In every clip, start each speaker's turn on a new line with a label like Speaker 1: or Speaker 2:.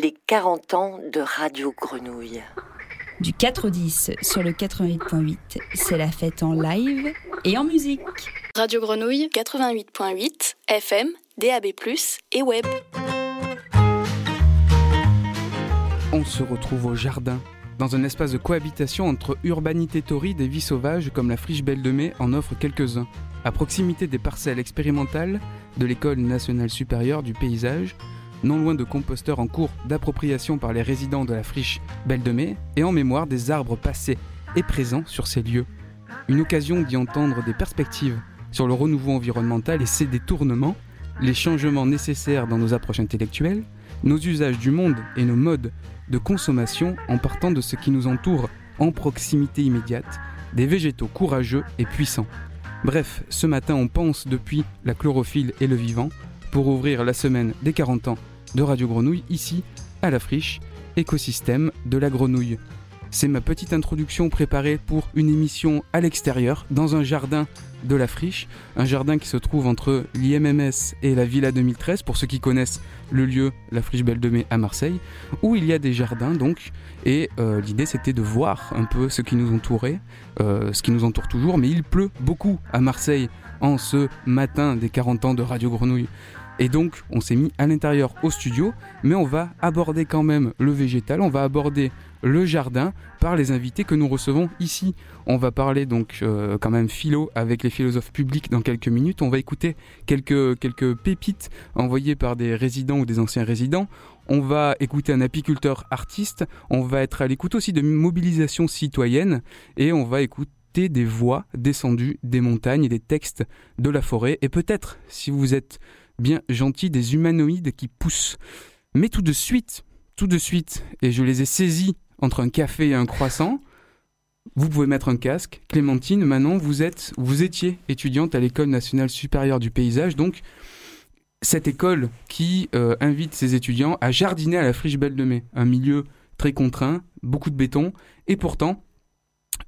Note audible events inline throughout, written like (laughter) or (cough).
Speaker 1: les 40 ans de Radio Grenouille.
Speaker 2: Du 4 au 10 sur le 88.8, c'est la fête en live et en musique.
Speaker 3: Radio Grenouille 88.8, FM, DAB+, et web.
Speaker 4: On se retrouve au jardin, dans un espace de cohabitation entre urbanité torride et vie sauvage comme la friche Belle de Mai en offre quelques-uns. À proximité des parcelles expérimentales de l'École nationale supérieure du paysage, non loin de composteurs en cours d'appropriation par les résidents de la friche Belle de Mai, et en mémoire des arbres passés et présents sur ces lieux. Une occasion d'y entendre des perspectives sur le renouveau environnemental et ses détournements, les changements nécessaires dans nos approches intellectuelles, nos usages du monde et nos modes de consommation en partant de ce qui nous entoure en proximité immédiate, des végétaux courageux et puissants. Bref, ce matin on pense depuis la chlorophylle et le vivant pour ouvrir la semaine des 40 ans de Radio Grenouille ici à la friche, écosystème de la grenouille. C'est ma petite introduction préparée pour une émission à l'extérieur, dans un jardin de la friche, un jardin qui se trouve entre l'IMMS et la Villa 2013, pour ceux qui connaissent le lieu, la friche Belle de Mai à Marseille, où il y a des jardins donc, et euh, l'idée c'était de voir un peu ce qui nous entourait, euh, ce qui nous entoure toujours, mais il pleut beaucoup à Marseille en ce matin des 40 ans de Radio Grenouille. Et donc, on s'est mis à l'intérieur au studio, mais on va aborder quand même le végétal, on va aborder le jardin par les invités que nous recevons ici. On va parler donc euh, quand même philo avec les philosophes publics dans quelques minutes. On va écouter quelques, quelques pépites envoyées par des résidents ou des anciens résidents. On va écouter un apiculteur artiste. On va être à l'écoute aussi de mobilisation citoyenne et on va écouter des voix descendues des montagnes et des textes de la forêt. Et peut-être, si vous êtes bien gentils, des humanoïdes qui poussent. Mais tout de suite, tout de suite, et je les ai saisis entre un café et un croissant, vous pouvez mettre un casque. Clémentine, Manon, vous êtes, vous étiez étudiante à l'école nationale supérieure du paysage, donc cette école qui euh, invite ses étudiants à jardiner à la friche Belle de Mai, un milieu très contraint, beaucoup de béton, et pourtant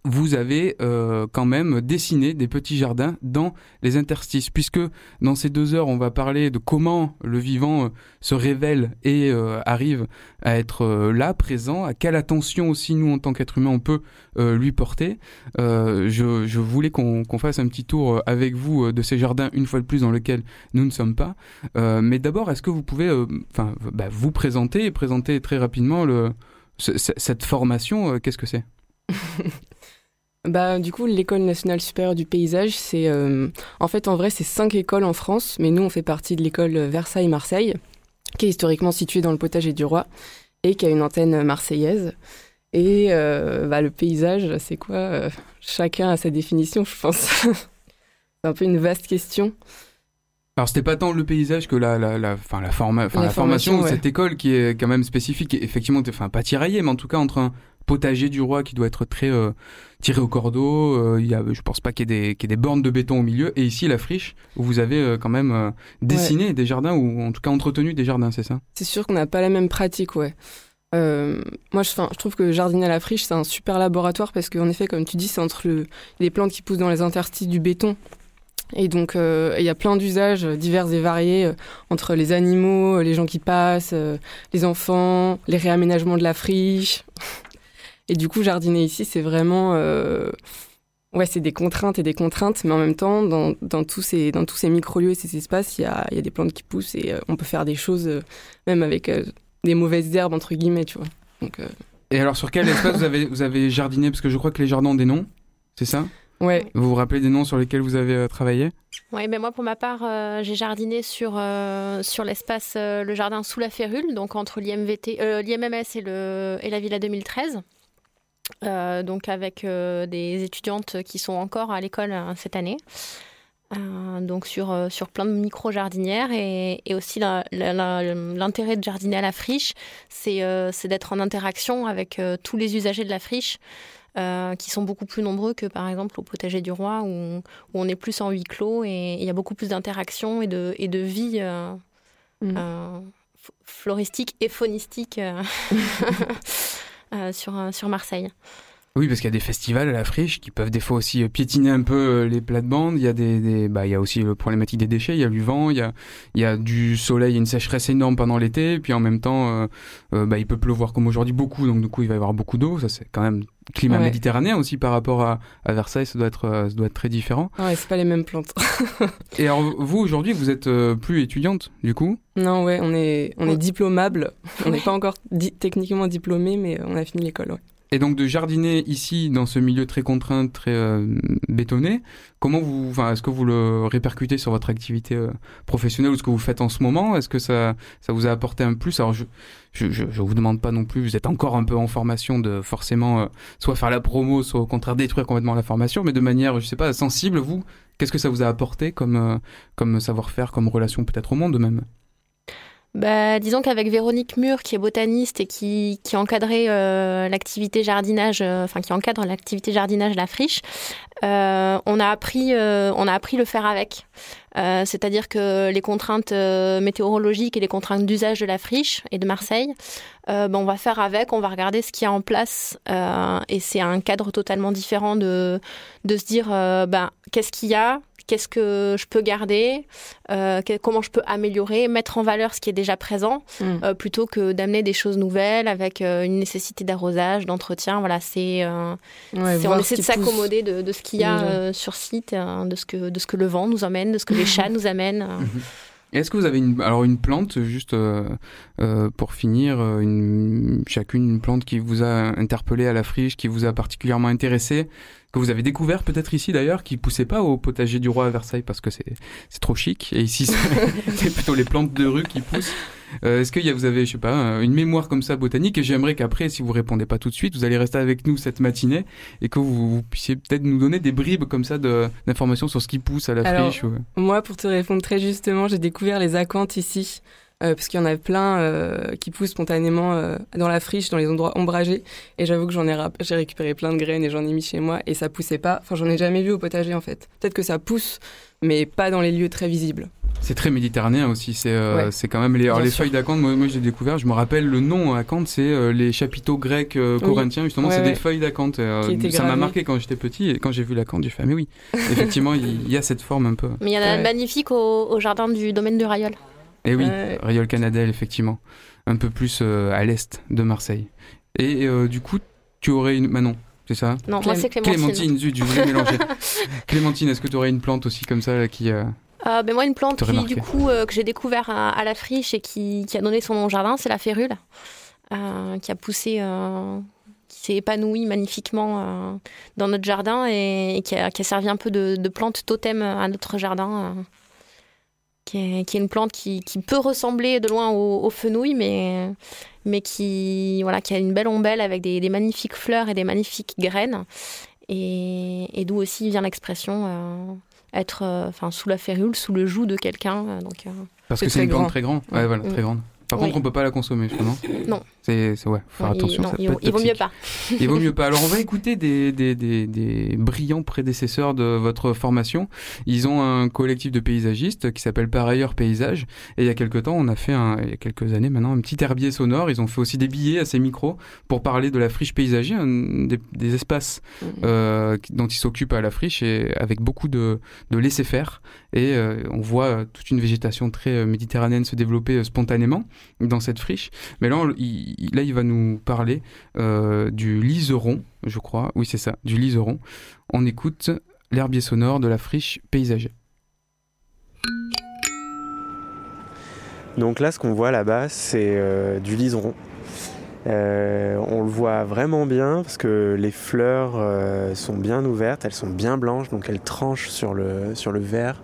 Speaker 4: vous avez euh, quand même dessiné des petits jardins dans les interstices, puisque dans ces deux heures, on va parler de comment le vivant euh, se révèle et euh, arrive à être là, présent, à quelle attention aussi nous, en tant qu'être humain, on peut lui porter. Je, voulais qu'on fasse un petit tour avec vous de ces jardins, une fois de plus, dans lesquels nous ne sommes pas. mais d'abord, est-ce que vous pouvez enfin, bah, vous présenter et présenter très rapidement cette formation Qu'est-ce que c'est? (laughs)
Speaker 5: Bah, du coup, l'école nationale supérieure du paysage, c'est euh, en fait en vrai c'est cinq écoles en France, mais nous on fait partie de l'école Versailles-Marseille, qui est historiquement située dans le potager du roi et qui a une antenne marseillaise. Et euh, bah, le paysage, c'est quoi euh, Chacun a sa définition, je pense. (laughs) c'est un peu une vaste question.
Speaker 4: Alors c'était pas tant le paysage que la la la, la, la, formation, de cette école qui est quand même spécifique et effectivement enfin pas tiraillée mais en tout cas entre un potager du roi qui doit être très euh, tiré au cordeau, euh, il y a je pense pas qu'il y, ait des, bornes de béton au milieu et ici la friche où vous avez euh, quand même dessiné des jardins ou en tout cas entretenu des jardins, c'est ça?
Speaker 5: C'est sûr qu'on n'a pas la même pratique, ouais. moi, je, je trouve que jardiner à la friche, c'est un super laboratoire parce qu'en effet, comme tu dis, c'est entre les plantes qui poussent dans les interstices du béton et donc, euh, il y a plein d'usages divers et variés euh, entre les animaux, les gens qui passent, euh, les enfants, les réaménagements de la friche. Et du coup, jardiner ici, c'est vraiment... ouais, c'est des contraintes et des contraintes, mais en même temps, dans, dans tous ces, dans tous ces micro-lieux et ces espaces, il y a, y a, des plantes qui poussent et on peut faire des choses, même avec des mauvaises herbes, entre guillemets, tu vois. Donc,
Speaker 4: et alors, sur quel espace vous avez, vous avez jardiné? Parce que je crois que les jardins ont des noms, c'est ça?
Speaker 5: Ouais.
Speaker 4: Vous vous rappelez des noms sur lesquels vous avez euh, travaillé?
Speaker 6: Oui, mais moi pour ma part, euh, j'ai jardiné sur, euh, sur l'espace, le jardin sous la férule, donc entre l'IMVT, l'IMMS et, le, et la Villa 2013. Donc avec des étudiantes qui sont encore à l'école cette année. donc sur, sur plein de micro-jardinières et, et aussi l'intérêt de jardiner à la friche, c'est d'être en interaction avec tous les usagers de la friche. Euh, qui sont beaucoup plus nombreux que par exemple au potager du roi où, on est plus en huis clos et il y a beaucoup plus d'interactions et de, et de vie euh, mm. euh, floristique et faunistique (laughs) (laughs) sur, sur Marseille.
Speaker 4: Oui, parce qu'il y a des festivals à la friche qui peuvent des fois aussi euh, piétiner un peu euh, les plates-bandes. Il y a des, des, bah, il y a aussi le problématique des déchets. Il y a du vent, il y a, il y a du soleil, il y a une sécheresse énorme pendant l'été. Et puis en même temps, euh, bah, il peut pleuvoir comme aujourd'hui beaucoup, donc du coup il va y avoir beaucoup d'eau. Ça c'est quand même climat
Speaker 5: Ouais.
Speaker 4: méditerranéen aussi par rapport à, à Versailles. Ça doit être, ça doit être très différent.
Speaker 5: Ouais, c'est pas les mêmes plantes. (laughs)
Speaker 4: Et alors vous aujourd'hui, vous êtes plus étudiante du coup?
Speaker 5: non, ouais, on est, on est diplômable. On n'est pas encore di- techniquement diplômé, mais on a fini l'école, ouais.
Speaker 4: Et donc de jardiner ici dans ce milieu très contraint, très euh, bétonné, comment vous, enfin, est-ce que vous le répercutez sur votre activité euh, professionnelle ou ce que vous faites en ce moment? Est-ce que ça, ça vous a apporté un plus? Alors je, je, je, je vous demande pas non plus, vous êtes encore un peu en formation de forcément euh, soit faire la promo, soit au contraire détruire complètement la formation, mais de manière, je sais pas, sensible. Vous, qu'est-ce que ça vous a apporté comme, euh, comme savoir-faire, comme relation peut-être au monde même?
Speaker 6: Bah, disons qu'avec Véronique Mur, qui est botaniste et qui, qui encadrait euh, l'activité jardinage, euh, enfin qui encadre l'activité jardinage La Friche, euh, on a appris, euh, on a appris le faire avec. Euh, C'est-à-dire que les contraintes météorologiques et les contraintes d'usage de la friche et de Marseille, ben, on va faire avec, on va regarder ce qu'il y a en place et c'est un cadre totalement différent de, de se dire ben, qu'est-ce qu'il y a, qu'est-ce que je peux garder, euh, que- comment je peux améliorer, mettre en valeur ce qui est déjà présent,
Speaker 5: Mm.
Speaker 6: euh, plutôt que d'amener des choses nouvelles avec euh, une nécessité d'arrosage, d'entretien. Voilà, c'est,
Speaker 5: Ouais,
Speaker 6: on essaie de s'accommoder de, de ce qu'il y a euh, sur site, hein, de ce que de ce que le vent nous emmène, de ce que les chats nous amènent. euh. (laughs)
Speaker 4: Est-ce que vous avez une, alors une plante, juste euh, euh, pour finir, une, chacune une plante qui vous a interpellé à la friche, qui vous a particulièrement intéressé, que vous avez découvert peut-être ici d'ailleurs, qui poussait pas au potager du roi à Versailles parce que c'est c'est trop chic, et ici c'est (laughs) plutôt les plantes de rue qui poussent. Euh, Est-ce que y a- vous avez, je sais pas, une mémoire comme ça botanique? Et j'aimerais qu'après, si vous répondez pas tout de suite, vous allez rester avec nous cette matinée et que vous, vous puissiez peut-être nous donner des bribes comme ça d'informations sur ce qui pousse à la
Speaker 5: Alors,
Speaker 4: friche. ou-
Speaker 5: Moi, pour te répondre très justement, j'ai découvert les acanthes ici. Euh, parce qu'il y en a plein euh, qui poussent spontanément euh, dans la friche, dans les endroits ombragés. Et j'avoue que j'en ai, j'ai récupéré plein de graines et j'en ai mis chez moi et ça poussait pas. Enfin, j'en ai jamais vu au potager en fait. Peut-être que ça pousse, mais pas dans les lieux très visibles.
Speaker 4: C'est très méditerranéen aussi. C'est euh,
Speaker 5: Ouais.
Speaker 4: c'est quand même les, alors les feuilles d'acanthe. Moi, moi j'ai découvert. Je me rappelle le nom acanthe, c'est euh, les chapiteaux grecs euh,
Speaker 5: Oui.
Speaker 4: corinthiens. Justement,
Speaker 5: Ouais,
Speaker 4: c'est
Speaker 5: ouais.
Speaker 4: des feuilles d'acanthe. euh, ça m'a marqué quand j'étais petit et quand j'ai vu l'acanthe, j'ai fait ah, mais oui. (laughs) Effectivement, il y, a cette forme un peu.
Speaker 6: Mais il y en a
Speaker 5: Ouais.
Speaker 6: un magnifique au, au jardin du domaine de Rayol.
Speaker 4: Et oui,
Speaker 5: Ouais.
Speaker 4: Riol Canadel, effectivement, un peu plus euh, à l'est de Marseille. Et euh, du coup, tu aurais une Manon, c'est ça?
Speaker 6: Non, moi c'est Clémentine.
Speaker 4: Clémentine, zut, je voulais mélanger. (laughs) Clémentine, est-ce que tu aurais une plante aussi comme ça là, qui euh,
Speaker 6: Euh, ben moi, une plante
Speaker 4: T'aurais
Speaker 6: qui,
Speaker 4: marqué.
Speaker 6: du coup, euh, que j'ai découvert à, à la friche et qui, qui a donné son nom au jardin, c'est la férule, qui a poussé, qui s'est épanouie magnifiquement dans notre jardin et, et qui, a, qui a servi un peu de, de plante totem à notre jardin. Qui, est, qui est une plante qui, qui peut ressembler de loin au, au fenouil, mais, mais qui, voilà, qui a une belle ombelle avec des, des magnifiques fleurs et des magnifiques graines. Et, et d'où aussi vient l'expression euh, être euh, enfin sous la férule, sous le joug de quelqu'un. euh, donc, euh,
Speaker 4: Parce que c'est
Speaker 5: très
Speaker 4: une plante
Speaker 5: grand.
Speaker 4: très grande. Ouais,
Speaker 5: Ouais.
Speaker 4: voilà,
Speaker 6: Mm.
Speaker 4: très grande. Par
Speaker 6: Oui.
Speaker 4: contre, on peut pas la consommer, je crois, non
Speaker 6: Non.
Speaker 4: C'est, c'est ouais, faut faire attention.
Speaker 6: non,
Speaker 4: ça
Speaker 6: il,
Speaker 4: peut
Speaker 6: vaut-
Speaker 4: être
Speaker 6: il vaut mieux pas.
Speaker 4: Il vaut mieux (laughs) pas. Alors, on va écouter des, des, des, des brillants prédécesseurs de votre formation. Ils ont un collectif de paysagistes qui s'appelle Par ailleurs Paysage. Et il y a quelques temps, on a fait, un, il y a quelques années maintenant, un petit herbier sonore. Ils ont fait aussi des billets à ces micros pour parler de la friche paysager, un des, des espaces
Speaker 5: Mhm.
Speaker 4: euh, dont ils s'occupent à la friche et avec beaucoup de, de laisser-faire. Et euh, on voit toute une végétation très euh, méditerranéenne se développer spontanément dans cette friche. Mais là, il, là, il va nous parler euh, du liseron, je crois. Oui, c'est ça, du liseron. On écoute l'herbier sonore de la friche paysager.
Speaker 7: Donc là, ce qu'on voit là-bas, c'est euh, du liseron. Euh, on le voit vraiment bien parce que les fleurs sont bien ouvertes, elles sont bien blanches, donc elles tranchent sur le, sur le vert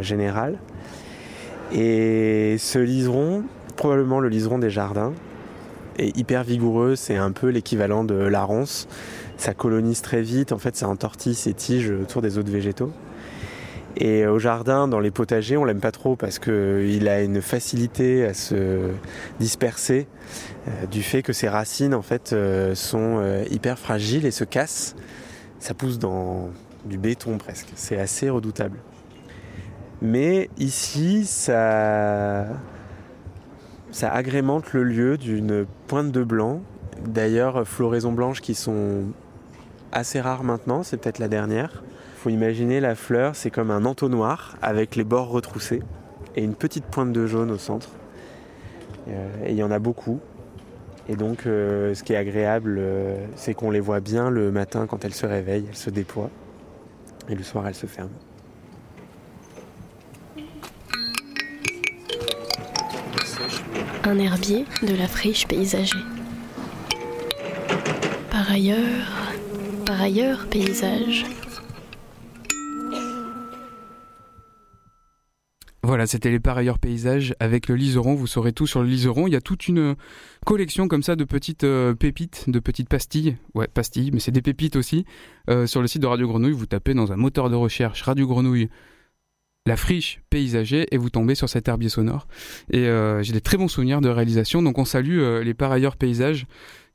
Speaker 7: général. Et ce liseron, probablement le liseron des jardins, est hyper vigoureux, c'est un peu l'équivalent de la ronce. Ça colonise très vite, en fait ça entortille ses tiges autour des autres végétaux. Et au jardin, dans les potagers, on l'aime pas trop parce qu'il a une facilité à se disperser euh, du fait que ses racines en fait euh, sont euh, hyper fragiles et se cassent. Ça pousse dans du béton presque. C'est assez redoutable. Mais ici, ça, ça agrémente le lieu d'une pointe de blanc. D'ailleurs, floraisons blanches qui sont assez rare maintenant, c'est peut-être la dernière. Il faut imaginer la fleur, c'est comme un entonnoir avec les bords retroussés et une petite pointe de jaune au centre. Euh, et il y en a beaucoup. Et donc, euh, ce qui est agréable, euh, c'est qu'on les voit bien le matin quand elles se réveillent, elles se déploient. Et le soir, elles se ferment.
Speaker 3: Un herbier de la friche paysager. Par ailleurs, par ailleurs, paysage.
Speaker 4: Voilà, c'était les par ailleurs paysages avec le liseron. Vous saurez tout sur le liseron. Il y a toute une collection comme ça de petites euh, pépites, de petites pastilles. Ouais, pastilles, mais c'est des pépites aussi. Euh, sur le site de Radio Grenouille, vous tapez dans un moteur de recherche Radio Grenouille la friche paysager et vous tombez sur cet herbier sonore. Et euh, j'ai des très bons souvenirs de réalisation. Donc on salue les par ailleurs paysages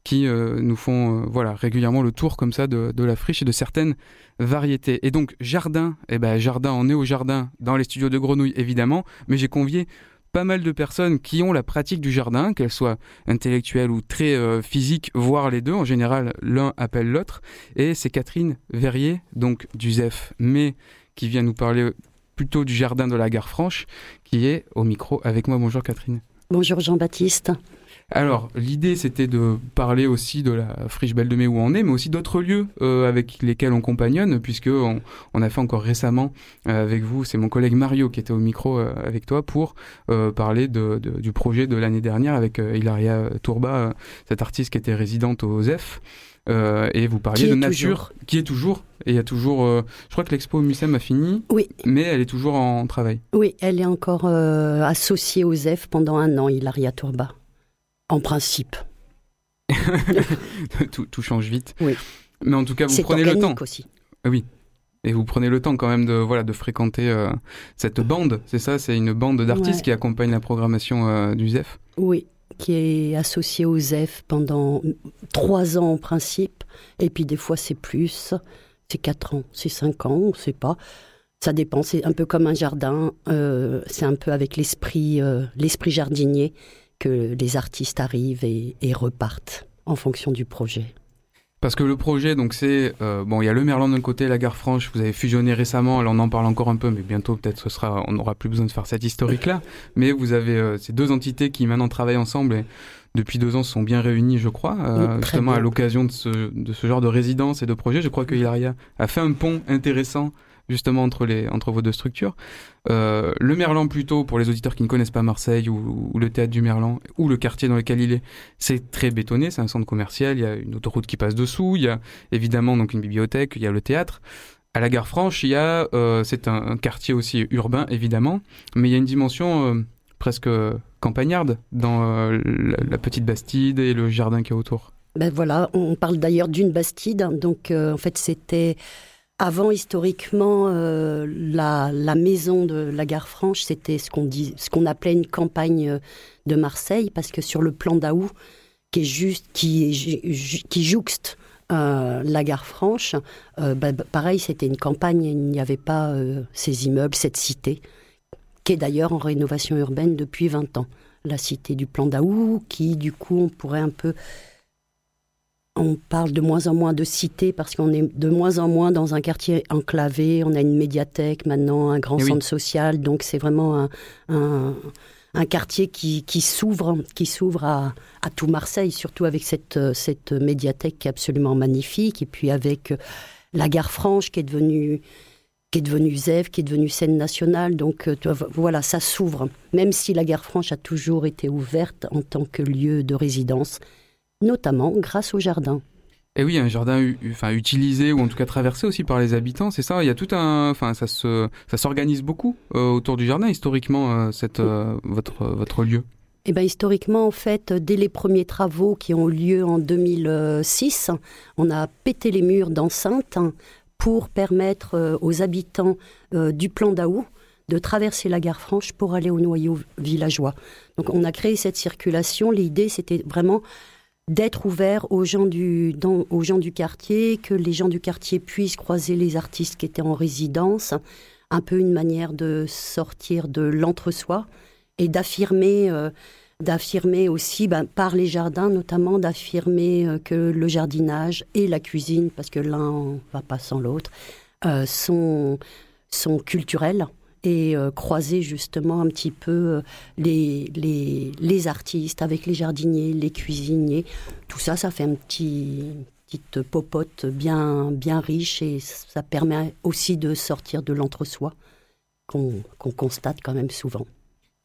Speaker 4: qui nous font voilà régulièrement le tour comme ça de, la friche et de certaines variétés. Et donc jardin, eh ben jardin, on est au jardin dans les studios de Grenouille évidemment, mais j'ai convié pas mal de personnes qui ont la pratique du jardin, qu'elles soient intellectuelles ou très euh, physiques, voire les deux. En général, l'un appelle l'autre. Et c'est Catherine Verrier, donc du ZEF, mais qui vient nous parler plutôt du jardin de la gare franche, qui est au micro avec moi. Bonjour Catherine.
Speaker 8: Bonjour Jean-Baptiste.
Speaker 4: Alors, l'idée, c'était de parler aussi de la friche Belle de Mai où on est, mais aussi d'autres lieux euh, avec lesquels on compagnonne, puisque on, on a fait encore récemment euh, avec vous, c'est mon collègue Mario qui était au micro euh, avec toi pour parler de, de, du projet de l'année dernière avec Hilaria Tourba, cette artiste qui était résidente au ZEF. Et vous parliez de nature,
Speaker 8: toujours.
Speaker 4: qui est toujours, et il y a toujours, je crois que l'expo au Mucem a fini,
Speaker 8: Oui,
Speaker 4: mais elle est toujours en travail.
Speaker 8: oui, elle est encore euh, associée au ZEF pendant un an, Hilaria Tourba. En principe. (laughs)
Speaker 4: tout, tout change vite.
Speaker 8: Oui.
Speaker 4: Mais en tout cas, vous prenez le temps.
Speaker 8: aussi.
Speaker 4: Ah Oui. Et vous prenez le temps quand même de voilà de fréquenter euh, cette bande, c'est ça, c'est une bande d'artistes
Speaker 8: Ouais.
Speaker 4: qui accompagne la programmation euh, du ZEF.
Speaker 8: Oui, qui est associée au ZEF pendant trois ans en principe. Et puis des fois c'est plus, c'est quatre ans, c'est cinq ans, on ne sait pas. Ça dépend, c'est un peu comme un jardin, euh, c'est un peu avec l'esprit euh, l'esprit jardinier que les artistes arrivent et repartent en fonction du projet.
Speaker 4: Parce que le projet, donc c'est euh, bon, il y a le Merlan d'un côté, la Gare Franche. Vous avez fusionné récemment, alors on en parle encore un peu, mais bientôt peut-être ce sera, on n'aura plus besoin de faire cette historique-là. (laughs) Mais vous avez euh, ces deux entités qui maintenant travaillent ensemble et depuis deux ans se sont bien réunies, je crois, euh,
Speaker 8: Oui,
Speaker 4: justement à l'occasion de ce, de ce genre de résidence et de projet. Je crois que Hilaria a fait un pont intéressant justement entre les entre vos deux structures. Euh, le Merlan plutôt pour les auditeurs qui ne connaissent pas Marseille ou, le théâtre du Merlan ou le quartier dans lequel il est, c'est très bétonné, c'est un centre commercial, il y a une autoroute qui passe dessous, il y a évidemment donc une bibliothèque, il y a le théâtre. À la gare franche, il y a euh, c'est un, quartier aussi urbain évidemment, mais il y a une dimension euh, presque campagnarde dans la, la petite Bastide et le jardin qui est autour.
Speaker 8: Ben voilà, on parle d'ailleurs d'une bastide. Donc, en fait, c'était avant historiquement euh, la, maison de la gare franche. C'était ce qu'on appelait une campagne euh, de Marseille, parce que sur le plan d'Aou, qui jouxte euh, la gare franche, ben, ben, pareil, c'était une campagne. Il n'y avait pas ces immeubles, cette cité, qui est d'ailleurs en rénovation urbaine depuis 20 ans. La cité du plan d'Aou, qui du coup, on pourrait un peu on parle de moins en moins de cité parce qu'on est de moins en moins dans un quartier enclavé. On a une médiathèque maintenant, un grand
Speaker 4: Eh oui.
Speaker 8: centre social. Donc c'est vraiment un, un, un quartier qui, qui s'ouvre, qui s'ouvre à, à tout Marseille, surtout avec cette, cette médiathèque qui est absolument magnifique. Et puis avec la gare franche qui est devenue qui est devenue ZEV, qui est devenue scène nationale. Donc euh, tu vois, voilà, ça s'ouvre. Même si la gare franche a toujours été ouverte en tant que lieu de résidence, notamment grâce au jardin.
Speaker 4: Et oui, un jardin u- enfin utilisé ou en tout cas traversé aussi par les habitants, c'est ça. Il y a tout un, enfin ça se, ça s'organise beaucoup euh, autour du jardin historiquement euh, cette euh, votre votre lieu.
Speaker 8: Eh ben, historiquement, en fait, dès les premiers travaux qui ont eu lieu en 2006, on a pété les murs d'enceinte pour permettre aux habitants du plan d'Aou de traverser la gare franche pour aller au noyau villageois. Donc on a créé cette circulation. L'idée, c'était vraiment d'être ouvert aux gens, du, aux gens du quartier, que les gens du quartier puissent croiser les artistes qui étaient en résidence, un peu une manière de sortir de l'entre-soi et d'affirmer euh, d'affirmer aussi, ben, par les jardins notamment, d'affirmer euh, que le jardinage et la cuisine, parce que l'un va pas sans l'autre, euh, sont, sont culturels et euh, croiser justement un petit peu euh, les, les, les, artistes avec les jardiniers, les cuisiniers. Tout ça, ça fait un petit petite popote bien, bien riche et ça permet aussi de sortir de l'entre-soi qu'on constate quand même souvent.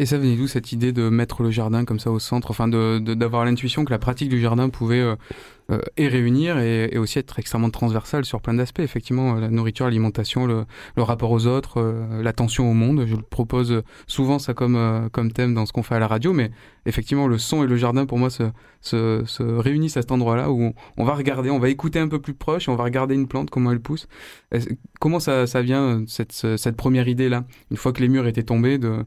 Speaker 4: Et ça venait d'où cette idée de mettre le jardin comme ça au centre, enfin d'avoir de, d'avoir l'intuition que la pratique du jardin pouvait euh, euh, et réunir et, et, aussi être extrêmement transversale sur plein d'aspects. Effectivement, la nourriture, l'alimentation, le, le, rapport aux autres, euh, l'attention au monde. Je le propose souvent ça comme euh, comme thème dans ce qu'on fait à la radio, mais effectivement, le son et le jardin pour moi se, se, se réunissent à cet endroit-là où on, va regarder, on va écouter un peu plus proche, on va regarder une plante comment elle pousse. Comment ça, ça vient cette, cette première idée là, une fois que les murs étaient tombés de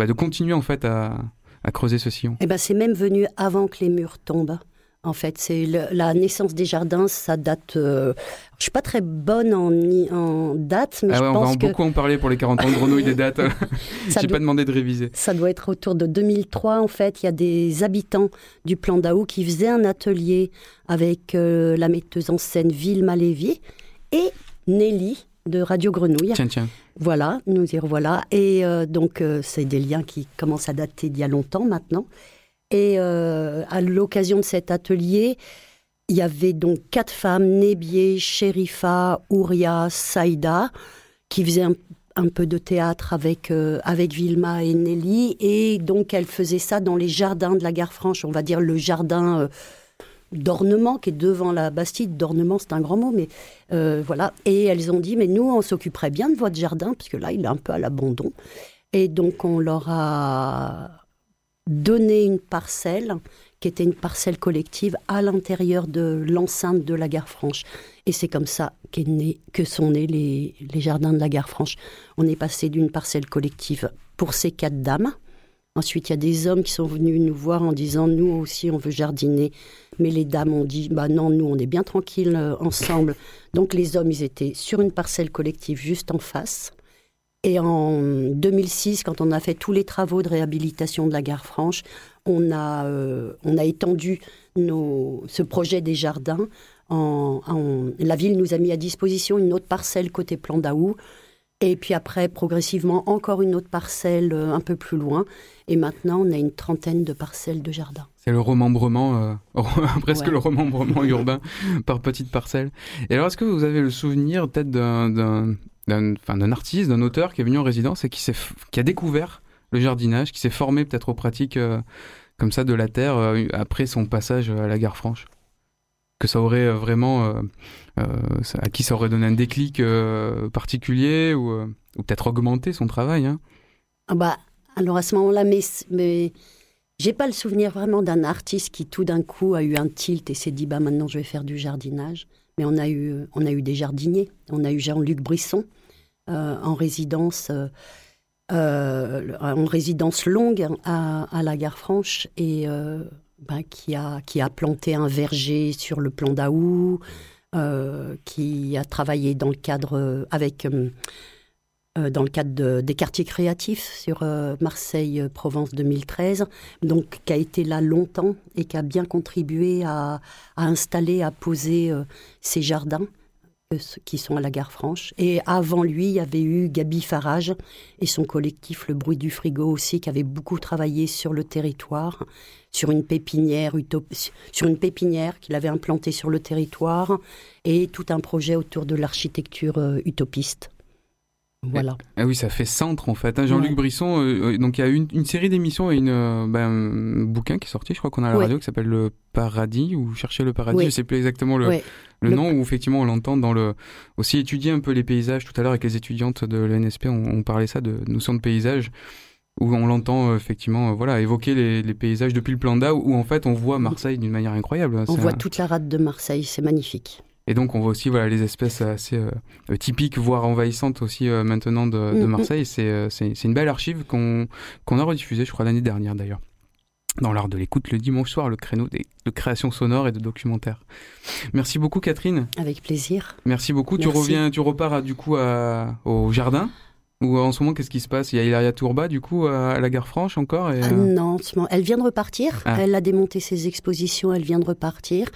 Speaker 4: bah, de continuer en fait à, à creuser ce sillon.
Speaker 8: Eh ben, c'est même venu avant que les murs tombent. En fait, c'est la naissance des jardins, ça date. Euh, je suis pas très bonne en, en date, mais
Speaker 4: ah
Speaker 8: je pense
Speaker 4: on va
Speaker 8: que
Speaker 4: beaucoup en parler pour les 40 ans de grenouille des dates. (laughs) (laughs) J'ai
Speaker 8: doit...
Speaker 4: pas demandé de réviser.
Speaker 8: Ça doit être autour de 2003. En fait, il y a des habitants du plan d'Aou qui faisaient un atelier avec euh, la metteuse en scène Vilma Lévy et Nelly de Radio Grenouille.
Speaker 4: Tiens, tiens.
Speaker 8: Voilà, nous y revoilà. Et euh, donc, euh, c'est des liens qui commencent à dater d'il y a longtemps maintenant. Et euh, à l'occasion de cet atelier, il y avait donc quatre femmes, Nébier, Sherifa, Ouria, Saïda, qui faisaient un, un, peu de théâtre avec, avec Vilma et Nelly. Et donc, elles faisaient ça dans les jardins de la gare franche, on va dire le jardin d'ornement qui est devant la Bastide. D'ornement, c'est un grand mot, mais euh, voilà. Et elles ont dit, mais nous, on s'occuperait bien de votre jardin, parce que là, il est un peu à l'abandon. Et donc, on leur a donné une parcelle qui était une parcelle collective à l'intérieur de l'enceinte de la gare franche. Et c'est comme ça que sont nés les jardins de la gare franche. On est passé d'une parcelle collective pour ces quatre dames. Ensuite, il y a des hommes qui sont venus nous voir en disant nous aussi on veut jardiner, mais les dames ont dit bah non nous on est bien tranquilles euh, ensemble. Donc les hommes ils étaient sur une parcelle collective juste en face. Et en 2006, quand on a fait tous les travaux de réhabilitation de la gare franche, on a, euh, on a étendu nos, ce projet des jardins. En, la ville nous a mis à disposition une autre parcelle côté plan d'Aou. Et puis après, progressivement, encore une autre parcelle euh, un peu plus loin. Et maintenant, on a une trentaine de parcelles de jardin.
Speaker 4: C'est le remembrement, euh, (laughs) presque ouais. le remembrement urbain (laughs) par petites parcelles. Et alors, est-ce que vous avez le souvenir peut-être d'un d'un artiste, d'un auteur qui est venu en résidence et qui, qui a découvert le jardinage, qui s'est formé peut-être aux pratiques euh, comme ça de la terre euh, après son passage à la gare franche? Que ça aurait vraiment... Euh, à qui ça aurait donné un déclic particulier ou, peut-être augmenté son travail hein
Speaker 8: ah bah, Alors à ce moment-là, mais, mais j'ai pas le souvenir vraiment d'un artiste qui tout d'un coup a eu un tilt et s'est dit bah maintenant je vais faire du jardinage. Mais on a eu, on a eu des jardiniers. On a eu Jean-Luc Brisson euh, en résidence, euh, en résidence longue à, la Gare Franche et euh, ben, qui a qui a planté un verger sur le plan d'Aou, qui a travaillé dans le cadre avec dans le cadre de, des quartiers créatifs sur euh, Marseille-Provence 2013, donc qui a été là longtemps et qui a bien contribué à, à installer, à poser euh, ces jardins. euh, qui sont à la gare franche. Et avant lui, il y avait eu Gabi Farage et son collectif Le Bruit du Frigo aussi, qui avait beaucoup travaillé sur le territoire, sur une pépinière, sur une pépinière qu'il avait implantée sur le territoire, et tout un projet autour de l'architecture utopiste. Voilà.
Speaker 4: Ah oui, ça fait centre en fait. Hein. Jean-Luc ouais. Brisson, euh, donc il y a une, une série d'émissions et une, euh, ben, un bouquin qui est sorti, je crois qu'on a à la ouais. radio, qui s'appelle Le Paradis ou Chercher le Paradis, ouais. je sais plus exactement le, le, le, nom, où effectivement on l'entend dans le. Aussi étudier un peu les paysages. Tout à l'heure avec les étudiantes de l'ENSP, on, on, parlait ça de notion de paysage où on l'entend euh, effectivement voilà évoquer les, les, paysages depuis le plan d'A où, où, en fait on voit Marseille d'une manière incroyable.
Speaker 8: On voit un... toute la rade de Marseille, c'est magnifique.
Speaker 4: Et donc on voit aussi voilà les espèces assez euh, typiques, voire envahissantes aussi euh, maintenant de, de, Marseille. Euh, c'est c'est une belle archive qu'on qu'on a rediffusée, je crois l'année dernière d'ailleurs, dans l'art de l'écoute le dimanche soir, le créneau des, de création sonore et de documentaire. Merci beaucoup Catherine.
Speaker 8: Avec plaisir.
Speaker 4: Merci beaucoup.
Speaker 8: Merci.
Speaker 4: Tu reviens, tu repars à, du coup à, au jardin? Ou en ce moment, qu'est-ce qui se passe? Il y a Hilaria Tourba, du coup, à la Gare Franche encore et,
Speaker 8: Ah Non, elle vient de repartir.
Speaker 4: Ah.
Speaker 8: Elle a démonté ses expositions, elle vient de repartir.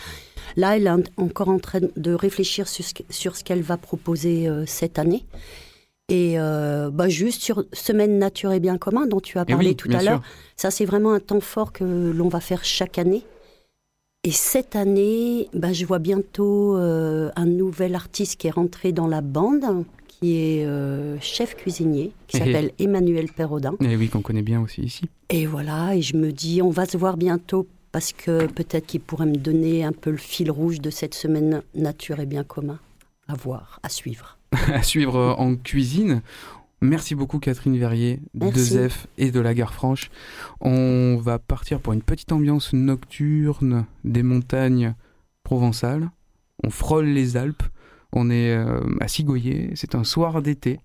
Speaker 8: Là, elle est en- encore en train de réfléchir sur ce, que- sur ce qu'elle va proposer euh, cette année. Et euh, bah, juste sur Semaine Nature et Bien commun, dont tu as parlé
Speaker 4: oui,
Speaker 8: tout à l'heure, ça c'est vraiment un temps fort que l'on va faire chaque année. Et cette année, bah, je vois bientôt euh, un nouvel artiste qui est rentré dans la bande, qui est euh, chef cuisinier, qui s'appelle Emmanuel Perrodin.
Speaker 4: Eh oui, qu'on connaît bien aussi ici.
Speaker 8: Et voilà, et je me dis, on va se voir bientôt parce que peut-être qu'il pourrait me donner un peu le fil rouge de cette semaine nature et bien commun. À voir, à suivre. (laughs)
Speaker 4: à suivre en cuisine. Merci beaucoup Catherine Verrier de. ZEF et de la Gare Franche. On va partir pour une petite ambiance nocturne des montagnes provençales. On frôle les Alpes. On est euh, à Sigoyer. C'est un soir d'été.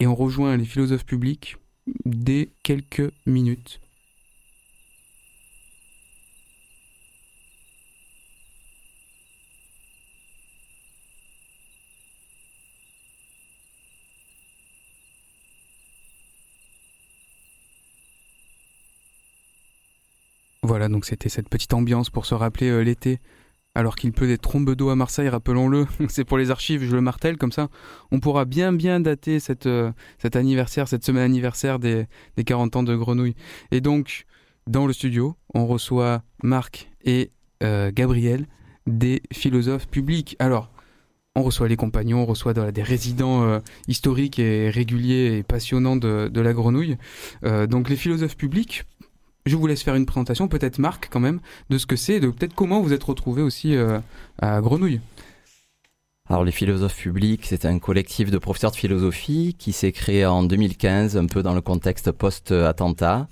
Speaker 4: Et on rejoint les philosophes publics dès quelques minutes. Voilà, donc c'était cette petite ambiance pour se rappeler euh, l'été. Alors qu'il pleut des trombes d'eau à Marseille, rappelons-le, (laughs) c'est pour les archives, je le martèle, comme ça on pourra bien bien dater cette, euh, cet anniversaire, cette semaine anniversaire des, des 40 ans de Grenouille. Et donc, dans le studio, on reçoit Marc et euh, Gabriel, des philosophes publics. Alors, on reçoit les compagnons, on reçoit des résidents historiques et réguliers et passionnants de, de la Grenouille. Donc les philosophes publics, je vous laisse faire une présentation, peut-être Marc quand même, de ce que c'est, de peut-être comment vous êtes retrouvé aussi euh, à Grenouille.
Speaker 9: Alors les philosophes publics, c'est un collectif de professeurs de philosophie qui s'est créé en 2015, un peu dans le contexte post-attentat.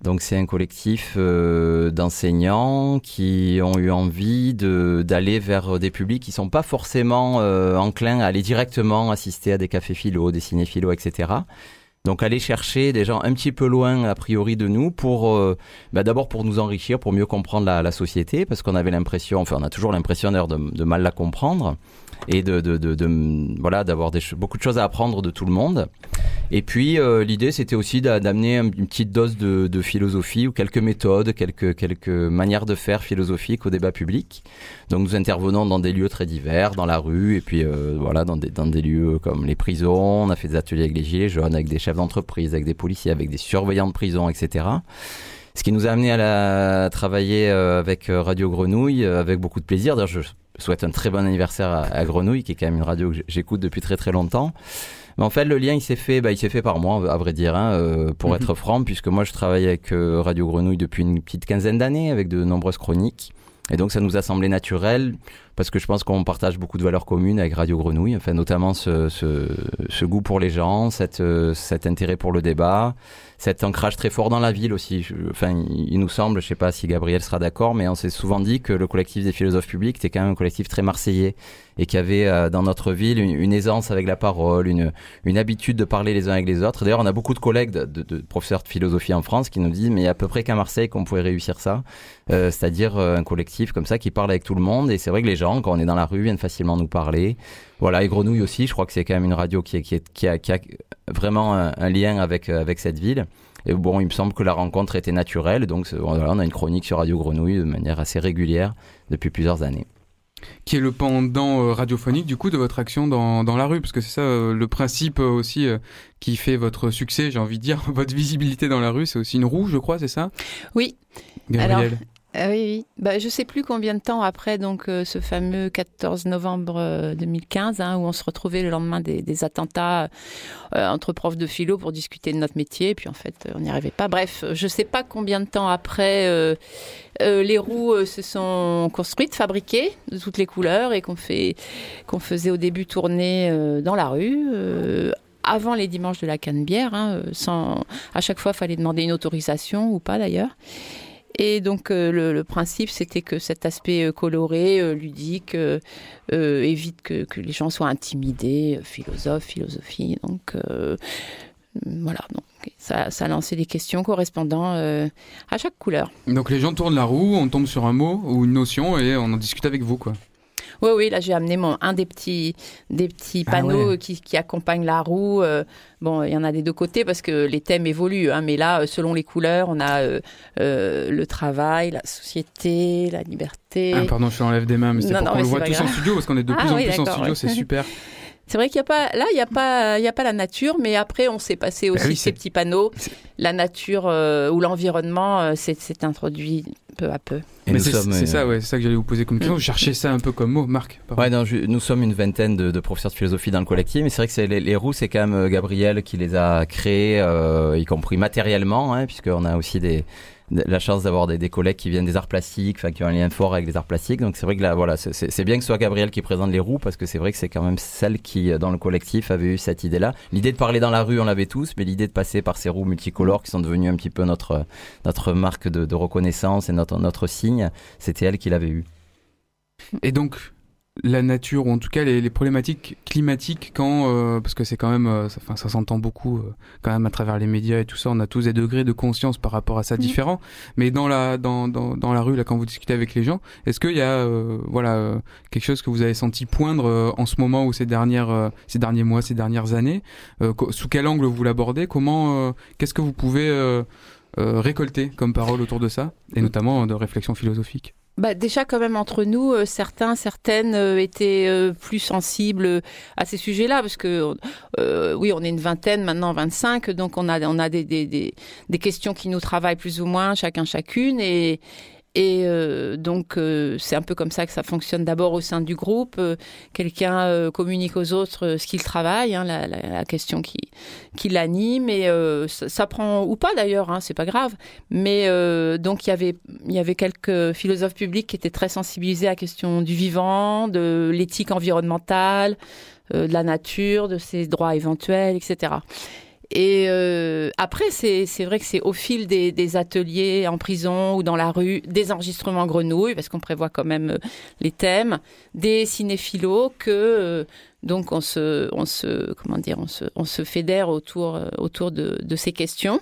Speaker 9: Donc c'est un collectif euh, d'enseignants qui ont eu envie de d'aller vers des publics qui sont pas forcément euh, enclins à aller directement assister à des cafés philo, des ciné philo, etc. Donc aller chercher des gens un petit peu loin a priori de nous pour euh, bah, d'abord pour nous enrichir, pour mieux comprendre la, société, parce qu'on avait l'impression, enfin on a toujours l'impression d'ailleurs de mal la comprendre et de, voilà d'avoir beaucoup de choses à apprendre de tout le monde. Et puis euh, l'idée c'était aussi d'a- d'amener un- une petite dose de, philosophie ou quelques méthodes, quelques manières de faire philosophiques au débat public. Donc nous intervenons dans des lieux très divers, dans la rue et puis euh, voilà dans des lieux comme les prisons. On a fait des ateliers avec les gilets jaunes, avec des chefs d'entreprise, avec des policiers, avec des surveillants de prison, etc. Ce qui nous a amené à, à travailler euh, avec Radio Grenouille avec beaucoup de plaisir. D'ailleurs, je souhaite un très bon anniversaire à, à Grenouille, qui est quand même une radio que j'écoute depuis très très longtemps. Mais en fait, le lien, il s'est fait, bah, il s'est fait par moi, à vrai dire, hein, euh, pour
Speaker 4: Mhm.
Speaker 9: être franc, puisque moi, je travaille avec euh, Radio Grenouille depuis une petite quinzaine d'années, avec de nombreuses chroniques. Et donc, ça nous a semblé naturel, parce que je pense qu'on partage beaucoup de valeurs communes avec Radio Grenouille, enfin, notamment ce, goût pour les gens, euh, cet intérêt pour le débat, cet ancrage très fort dans la ville aussi. Enfin, il nous semble, je sais pas si Gabriel sera d'accord, mais on s'est souvent dit que le collectif des philosophes publics était quand même un collectif très marseillais et qui avait euh, dans notre ville une, aisance avec la parole, une, habitude de parler les uns avec les autres. D'ailleurs, on a beaucoup de collègues de, professeurs de philosophie en France qui nous disent, mais il y a à peu près qu'à Marseille qu'on pourrait réussir ça, Euh, c'est-à-dire un collectif comme ça qui parle avec tout le monde. Et c'est vrai que les gens, quand on est dans la rue, viennent facilement nous parler. Voilà, et Grenouille aussi, je crois que c'est quand même une radio qui, est, qui, est, qui, a, qui a vraiment un, un lien avec, euh, avec cette ville. Et bon, il me semble que la rencontre était naturelle, donc voilà, on a une chronique sur Radio Grenouille de manière assez régulière depuis plusieurs années.
Speaker 4: qui est le pendant euh, radiophonique du coup de votre action dans, dans la rue, parce que c'est ça euh, le principe euh, aussi qui fait votre succès, j'ai envie de dire, (laughs) votre visibilité dans la rue, c'est aussi une roue, je crois, c'est ça?
Speaker 10: Oui.
Speaker 4: Gabriel
Speaker 10: Ah oui, oui. Bah, je sais plus combien de temps après donc euh, ce fameux 14 novembre euh, 2015, hein, où on se retrouvait le lendemain des, attentats euh, entre profs de philo pour discuter de notre métier, puis en fait euh, on n'y arrivait pas. Bref, je sais pas combien de temps après euh, euh, les roues euh, se sont construites, fabriquées de toutes les couleurs et qu'on faisait au début tourner euh, dans la rue. euh, avant les dimanches de la Canebière, hein, euh, sans à chaque fois fallait demander une autorisation ou pas d'ailleurs. Et donc euh, le, principe, c'était que cet aspect euh, coloré, euh, ludique, évite que, les gens soient intimidés, euh, philosophe, philosophie. Donc euh, voilà, donc ça, a lancé des questions correspondant à chaque couleur.
Speaker 4: Donc les gens tournent la roue, on tombe sur un mot ou une notion et on en discute avec vous, quoi.
Speaker 10: Oui, oui, là j'ai amené mon, un des petits, des petits
Speaker 4: Ah
Speaker 10: panneaux
Speaker 4: ouais.
Speaker 10: qui, qui accompagnent la roue. euh, bon, il y en a des deux côtés parce que les thèmes évoluent, hein, mais là, euh, selon les couleurs, on a euh, euh, le travail, la société, la liberté.
Speaker 4: Ah, pardon, je t'enlève des mains, mais c'est pour qu'on le voit tous en studio parce qu'on est de
Speaker 10: Ah
Speaker 4: plus en plus en studio,
Speaker 10: ouais.
Speaker 4: c'est super. (laughs)
Speaker 10: C'est vrai qu'il n'y a pas, là, il n'y a pas, il y a pas la nature, mais après, on s'est passé aussi
Speaker 4: Bah oui,
Speaker 10: ces petits panneaux. La nature euh, ou l'environnement euh, s'est introduit peu à peu.
Speaker 9: Et
Speaker 4: mais
Speaker 9: nous
Speaker 4: c'est
Speaker 9: euh,
Speaker 4: ça, ouais, c'est ça que j'allais vous poser comme question. Je cherchais ça un peu comme mot, Marc. pardon.
Speaker 9: Ouais, non, je- nous sommes une vingtaine de, de professeurs de philosophie dans le collectif, mais c'est vrai que c'est les, les roues, c'est quand même euh, Gabriel qui les a créés, euh, y compris matériellement, hein, puisqu'on a aussi des, de- la chance d'avoir des, des collègues qui viennent des arts plastiques, qui ont un lien fort avec les arts plastiques. Donc c'est vrai que là, voilà, c'est- bien que ce soit Gabriel qui présente les roues, parce que c'est vrai que c'est quand même celle qui, euh, dans le collectif, avait eu cette idée-là. L'idée de parler dans la rue, on l'avait tous, mais l'idée de passer par ces roues multicolores qui sont devenues un petit peu notre notre marque de, de reconnaissance et notre notre signe, c'était elle qui l'avait eu.
Speaker 4: Et donc, la nature, ou en tout cas les, les problématiques climatiques, quand, euh, parce que c'est quand même, euh, ça, enfin, ça s'entend beaucoup euh, quand même à travers les médias et tout ça, on a tous des degrés de conscience par rapport à ça différents. Mais dans la, dans, dans, dans la rue, là, quand vous discutez avec les gens, est-ce qu'il y a, euh, voilà, euh, quelque chose que vous avez senti poindre euh, en ce moment ou ces dernières, euh, ces derniers mois, ces dernières années Euh, Sous quel angle vous l'abordez? Comment, euh, qu'est-ce que vous pouvez euh, euh, récolter comme parole autour de ça, et notamment de réflexion philosophique
Speaker 10: Bah, déjà, quand même, entre nous, euh, certains, certaines euh, étaient euh, plus sensibles euh, à ces sujets-là, parce que, euh, oui, on est une vingtaine, maintenant 25, donc on a, on a des, des, des, des questions qui nous travaillent plus ou moins, chacun, chacune, et, et euh, donc euh, c'est un peu comme ça que ça fonctionne d'abord au sein du groupe. Euh, Quelqu'un euh, communique aux autres euh, ce qu'il travaille, hein, la, la, la question qui, qui l'anime, et euh, ça, ça prend, ou pas d'ailleurs, hein, c'est pas grave, mais donc il y avait il y avait quelques philosophes publics qui étaient très sensibilisés à la question du vivant, de l'éthique environnementale, de la nature, de ses droits éventuels, etc. Et euh, après, c'est vrai que c'est au fil des, ateliers en prison ou dans la rue, des enregistrements grenouilles, parce qu'on prévoit quand même euh, les thèmes, des cinéphilos, que euh, donc on se, on se, comment dire, on se, on se fédère autour, autour de, ces questions.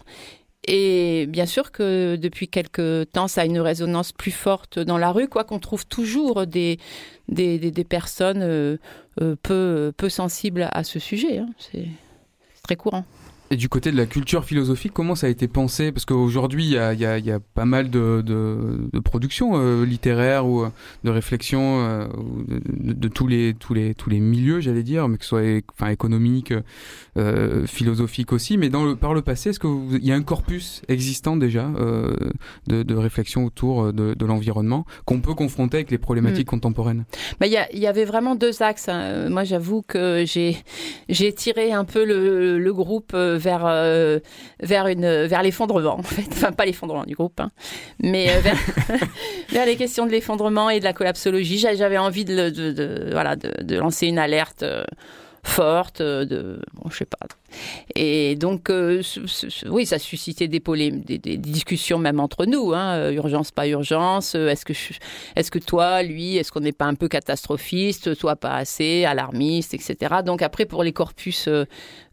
Speaker 10: Et bien sûr que depuis quelques temps, ça a une résonance plus forte dans la rue, quoi qu'on trouve toujours des, des, des, personnes peu, peu sensibles à ce sujet. hein. C'est très courant.
Speaker 4: Et du côté de la culture philosophique, comment ça a été pensé? Parce qu'aujourd'hui, il y a, il y, a, il y a pas mal de, de, de productions euh, littéraires ou euh, de réflexions euh, de, tous, les, tous, les, tous les milieux, j'allais dire, mais que ce soit enfin, économique, euh, philosophique aussi. Mais dans le, par le passé, est-ce qu'il y a un corpus existant déjà euh, de, de réflexion autour de, de l'environnement qu'on peut confronter avec les problématiques contemporaines?
Speaker 10: Bah, Il y, il y avait vraiment deux axes. hein. Moi, j'avoue que j'ai j'ai tiré un peu le, le groupe vers euh, vers une vers l'effondrement en fait. Enfin, pas l'effondrement du groupe, hein, mais euh, vers, (laughs) les questions de l'effondrement et de la collapsologie. J'a- J'avais envie de, de, voilà de, lancer une alerte. euh, forte de bon je sais pas et donc euh, oui ça suscitait des des, des discussions même entre nous hein, euh, urgence pas urgence euh, est-ce que est-ce que toi, lui, est-ce qu'on n'est pas un peu catastrophiste, toi pas assez, alarmiste, etc. Donc après, pour les corpus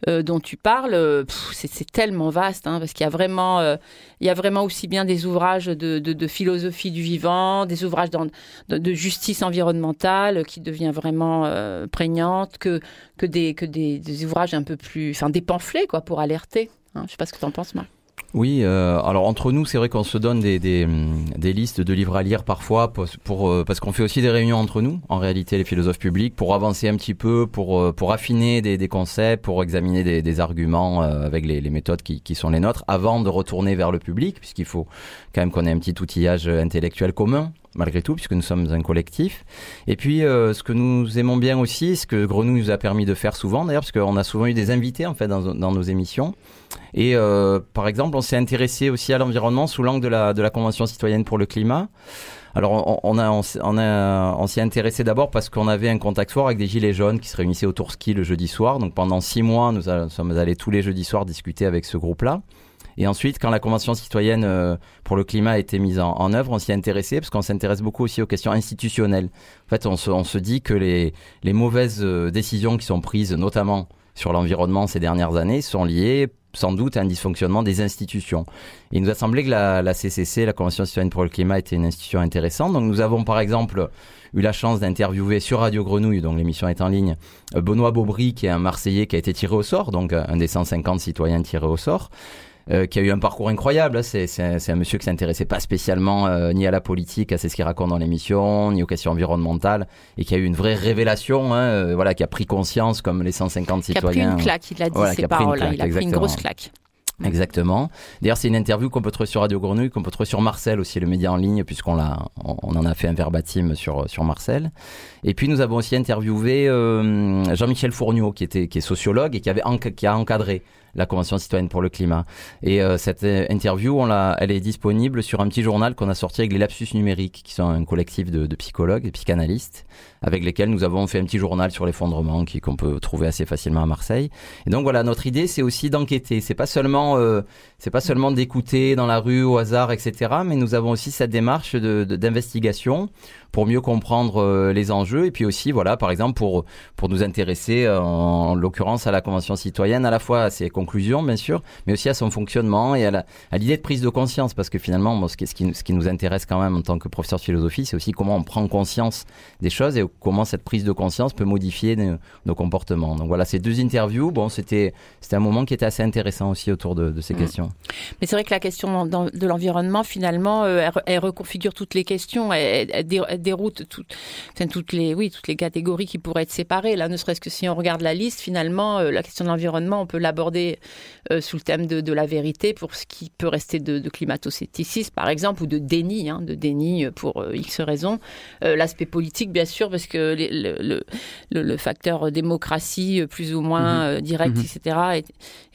Speaker 10: dont tu parles, c'est, tellement vaste, hein, parce qu'il y a vraiment, y a vraiment aussi bien des ouvrages de, de- philosophie du vivant, des ouvrages de, justice environnementale qui devient vraiment prégnante, que que des que des, ouvrages un peu plus, des pamphlets quoi, pour alerter. Hein, je sais pas ce que tu en penses, Marc.
Speaker 9: Oui, euh, alors entre nous, c'est vrai qu'on se donne des, des, des listes de livres à lire parfois, pour, euh, parce qu'on fait aussi des réunions entre nous, en réalité, les philosophes publics, pour avancer un petit peu, pour, euh, pour affiner des, des concepts, pour examiner des, des arguments avec les, les méthodes qui, qui sont les nôtres, avant de retourner vers le public, puisqu'il faut quand même qu'on ait un petit outillage intellectuel commun malgré tout, puisque nous sommes un collectif. Et puis, euh, ce que nous aimons bien aussi, ce que Grenouille nous a permis de faire souvent, d'ailleurs, parce qu'on a souvent eu des invités en fait dans, nos émissions. Et euh, par exemple, on s'est intéressé aussi à l'environnement sous l'angle de la, Convention citoyenne pour le climat. Alors, on, a, on, s'y est intéressé d'abord parce qu'on avait un contact fort avec des gilets jaunes qui se réunissaient autour ski le jeudi soir. Donc, pendant six mois, nous a- sommes allés tous les jeudis soirs discuter avec ce groupe-là. Et ensuite, quand la Convention citoyenne euh, pour le climat a été mise en, œuvre, on s'y est intéressé parce qu'on s'intéresse beaucoup aussi aux questions institutionnelles. En fait, on se, dit que les, mauvaises euh, décisions qui sont prises, notamment sur l'environnement ces dernières années, sont liées sans doute à un dysfonctionnement des institutions. il nous a semblé que la, la CCC, la Convention citoyenne pour le climat, était une institution intéressante. Donc nous avons par exemple eu la chance d'interviewer sur Radio Grenouille, donc l'émission est en ligne, euh, Benoît Beaubry, qui est un Marseillais qui a été tiré au sort, donc un des 150 citoyens tirés au sort. Euh, qui a eu un parcours incroyable. Hein. C'est, c'est, un, monsieur qui s'intéressait pas spécialement euh, ni à la politique, à ce qu'il raconte dans l'émission, ni aux questions environnementales, et qui a eu une vraie révélation, hein, euh, voilà, qui a pris conscience comme les 150 citoyens. Qui a
Speaker 10: pris une claque, il a dit ses paroles, il a pris une grosse claque.
Speaker 9: Exactement. D'ailleurs, c'est une interview qu'on peut trouver sur Radio Grenouille, qu'on peut trouver sur Marcel aussi, le média en ligne, puisqu'on l'a, on, en a fait un verbatim sur sur Marcel. Et puis nous avons aussi interviewé euh, Jean-Michel Fourniot, qui était qui est sociologue et qui avait qui a encadré la Convention citoyenne pour le climat. Et euh, cette euh, interview, on l'a, elle est disponible sur un petit journal qu'on a sorti avec les Lapsus numériques, qui sont un collectif de, de psychologues et psychanalystes, avec lesquels nous avons fait un petit journal sur l'effondrement qui qu'on peut trouver assez facilement à Marseille. Et donc voilà, notre idée, c'est aussi d'enquêter. C'est pas seulement, euh, c'est pas seulement d'écouter dans la rue au hasard, etc. Mais nous avons aussi cette démarche de, d'investigation pour mieux comprendre euh, les enjeux et puis aussi voilà par exemple pour pour nous intéresser euh, en, l'occurrence à la convention citoyenne à la fois à ses conclusions bien sûr mais aussi à son fonctionnement et à, l'idée de prise de conscience parce que finalement ce, qui, ce, qui, ce qui nous intéresse quand même en tant que professeur de philosophie c'est aussi comment on prend conscience des choses et comment cette prise de conscience peut modifier nos, comportements donc voilà ces deux interviews bon c'était c'était un moment qui était assez intéressant aussi autour de, de ces mmh. questions
Speaker 10: mais c'est vrai que la question de l'environnement finalement euh, elle, reconfigure toutes les questions elle, elle, déroute toutes, toutes les, oui, toutes les catégories qui pourraient être séparées. Là, ne serait-ce que si on regarde la liste, finalement, euh, la question de l'environnement, on peut l'aborder euh, sous le thème de, de, la vérité pour ce qui peut rester de, de climato-scepticisme, par exemple, ou de déni, hein, de déni pour X raisons. L'aspect politique, bien sûr, parce que le, le, le, facteur démocratie, plus ou moins mmh direct, mmh etc., est,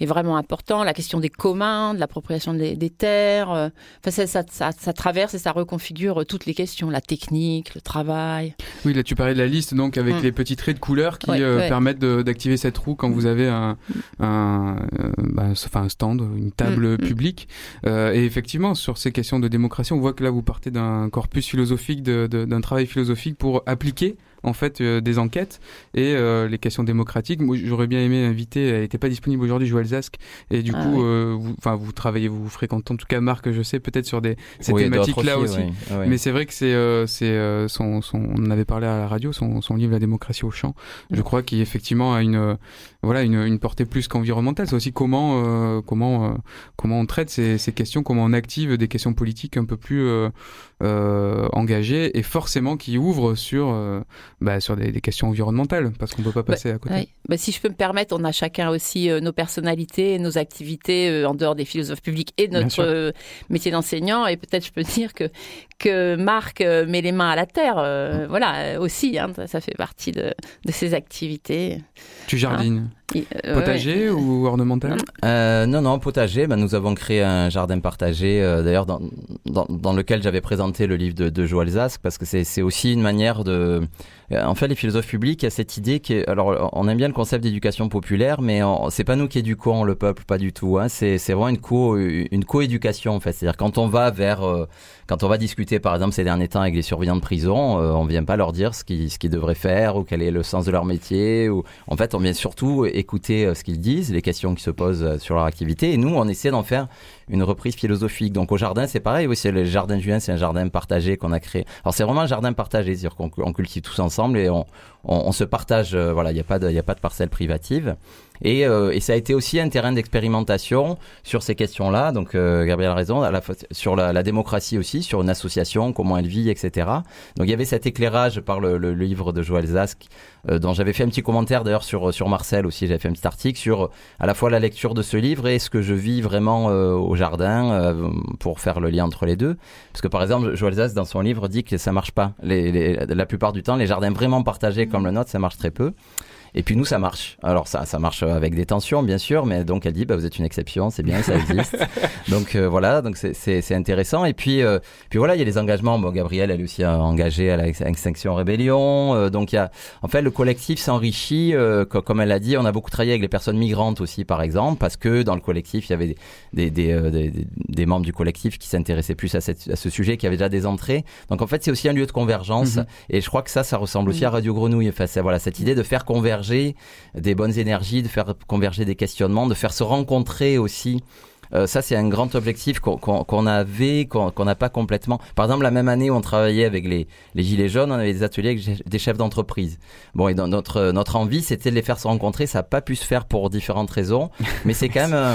Speaker 10: est, vraiment important. La question des communs, de l'appropriation des, des, terres, enfin, ça, ça, ça, ça traverse et ça reconfigure toutes les questions, la technique le travail.
Speaker 4: Oui, là tu parlais de la liste donc avec mm. les petits traits de couleur qui euh, permettent d'activer cette roue quand vous avez un, un, euh, bah, un stand, une table mm, mm. publique. Euh, et effectivement, sur ces questions de démocratie, on voit que là vous partez d'un corpus philosophique, d'un travail philosophique pour appliquer en fait euh, des enquêtes et euh, les questions démocratiques. Moi, j'aurais bien aimé inviter, elle n'était pas disponible aujourd'hui, Joël Zask, et du ah coup, euh, vous, enfin, vous travaillez, vous, fréquentez en tout cas Marc, je sais, peut-être sur des ces thématiques-là aussi. Mais c'est vrai que c'est, c'est son, son, on en avait parlé à la radio, son, son livre La démocratie au champ. Je crois qu'il effectivement a une, voilà, une, une portée plus qu'environnementale. C'est aussi comment, comment, comment on traite ces, ces questions, comment on active des questions politiques un peu plus euh, engagé et forcément qui ouvre sur, euh, bah, sur des, questions environnementales parce qu'on ne peut pas passer à côté.
Speaker 10: Bah, si je peux me permettre, on a chacun aussi euh, nos personnalités, nos activités en dehors des philosophes publics et notre métier d'enseignant. Et peut-être je peux (laughs) dire que, que Marc met les mains à la terre. Mm. Voilà, aussi, hein, ça, fait partie de, de ses activités.
Speaker 4: Tu jardines euh, potager ou ornemental
Speaker 9: euh, Non, non, potager. Ben, nous avons créé un jardin partagé, euh, d'ailleurs, dans, dans, dans, lequel j'avais présenté le livre de, de Joël Zask, parce que c'est aussi une manière de... En fait, les philosophes publics, il y a cette idée qui Alors, on aime bien le concept d'éducation populaire, mais c'est pas nous qui éduquons le peuple, pas du tout. Hein. C'est vraiment une co une coéducation, en fait. C'est-à-dire quand on va vers... quand on va discuter, par exemple, ces derniers temps avec les surveillants de prison, on vient pas leur dire ce qu'ils devraient faire ou quel est le sens de leur métier. Ou... En fait, on vient surtout écouter euh, ce qu'ils disent, les questions qui se posent euh, sur leur activité. Et nous, on essaie d'en faire une reprise philosophique. Donc au jardin, c'est pareil. Oui, c'est le jardin Julien, c'est un jardin partagé qu'on a créé. Alors c'est vraiment un jardin partagé, c'est-à-dire qu'on cultive tous ensemble et on, on, se partage. Euh, voilà, il n'y a pas de, il a pas de parcelle privative. Et, euh, et, ça a été aussi un terrain d'expérimentation sur ces questions-là. Donc, euh, Gabriel a raison, à la sur la, la, démocratie aussi, sur une association, comment elle vit, etc. Donc, il y avait cet éclairage par le, le livre de Joël Zask, euh, dont j'avais fait un petit commentaire d'ailleurs sur sur Marcel aussi. J'avais fait un petit article sur à la fois la lecture de ce livre et ce que je vis vraiment au jardin pour faire le lien entre les deux. Parce que par exemple, Joël Zask dans son livre dit que ça marche pas. Les, les, la plupart du temps, les jardins vraiment partagés comme le nôtre, ça marche très peu. Et puis nous, ça marche. Alors ça, ça marche avec des tensions, bien sûr, mais donc elle dit, bah, vous êtes une exception, c'est bien, ça existe. (laughs) donc euh, voilà, donc c'est intéressant. Et puis, euh, puis voilà, il y a les engagements. Bon, Gabrielle, elle est aussi engagée à la Extinction Rébellion. Euh, donc il y a, en fait, le collectif s'enrichit. comme elle l'a dit, on a beaucoup travaillé avec les personnes migrantes aussi, par exemple, parce que dans le collectif, il y avait des, des, des, des membres du collectif qui s'intéressaient plus à, cette, à, ce sujet, qui avaient déjà des entrées. Donc en fait, c'est aussi un lieu de convergence. Mm-hmm. Et je crois que ça, ça ressemble aussi à Radio Grenouille. Enfin, c'est voilà cette idée de faire converger converger des bonnes énergies, de faire converger des questionnements, de faire se rencontrer aussi euh, ça, c'est un grand objectif qu'on avait, qu'on n'a pas complètement. Par exemple, la même année où on travaillait avec les, les Gilets jaunes, on avait des ateliers avec des chefs d'entreprise. Bon, et notre, notre envie, c'était de les faire se rencontrer. Ça n'a pas pu se faire pour différentes raisons, mais c'est quand même (laughs) euh,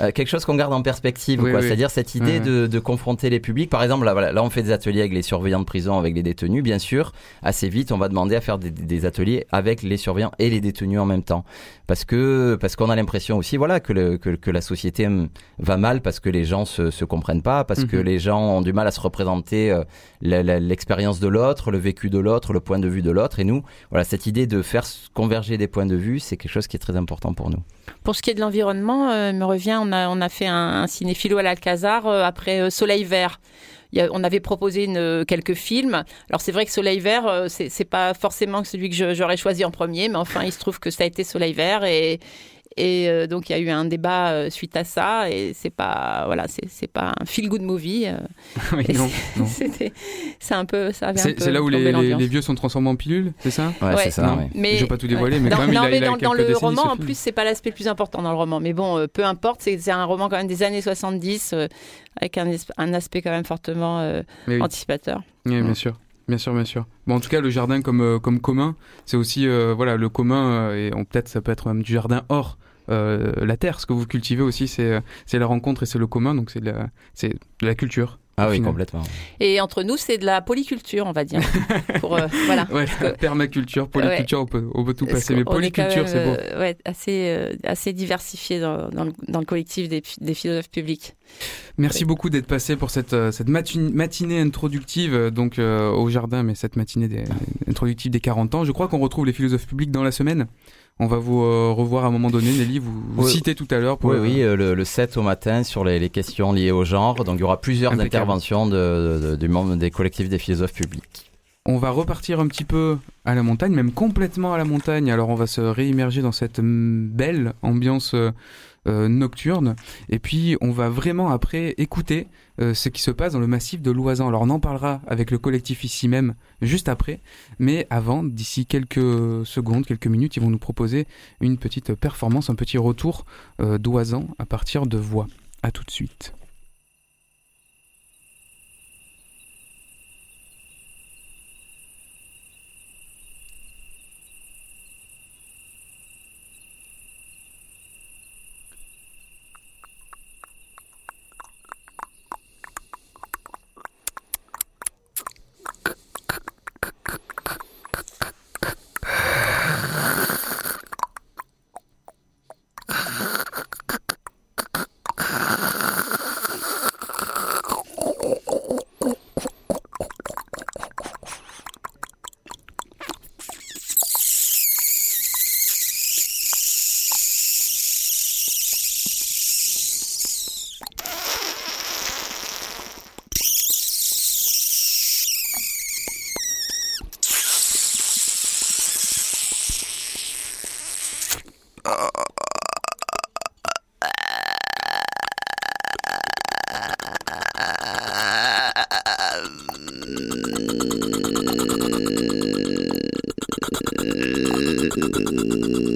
Speaker 9: euh, quelque chose qu'on garde en perspective. C'est-à-dire cette idée de, de, confronter les publics. Par exemple, là, voilà, là, on fait des ateliers avec les surveillants de prison, avec les détenus. Bien sûr, assez vite, on va demander à faire des, des ateliers avec les surveillants et les détenus en même temps. Parce que parce qu'on a l'impression aussi voilà, que, le, que, que la société hum, va mal parce que les gens se, se comprennent pas, parce que mhm. les gens ont du mal à se représenter euh, l'expérience de l'autre, le vécu de l'autre, le point de vue de l'autre. Et nous, voilà, cette idée de faire converger des points de vue, c'est quelque chose qui est très important pour nous.
Speaker 10: Pour ce qui est de l'environnement, euh, me revient, on a, on a fait un, un cinéphilo à l'Alcazar euh, après Soleil Vert. on avait proposé une, quelques films. Alors c'est vrai que Soleil Vert, c'est pas forcément celui que j'aurais choisi en premier, mais enfin il se trouve que ça a été Soleil Vert et, et euh, donc il y a eu un débat euh, suite à ça, et c'est pas voilà, c'est pas un feel good movie. Euh. (laughs)
Speaker 4: oui, non, (laughs)
Speaker 10: c'est un peu ça.
Speaker 4: C'est là où les, les, vieux sont transformés en pilules, c'est ça?
Speaker 9: Ouais, c'est ça.
Speaker 10: Mais,
Speaker 4: je vais pas tout dévoiler, mais quand même,
Speaker 10: non,
Speaker 4: il
Speaker 10: a,
Speaker 4: dans,
Speaker 10: dans le roman, en plus, c'est pas l'aspect le plus important dans le roman. Mais bon, peu importe, c'est un roman quand même des années 70 avec un, un, aspect quand même fortement anticipateur.
Speaker 4: Oui, bien sûr. Bien sûr, bien sûr. Bon, en tout cas, le jardin comme, comme commun, c'est aussi, voilà, le commun, et peut-être ça peut être même du jardin hors euh, la terre. Ce que vous cultivez aussi, c'est la rencontre et c'est le commun, donc c'est de, la culture.
Speaker 9: Ah oui, complètement.
Speaker 10: Et entre nous, c'est de la polyculture, on va dire. (laughs) Pour, euh, voilà.
Speaker 4: permaculture, polyculture, on, peut, on peut tout passer, mais polyculture, c'est beau.
Speaker 10: Euh, ouais, assez, assez diversifié dans, dans, le, dans, le, collectif des, des philosophes publics.
Speaker 4: Merci beaucoup d'être passé pour cette, cette matinée introductive donc au jardin, mais cette matinée des, introductive des 40 ans. Je crois qu'on retrouve les philosophes publics dans la semaine. On va vous euh, revoir à un moment donné, Nelly, vous, vous citez tout à l'heure.
Speaker 9: Oui, oui euh, le, 7 au matin sur les, questions liées au genre. Donc il y aura plusieurs interventions de, du membre des collectifs des philosophes publics.
Speaker 4: On va repartir un petit peu à la montagne, même complètement à la montagne. Alors on va se réimmerger dans cette mm, belle ambiance euh, euh, nocturne. Et puis on va vraiment après écouter euh, ce qui se passe dans le massif de l'Oisan. Alors on en parlera avec le collectif ici même juste après. Mais avant, d'ici quelques secondes, quelques minutes, ils vont nous proposer une petite performance, un petit retour euh, d'Oisan à partir de voix. À tout de suite.
Speaker 11: S'il te plaît, on rentre. Une pression. Un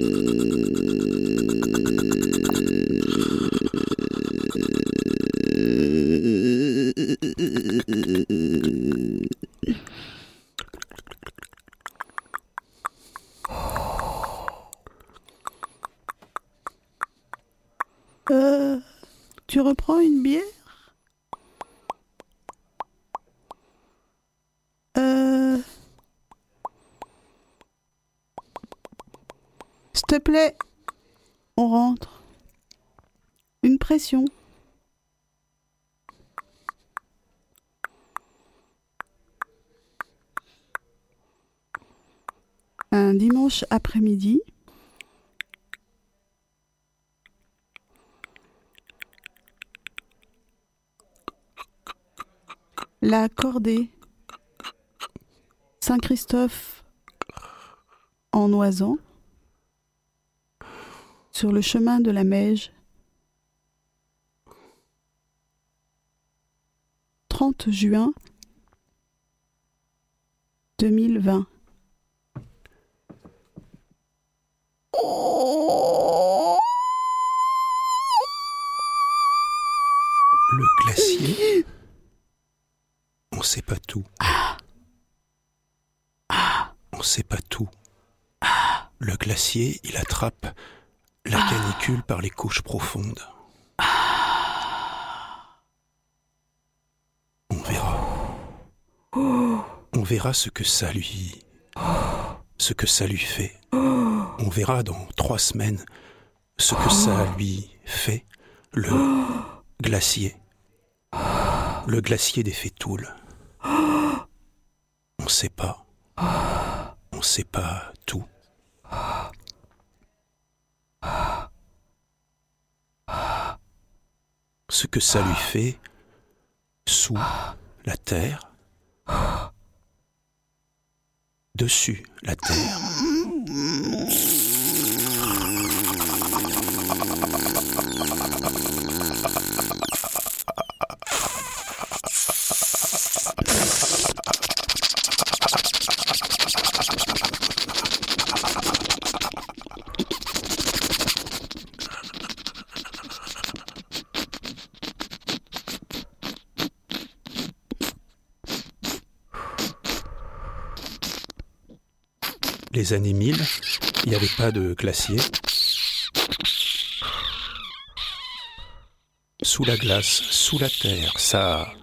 Speaker 11: après-midi. La cordée. Saint-Christophe en oisant sur le chemin de la Meige. 30 juin 2020.
Speaker 12: Verra ce que ça lui. ce que ça lui fait. On verra dans trois semaines ce que ça lui fait, le glacier. Le glacier des Fétoules. On sait pas. On sait pas tout. Ce que ça lui fait sous la terre, dessus la terre. Années 1000, il n'y avait pas de glacier. Sous la glace, sous la terre, ça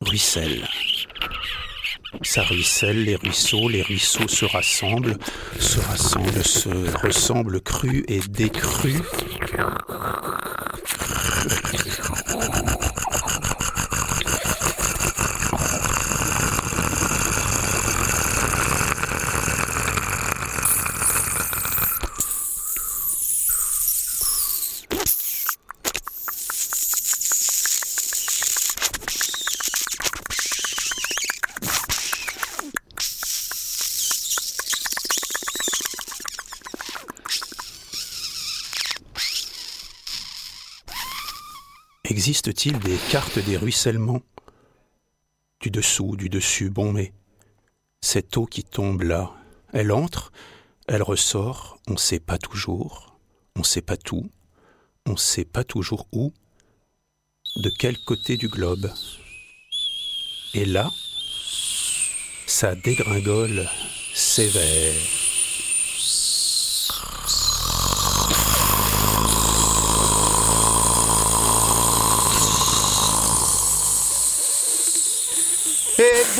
Speaker 12: ruisselle. Ça ruisselle, les ruisseaux, les ruisseaux se rassemblent, se rassemblent, se ressemblent crus et décrus. Existe-t-il des cartes des ruissellements? Du dessous, du dessus, bon mais cette eau qui tombe là, elle entre, elle ressort, on ne sait pas toujours, on ne sait pas tout, on ne sait pas toujours où, de quel côté du globe. Et là, ça dégringole sévère.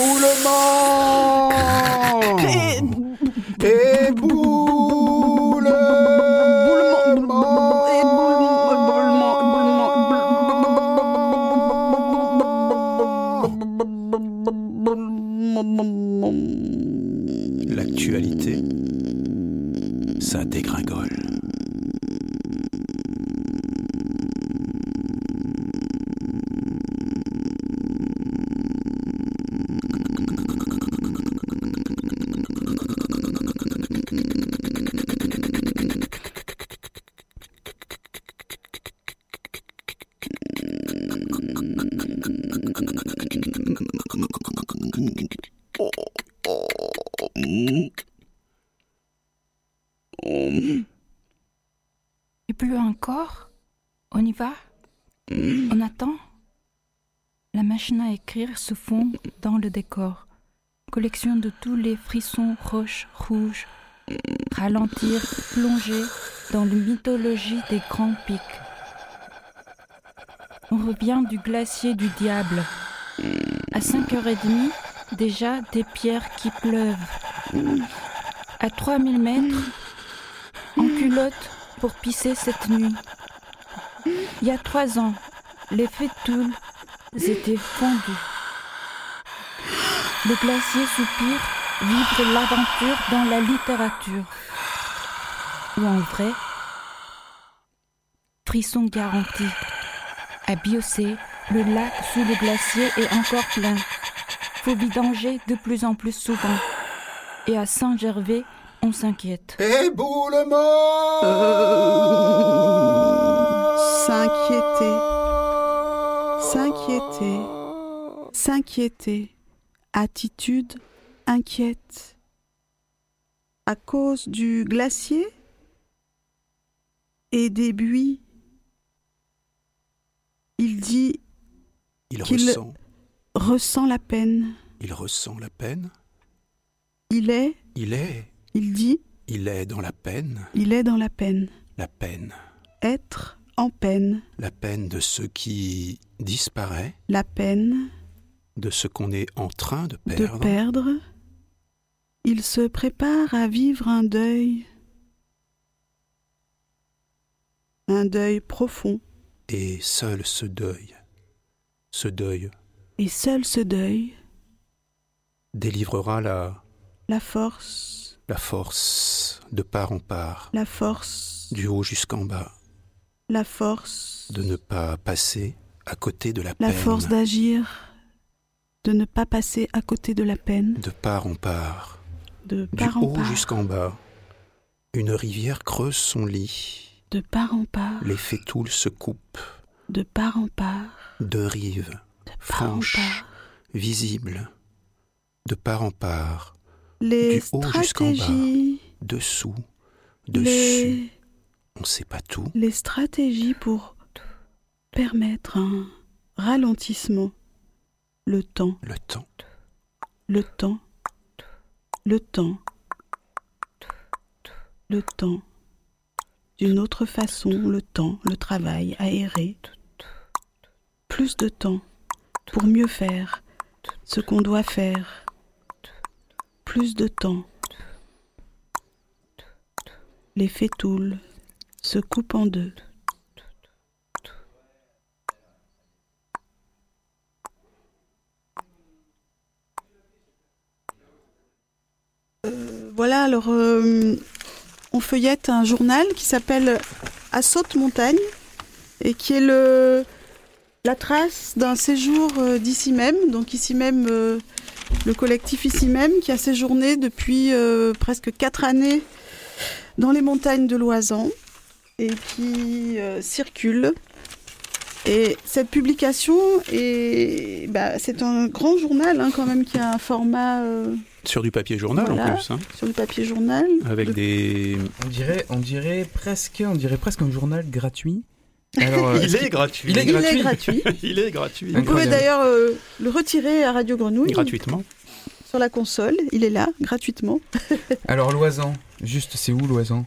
Speaker 13: Éboulement
Speaker 12: L'actualité,
Speaker 14: roches rouges. Ralentir, plonger dans la mythologie des grands pics. On revient du glacier du diable. À 5h30, déjà des pierres qui pleuvent. À 3000 mètres, en culotte pour pisser cette nuit. Il y a trois ans, les fétoules étaient fondus. Le glacier soupire, vivre l'aventure dans la littérature. Ou en vrai, frisson garanti. À Biocé, le lac sous le glacier est encore plein. Faut vidanger de plus en plus souvent. Et à Saint-Gervais, on s'inquiète.
Speaker 13: Éboulement
Speaker 11: S'inquiéter. S'inquiéter. S'inquiéter. Attitude inquiète. À cause du glacier et des buis. Il dit
Speaker 12: Il
Speaker 11: qu'il
Speaker 12: ressent,
Speaker 11: ressent la peine.
Speaker 12: il ressent la peine.
Speaker 11: Il est,
Speaker 12: Il est,
Speaker 11: il dit,
Speaker 12: il est dans la peine,
Speaker 11: il est dans la peine.
Speaker 12: la peine,
Speaker 11: Être en peine,
Speaker 12: la peine de ce qui disparaît,
Speaker 11: la peine
Speaker 12: de ce qu'on est en train de
Speaker 11: de
Speaker 12: perdre.
Speaker 11: Il se prépare à vivre un deuil. Un deuil profond.
Speaker 12: Et seul ce deuil, ce deuil
Speaker 11: Et seul ce deuil,
Speaker 12: délivrera la,
Speaker 11: la force,
Speaker 12: la force de part en part,
Speaker 11: la force,
Speaker 12: du haut jusqu'en bas,
Speaker 11: la force,
Speaker 12: de ne pas passer à côté de la,
Speaker 11: la
Speaker 12: peine,
Speaker 11: force d'agir, de ne pas passer à côté de la peine,
Speaker 12: de part en part,
Speaker 11: de
Speaker 12: du
Speaker 11: part en
Speaker 12: haut
Speaker 11: part,
Speaker 12: jusqu'en bas. Une rivière creuse son lit,
Speaker 11: de part en part,
Speaker 12: les fétoules se coupent,
Speaker 11: de part en part,
Speaker 12: deux rives,
Speaker 11: part en
Speaker 12: franches,
Speaker 11: part.
Speaker 12: visibles, de part en part,
Speaker 11: Les
Speaker 12: du haut jusqu'en bas,
Speaker 11: stratégies,
Speaker 12: dessous, dessus.
Speaker 11: les,
Speaker 12: On ne sait pas tout.
Speaker 11: les stratégies pour permettre un ralentissement, le temps,
Speaker 12: Le temps,
Speaker 11: le temps, le temps, le temps. D'une autre façon, le temps, le travail aéré. Plus de temps pour mieux faire ce qu'on doit faire. Plus de temps. Les fétoules se coupent en deux. Euh, voilà, alors euh, on feuillette un journal qui s'appelle À saute montagne et qui est la trace d'un séjour euh, d'ici même, donc ici même, euh, le collectif ici même qui a séjourné depuis presque quatre années dans les montagnes de l'Oisan et qui circule. Et cette publication, est, bah, c'est un grand journal hein, quand même qui a un format euh,
Speaker 12: sur du papier journal
Speaker 11: Voilà.
Speaker 12: en plus, hein,
Speaker 11: sur le papier journal.
Speaker 12: avec des.
Speaker 4: On dirait, on dirait presque, on dirait presque un journal gratuit. (laughs) Alors, euh,
Speaker 12: Il est gratuit.
Speaker 4: Il est
Speaker 11: Il est
Speaker 4: gratuit.
Speaker 11: gratuit. (laughs)
Speaker 12: Il est gratuit.
Speaker 11: Vous pouvez d'ailleurs euh, le retirer à Radio Grenouille
Speaker 12: Gratuitement.
Speaker 11: sur la console. Il est là, gratuitement.
Speaker 4: Alors Loisan, juste c'est où Loisan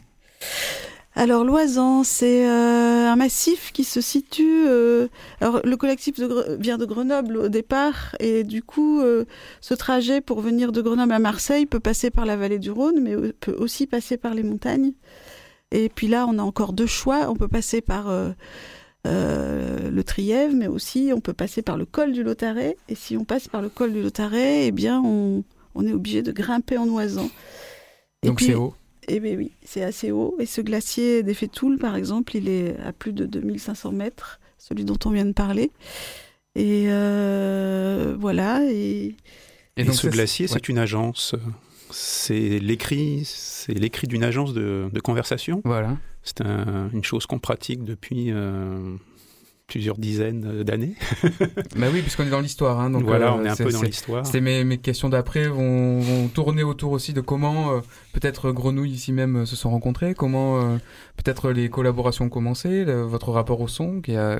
Speaker 11: Alors Loisan, c'est euh, un massif qui se situe. euh, alors le collectif de vient de Grenoble au départ, et du coup, euh, ce trajet pour venir de Grenoble à Marseille peut passer par la vallée du Rhône, mais peut aussi passer par les montagnes. Et puis là, on a encore deux choix. On peut passer par le Trièvre, mais aussi on peut passer par le col du Lotaret. Et si on passe par le col du Lotaret, eh bien, on, on est obligé de grimper en oisant. Et
Speaker 4: Donc c'est haut.
Speaker 11: Eh bien oui, c'est assez haut. Et ce glacier des Fétoules, par exemple, il est à plus de 2500 mètres, celui dont on vient de parler. Et euh, voilà. Et,
Speaker 12: Et,
Speaker 4: donc,
Speaker 12: ce glacier,
Speaker 4: ouais.
Speaker 12: c'est une agence. euh, C'est l'écrit, c'est l'écrit d'une agence de, de conversation.
Speaker 4: Voilà.
Speaker 12: C'est un- une chose qu'on pratique depuis euh, plusieurs dizaines d'années. (laughs)
Speaker 4: Bah oui, puisqu'on est dans l'histoire. Hein, donc
Speaker 12: voilà,
Speaker 4: euh,
Speaker 12: on est un peu dans l'histoire.
Speaker 4: C'est mes, mes questions d'après vont, vont tourner autour aussi de comment euh, peut-être Grenouille ici même euh, se sont rencontrés, comment euh, peut-être les collaborations ont commencé, le- votre rapport au son, qui a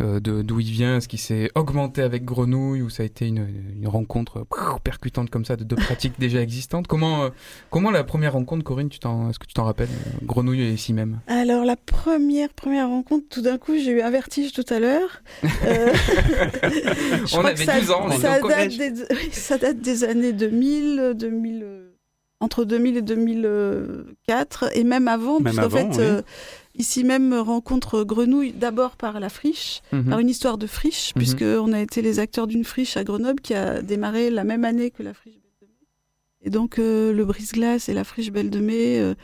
Speaker 4: euh, de- d'où il vient, est-ce qu'il s'est augmenté avec Grenouille ou ça a été une, une rencontre euh, percutante comme ça de deux pratiques déjà existantes? Comment euh, comment la première rencontre, Corinne, tu t'en est-ce que tu t'en rappelles, euh, Grenouille et ici même
Speaker 11: alors la première première rencontre, tout d'un coup, j'ai eu un vertige tout à l'heure. Euh, (laughs)
Speaker 4: On avait
Speaker 11: que ça,
Speaker 4: 12 ans, on
Speaker 11: ça date
Speaker 4: collège.
Speaker 11: des, ça date des années 2000, 2000 euh, entre 2000 et 2004, et même avant,
Speaker 12: Même
Speaker 11: puisqu'en
Speaker 12: avant,
Speaker 11: fait,
Speaker 12: oui.
Speaker 11: euh, ici même rencontre Grenouille d'abord par la friche,
Speaker 4: Mhm.
Speaker 11: par une histoire de friche,
Speaker 4: Mhm.
Speaker 11: puisqu'on a été les acteurs d'une friche à Grenoble qui a démarré la même année que la friche Belle de Mai. Et donc euh, le brise-glace et la friche Belle de Mai euh,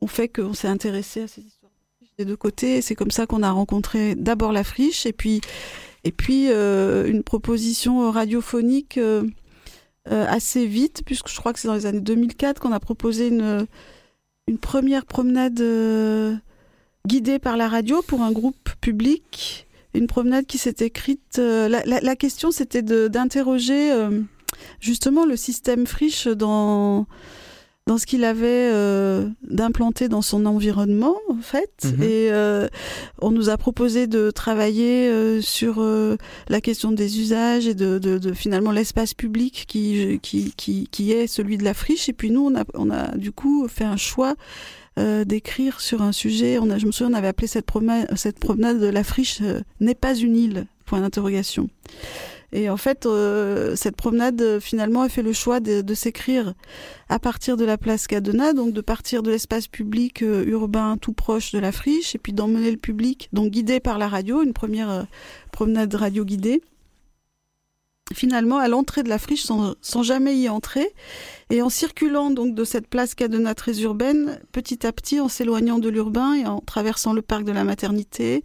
Speaker 11: ont fait qu'on s'est intéressé à ces histoires de friche des deux côtés. Et c'est comme ça qu'on a rencontré d'abord la friche et puis, et puis euh, une proposition radiophonique assez vite, puisque je crois que c'est dans les années 2004 qu'on a proposé une, une première promenade guidée par la radio pour un groupe public. Une promenade qui s'est écrite. euh, la, la- la question, c'était d'interroger euh, justement le système friche dans, dans ce qu'il avait euh, d'implanter dans son environnement, en fait.
Speaker 15: Mhm.
Speaker 11: Et euh, on nous a proposé de travailler euh, sur la question des usages et de, de, de finalement l'espace public qui, qui, qui, qui est celui de la friche. Et puis nous, on a, on a du coup fait un choix euh, d'écrire sur un sujet. On a, je me souviens, on avait appelé cette promenade, de la friche euh, n'est pas une île? Point d'interrogation. Et en fait, euh, cette promenade, finalement, a fait le choix de, s'écrire à partir de la place Cadena, donc de partir de l'espace public urbain tout proche de la friche, et puis d'emmener le public, donc guidé par la radio, une première promenade radio guidée, finalement à l'entrée de la friche sans, sans jamais y entrer, et en circulant donc de cette place Cadena très urbaine, petit à petit en s'éloignant de l'urbain et en traversant le parc de la maternité,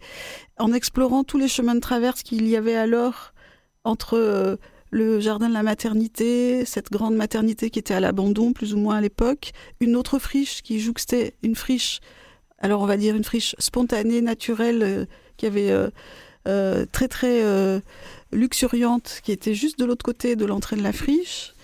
Speaker 11: en explorant tous les chemins de traverse qu'il y avait alors entre euh, le jardin de la maternité, cette grande maternité qui était à l'abandon plus ou moins à l'époque, une autre friche qui jouxtait une friche, alors on va dire une friche spontanée, naturelle, euh, qui avait euh, euh, très très luxuriante, qui était juste de l'autre côté de l'entrée de la friche.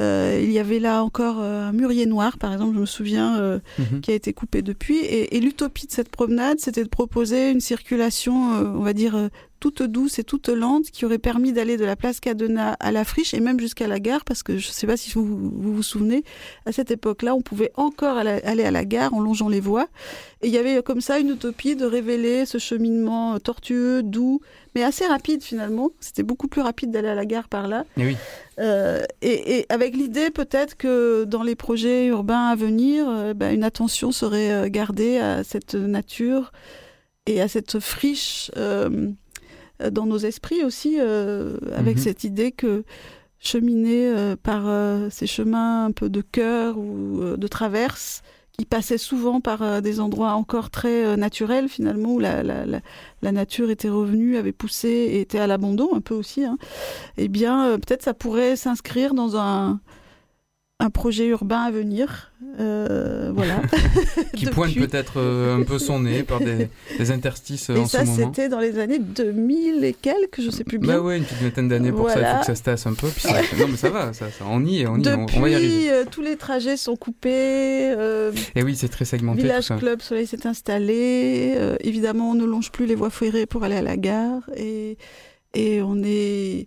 Speaker 11: Euh, il y avait là encore euh, un mûrier noir, par exemple, je me souviens, euh,
Speaker 15: Mhm.
Speaker 11: qui a été coupé depuis. Et, et l'utopie de cette promenade, c'était de proposer une circulation, euh, on va dire, toute douce et toute lente, qui aurait permis d'aller de la place Cadena à la friche et même jusqu'à la gare, parce que je ne sais pas si vous, vous vous souvenez, à cette époque-là, on pouvait encore aller à la gare en longeant les voies. Et il y avait comme ça une utopie de révéler ce cheminement tortueux, doux, mais assez rapide finalement. C'était beaucoup plus rapide d'aller à la gare par là.
Speaker 4: Et oui.
Speaker 11: Euh, et, et avec l'idée peut-être que dans les projets urbains à venir, euh, ben, une attention serait euh, gardée à cette nature et à cette friche euh, dans nos esprits aussi, euh, avec
Speaker 15: Mhm.
Speaker 11: cette idée que cheminer euh, par euh, ces chemins un peu de cœur ou euh, de traverse, qui passaient souvent par euh, des endroits encore très euh, naturels finalement, où la, la, la, la nature était revenue, avait poussé et était à l'abandon un peu aussi, hein, eh bien euh, peut-être ça pourrait s'inscrire dans un, un projet urbain à venir. Euh, voilà. (laughs) (laughs)
Speaker 4: Qui pointe peut-être euh, un peu son nez par des, des interstices
Speaker 11: Et
Speaker 4: en
Speaker 11: ça,
Speaker 4: ce moment.
Speaker 11: c'était dans les années 2000 et quelques, je sais plus bien.
Speaker 4: Bah ouais, une petite vingtaine d'années pour ça, il faut que ça se tasse un peu. Puis ça- (laughs) Non mais ça va, ça, ça- on y est, on y
Speaker 11: Depuis,
Speaker 4: on va y arriver.
Speaker 11: euh, tous les trajets sont coupés.
Speaker 4: Et oui, c'est très segmenté tout
Speaker 11: Village
Speaker 4: ça.
Speaker 11: Club Soleil s'est installé. évidemment, on ne longe plus les voies ferrées pour aller à la gare. Et, et on est.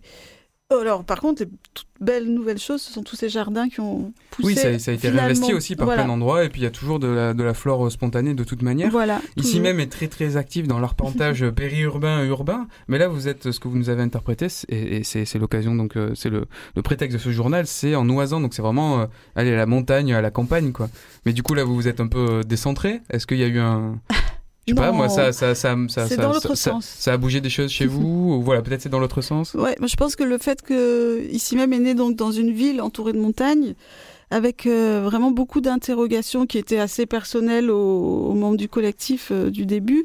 Speaker 11: Alors, par contre, les toutes belles nouvelles choses, ce sont tous ces jardins qui ont poussé.
Speaker 4: Oui, ça, ça a été
Speaker 11: finalement-
Speaker 4: réinvesti aussi par
Speaker 11: voilà.
Speaker 4: plein d'endroits, et puis il y a toujours de la, de la flore euh, spontanée de toute manière.
Speaker 11: Voilà,
Speaker 4: Ici
Speaker 11: toujours.
Speaker 4: même est très très actif dans l'arpentage (laughs) périurbain et urbain, mais là vous êtes, ce que vous nous avez interprété, et, et c'est l'occasion, donc euh, c'est le, le prétexte de ce journal, c'est en oisant, donc c'est vraiment euh, aller à la montagne, à la campagne, quoi. Mais du coup là vous vous êtes un peu décentré, est-ce qu'il y a eu un... Je sais pas, moi ça, ça, ça, ça, ça- ça- ça- ça a bougé des choses chez vous, (laughs) ou voilà, peut-être c'est dans l'autre sens?
Speaker 11: Ouais, moi je pense que le fait que ici même est né donc dans une ville entourée de montagnes, avec euh, vraiment beaucoup d'interrogations qui étaient assez personnelles aux, aux membres du collectif euh, du début,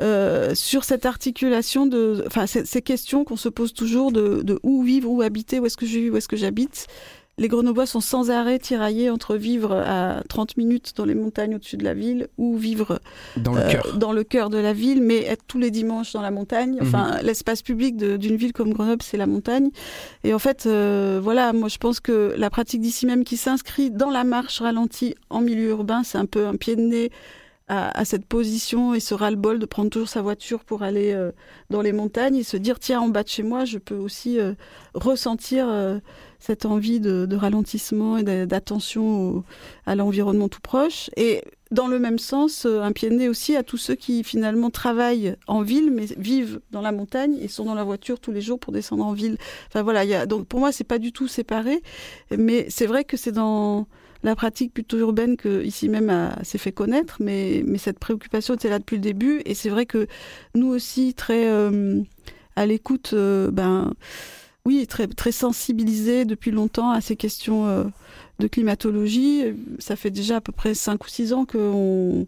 Speaker 11: euh, sur cette articulation de, enfin ces, ces questions qu'on se pose toujours de, de où vivre, où habiter, où est-ce que je vis, où est-ce que j'habite. Les Grenoblois sont sans arrêt tiraillés entre vivre à 30 minutes dans les montagnes au-dessus de la ville ou vivre
Speaker 4: Dans le
Speaker 11: euh,
Speaker 4: cœur.
Speaker 11: dans le cœur de la ville, mais être tous les dimanches dans la montagne. Enfin,
Speaker 4: Mhm.
Speaker 11: l'espace public d'une ville comme Grenoble, c'est la montagne. Et en fait, euh, voilà, moi je pense que la pratique d'ici même qui s'inscrit dans la marche ralentie en milieu urbain, c'est un peu un pied de nez à, à cette position et ce ras-le-bol de prendre toujours sa voiture pour aller euh, dans les montagnes et se dire tiens en bas de chez moi je peux aussi euh, ressentir euh, cette envie de, ralentissement et d'a- d'attention à l'environnement tout proche. Et dans le même sens euh, un pied de nez aussi à tous ceux qui finalement travaillent en ville mais vivent dans la montagne et sont dans la voiture tous les jours pour descendre en ville. Enfin voilà donc pour moi c'est pas du tout séparé. Mais c'est vrai que c'est dans la pratique plutôt urbaine que ici même s'est fait connaître, mais, mais cette préoccupation était là depuis le début. Et c'est vrai que nous aussi, très euh, à l'écoute, euh, ben, oui, très, très sensibilisés depuis longtemps à ces questions euh, de climatologie. Ça fait déjà à peu près 5 ou 6 ans qu'on,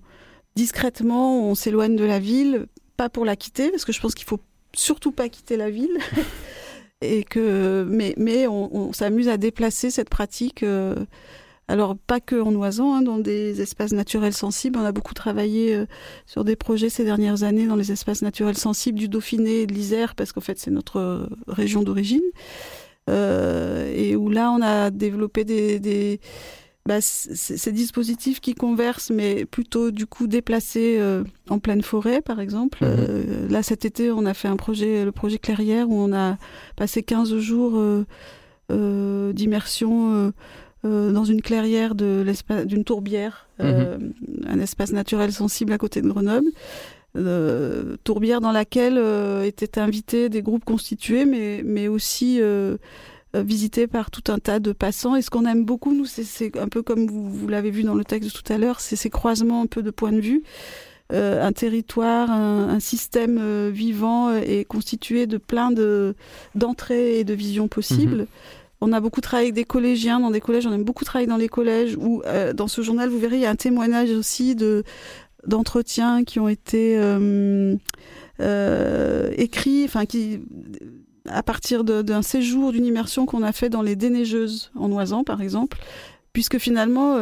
Speaker 11: discrètement, on s'éloigne de la ville, pas pour la quitter, parce que je pense qu'il faut surtout pas quitter la ville. (laughs) et que mais mais on, on s'amuse à déplacer cette pratique euh, alors pas que en oisant hein, dans des espaces naturels sensibles on a beaucoup travaillé euh, sur des projets ces dernières années dans les espaces naturels sensibles du Dauphiné et de l'Isère parce qu'en fait c'est notre euh, région d'origine Euh, et où là on a développé des, des bah, ces dispositifs qui conversent, mais plutôt du coup déplacés euh, en pleine forêt, par exemple.
Speaker 4: Mhm.
Speaker 11: Euh, là, cet été, on a fait un projet, le projet Clairière, où on a passé 15 jours euh, d'immersion euh, dans une clairière de l'espace- d'une tourbière, euh, un espace naturel sensible à côté de Grenoble. Euh, tourbière dans laquelle euh, étaient invités des groupes constitués, mais, mais aussi euh, visités par tout un tas de passants. Et ce qu'on aime beaucoup, nous, c'est- un peu comme vous, vous l'avez vu dans le texte de tout à l'heure, c'est ces croisements un peu de points de vue. Euh, un territoire, un, un système euh, vivant est constitué de plein de d'entrées et de visions possibles.
Speaker 15: Mhm.
Speaker 11: On a beaucoup travaillé avec des collégiens dans des collèges. On aime beaucoup travailler dans les collèges. Où euh, dans ce journal, vous verrez, il y a un témoignage aussi de d'entretiens qui ont été euh, euh, écrits, enfin qui à partir d'un séjour, d'une immersion qu'on a fait dans les déneigeuses en Oisan, par exemple, puisque finalement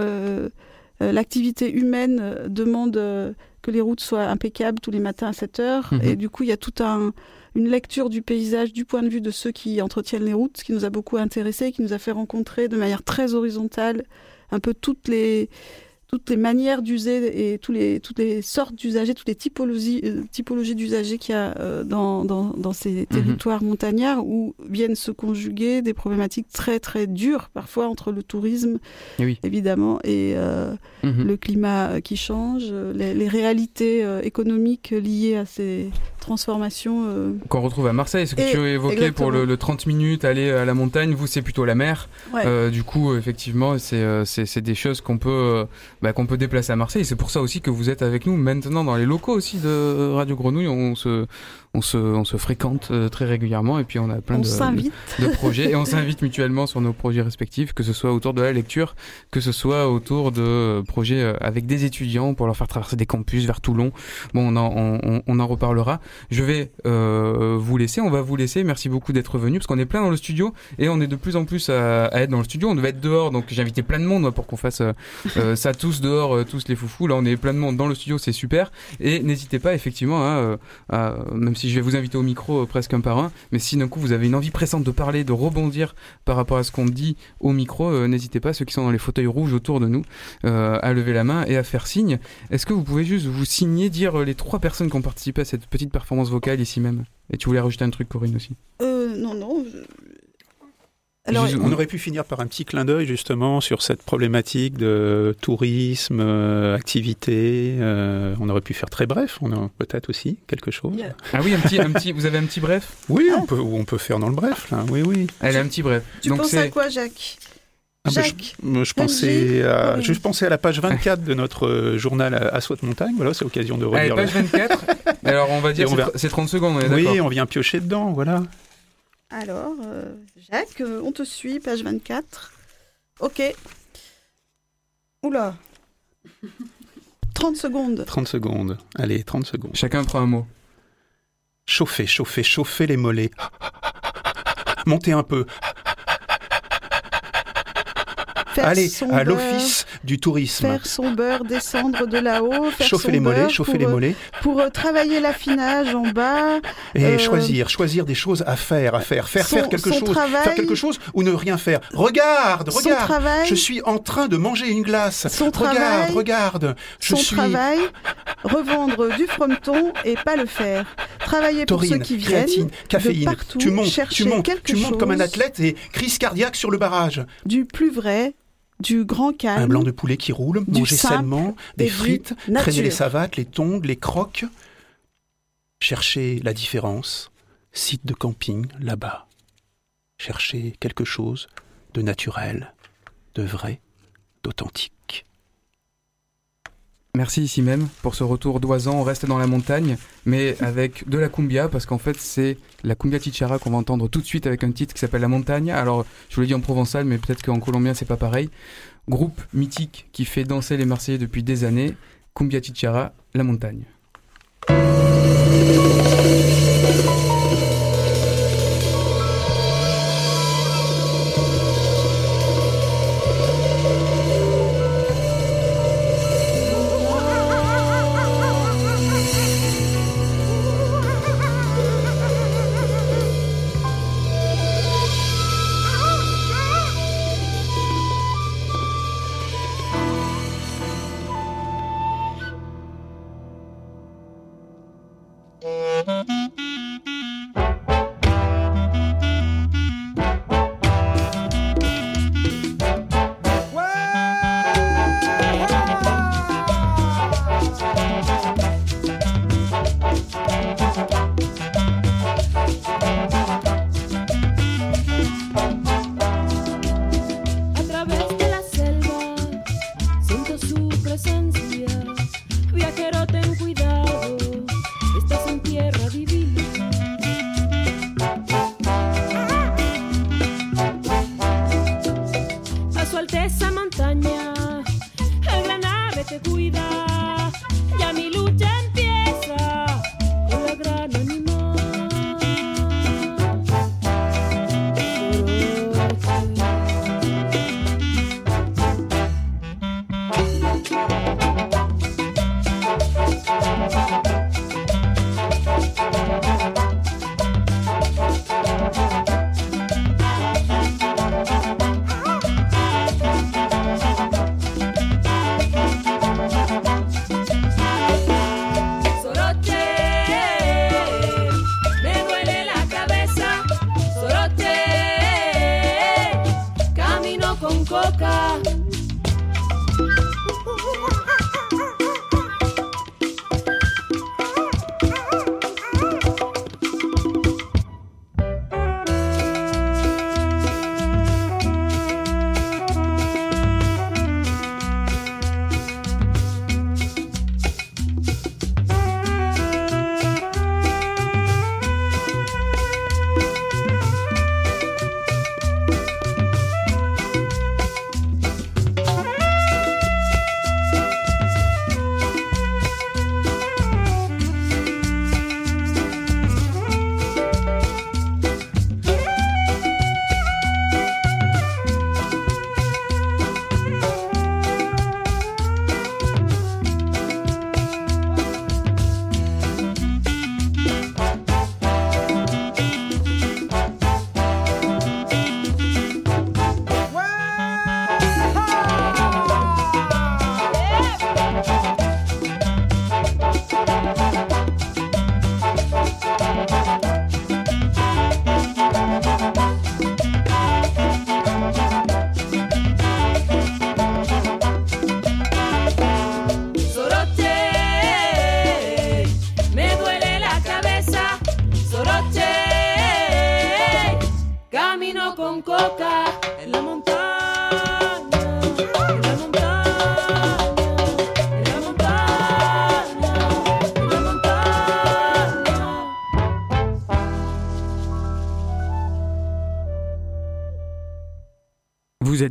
Speaker 11: l'activité humaine euh, demande euh, que les routes soient impeccables tous les matins à 7 heures,
Speaker 15: Mhm.
Speaker 11: et du coup il y a toute un, une lecture du paysage du point de vue de ceux qui entretiennent les routes, ce qui nous a beaucoup intéressé, qui nous a fait rencontrer de manière très horizontale un peu toutes les toutes les manières d'user et tous les, toutes les sortes d'usagers, toutes les typologies, euh, typologies d'usagers qu'il y a euh, dans, dans, dans ces territoires montagnards où viennent se conjuguer des problématiques très très dures parfois entre le tourisme
Speaker 4: Eh oui.
Speaker 11: évidemment et euh,
Speaker 4: Mhm.
Speaker 11: le climat qui change, euh, les, les réalités économiques liées à ces euh,
Speaker 4: Qu'on retrouve à Marseille, ce que
Speaker 11: Et-
Speaker 4: tu évoquais pour le, le 30 minutes, aller à la montagne, vous c'est plutôt la mer.
Speaker 11: Ouais.
Speaker 4: Euh, du coup, effectivement, c'est euh, c'est des choses qu'on peut, bah, qu'on peut déplacer à Marseille. C'est pour ça aussi que vous êtes avec nous maintenant dans les locaux aussi de Radio Grenouille. On se, on se, on se fréquente euh, très régulièrement et puis on a plein
Speaker 11: On
Speaker 4: de, de, de projets et on s'invite mutuellement sur nos projets respectifs, que ce soit autour de la lecture, que ce soit autour de euh, projets euh, avec des étudiants pour leur faire traverser des campus vers Toulon. Bon, on en, on, on- en reparlera. Je vais euh, vous laisser, on va vous laisser. Merci beaucoup d'être venu parce qu'on est plein dans le studio et on est de plus en plus à, à être dans le studio. On devait être dehors, donc j'ai invité plein de monde pour qu'on fasse euh, (laughs) ça tous dehors, tous les foufous. Là, on est plein de monde dans le studio, c'est super. Et n'hésitez pas effectivement, à, euh, à- même si je vais vous inviter au micro euh, presque un par un, mais si d'un coup vous avez une envie pressante de parler, de rebondir par rapport à ce qu'on dit au micro, euh, n'hésitez pas, ceux qui sont dans les fauteuils rouges autour de nous, euh, à lever la main et à faire signe. Est-ce que vous pouvez juste vous signer, dire les trois personnes qui ont participé à cette petite performance vocale ici même? Et tu voulais rajouter un truc, Corinne aussi?
Speaker 11: Non, non. Alors,
Speaker 12: on aurait pu finir par un petit clin d'œil justement sur cette problématique de tourisme, euh, activité. euh, on aurait pu faire très bref. On a peut-être aussi quelque chose.
Speaker 4: Ah oui, un petit, un petit, vous avez un petit bref?
Speaker 12: Oui, on peut, on peut faire dans le bref là. Oui, oui.
Speaker 4: Allez, un petit bref.
Speaker 11: tu penses à quoi, Jacques?
Speaker 12: Ah,
Speaker 11: Jacques
Speaker 12: je, pensais à, je pensais à la page 24 de notre euh, journal à, Soit Montagne. Voilà, c'est l'occasion de
Speaker 4: Allez,
Speaker 12: relire.
Speaker 4: page
Speaker 12: le-
Speaker 4: 24. (laughs) Alors, on va dire c'est
Speaker 12: va-
Speaker 4: tr- c'est 30 secondes, on est
Speaker 12: Oui, on vient piocher dedans, voilà.
Speaker 11: Alors, euh, Jacques, euh, on te suit, page 24. Ok. Oula. 30 secondes.
Speaker 12: 30 secondes. Allez, 30 secondes.
Speaker 4: Chacun prend un mot.
Speaker 12: Chauffer, chauffer, chauffer les mollets. Montez un peu.
Speaker 11: Faire
Speaker 12: Allez, à l'office du tourisme.
Speaker 11: Faire son beurre, descendre de là-haut.
Speaker 12: Chauffer les mollets, chauffer
Speaker 11: pour,
Speaker 12: les
Speaker 11: euh,
Speaker 12: mollets.
Speaker 11: Pour euh, travailler l'affinage en bas.
Speaker 12: Et
Speaker 11: euh,
Speaker 12: choisir, choisir des choses à faire, à faire, faire
Speaker 11: son-
Speaker 12: faire quelque chose,
Speaker 11: travail-
Speaker 12: faire quelque chose ou ne rien faire. Regarde, regarde,
Speaker 11: travail-
Speaker 12: je suis en train de manger une glace.
Speaker 11: Son
Speaker 12: regarde,
Speaker 11: travail-
Speaker 12: regarde, je
Speaker 11: son
Speaker 12: suis.
Speaker 11: travail, revendre du frometon et pas le faire. Travailler pour ceux qui viennent.
Speaker 12: créatine,
Speaker 11: de
Speaker 12: caféine,
Speaker 11: partout,
Speaker 12: tu montes,
Speaker 11: chercher
Speaker 12: tu montes, tu montes comme un
Speaker 11: chose
Speaker 12: athlète et crise cardiaque sur le barrage.
Speaker 11: Du plus vrai, du grand calme.
Speaker 12: Un blanc de poulet qui roule,
Speaker 11: du
Speaker 12: manger
Speaker 11: simple
Speaker 12: sainement, des frites,
Speaker 11: nature.
Speaker 12: traîner les savates, les tongs, les crocs. Chercher la différence, site de camping là-bas. Chercher quelque chose de naturel, de vrai, d'authentique.
Speaker 4: Merci ici même pour ce retour d'oisan. On reste dans la montagne, mais avec de la cumbia, parce qu'en fait, c'est la cumbia chichara qu'on va entendre tout de suite avec un titre qui s'appelle La Montagne. Alors, je vous l'ai dit en provençal, mais peut-être qu'en colombien, c'est pas pareil. Groupe mythique qui fait danser les Marseillais depuis des années. Cumbia chichara, La Montagne.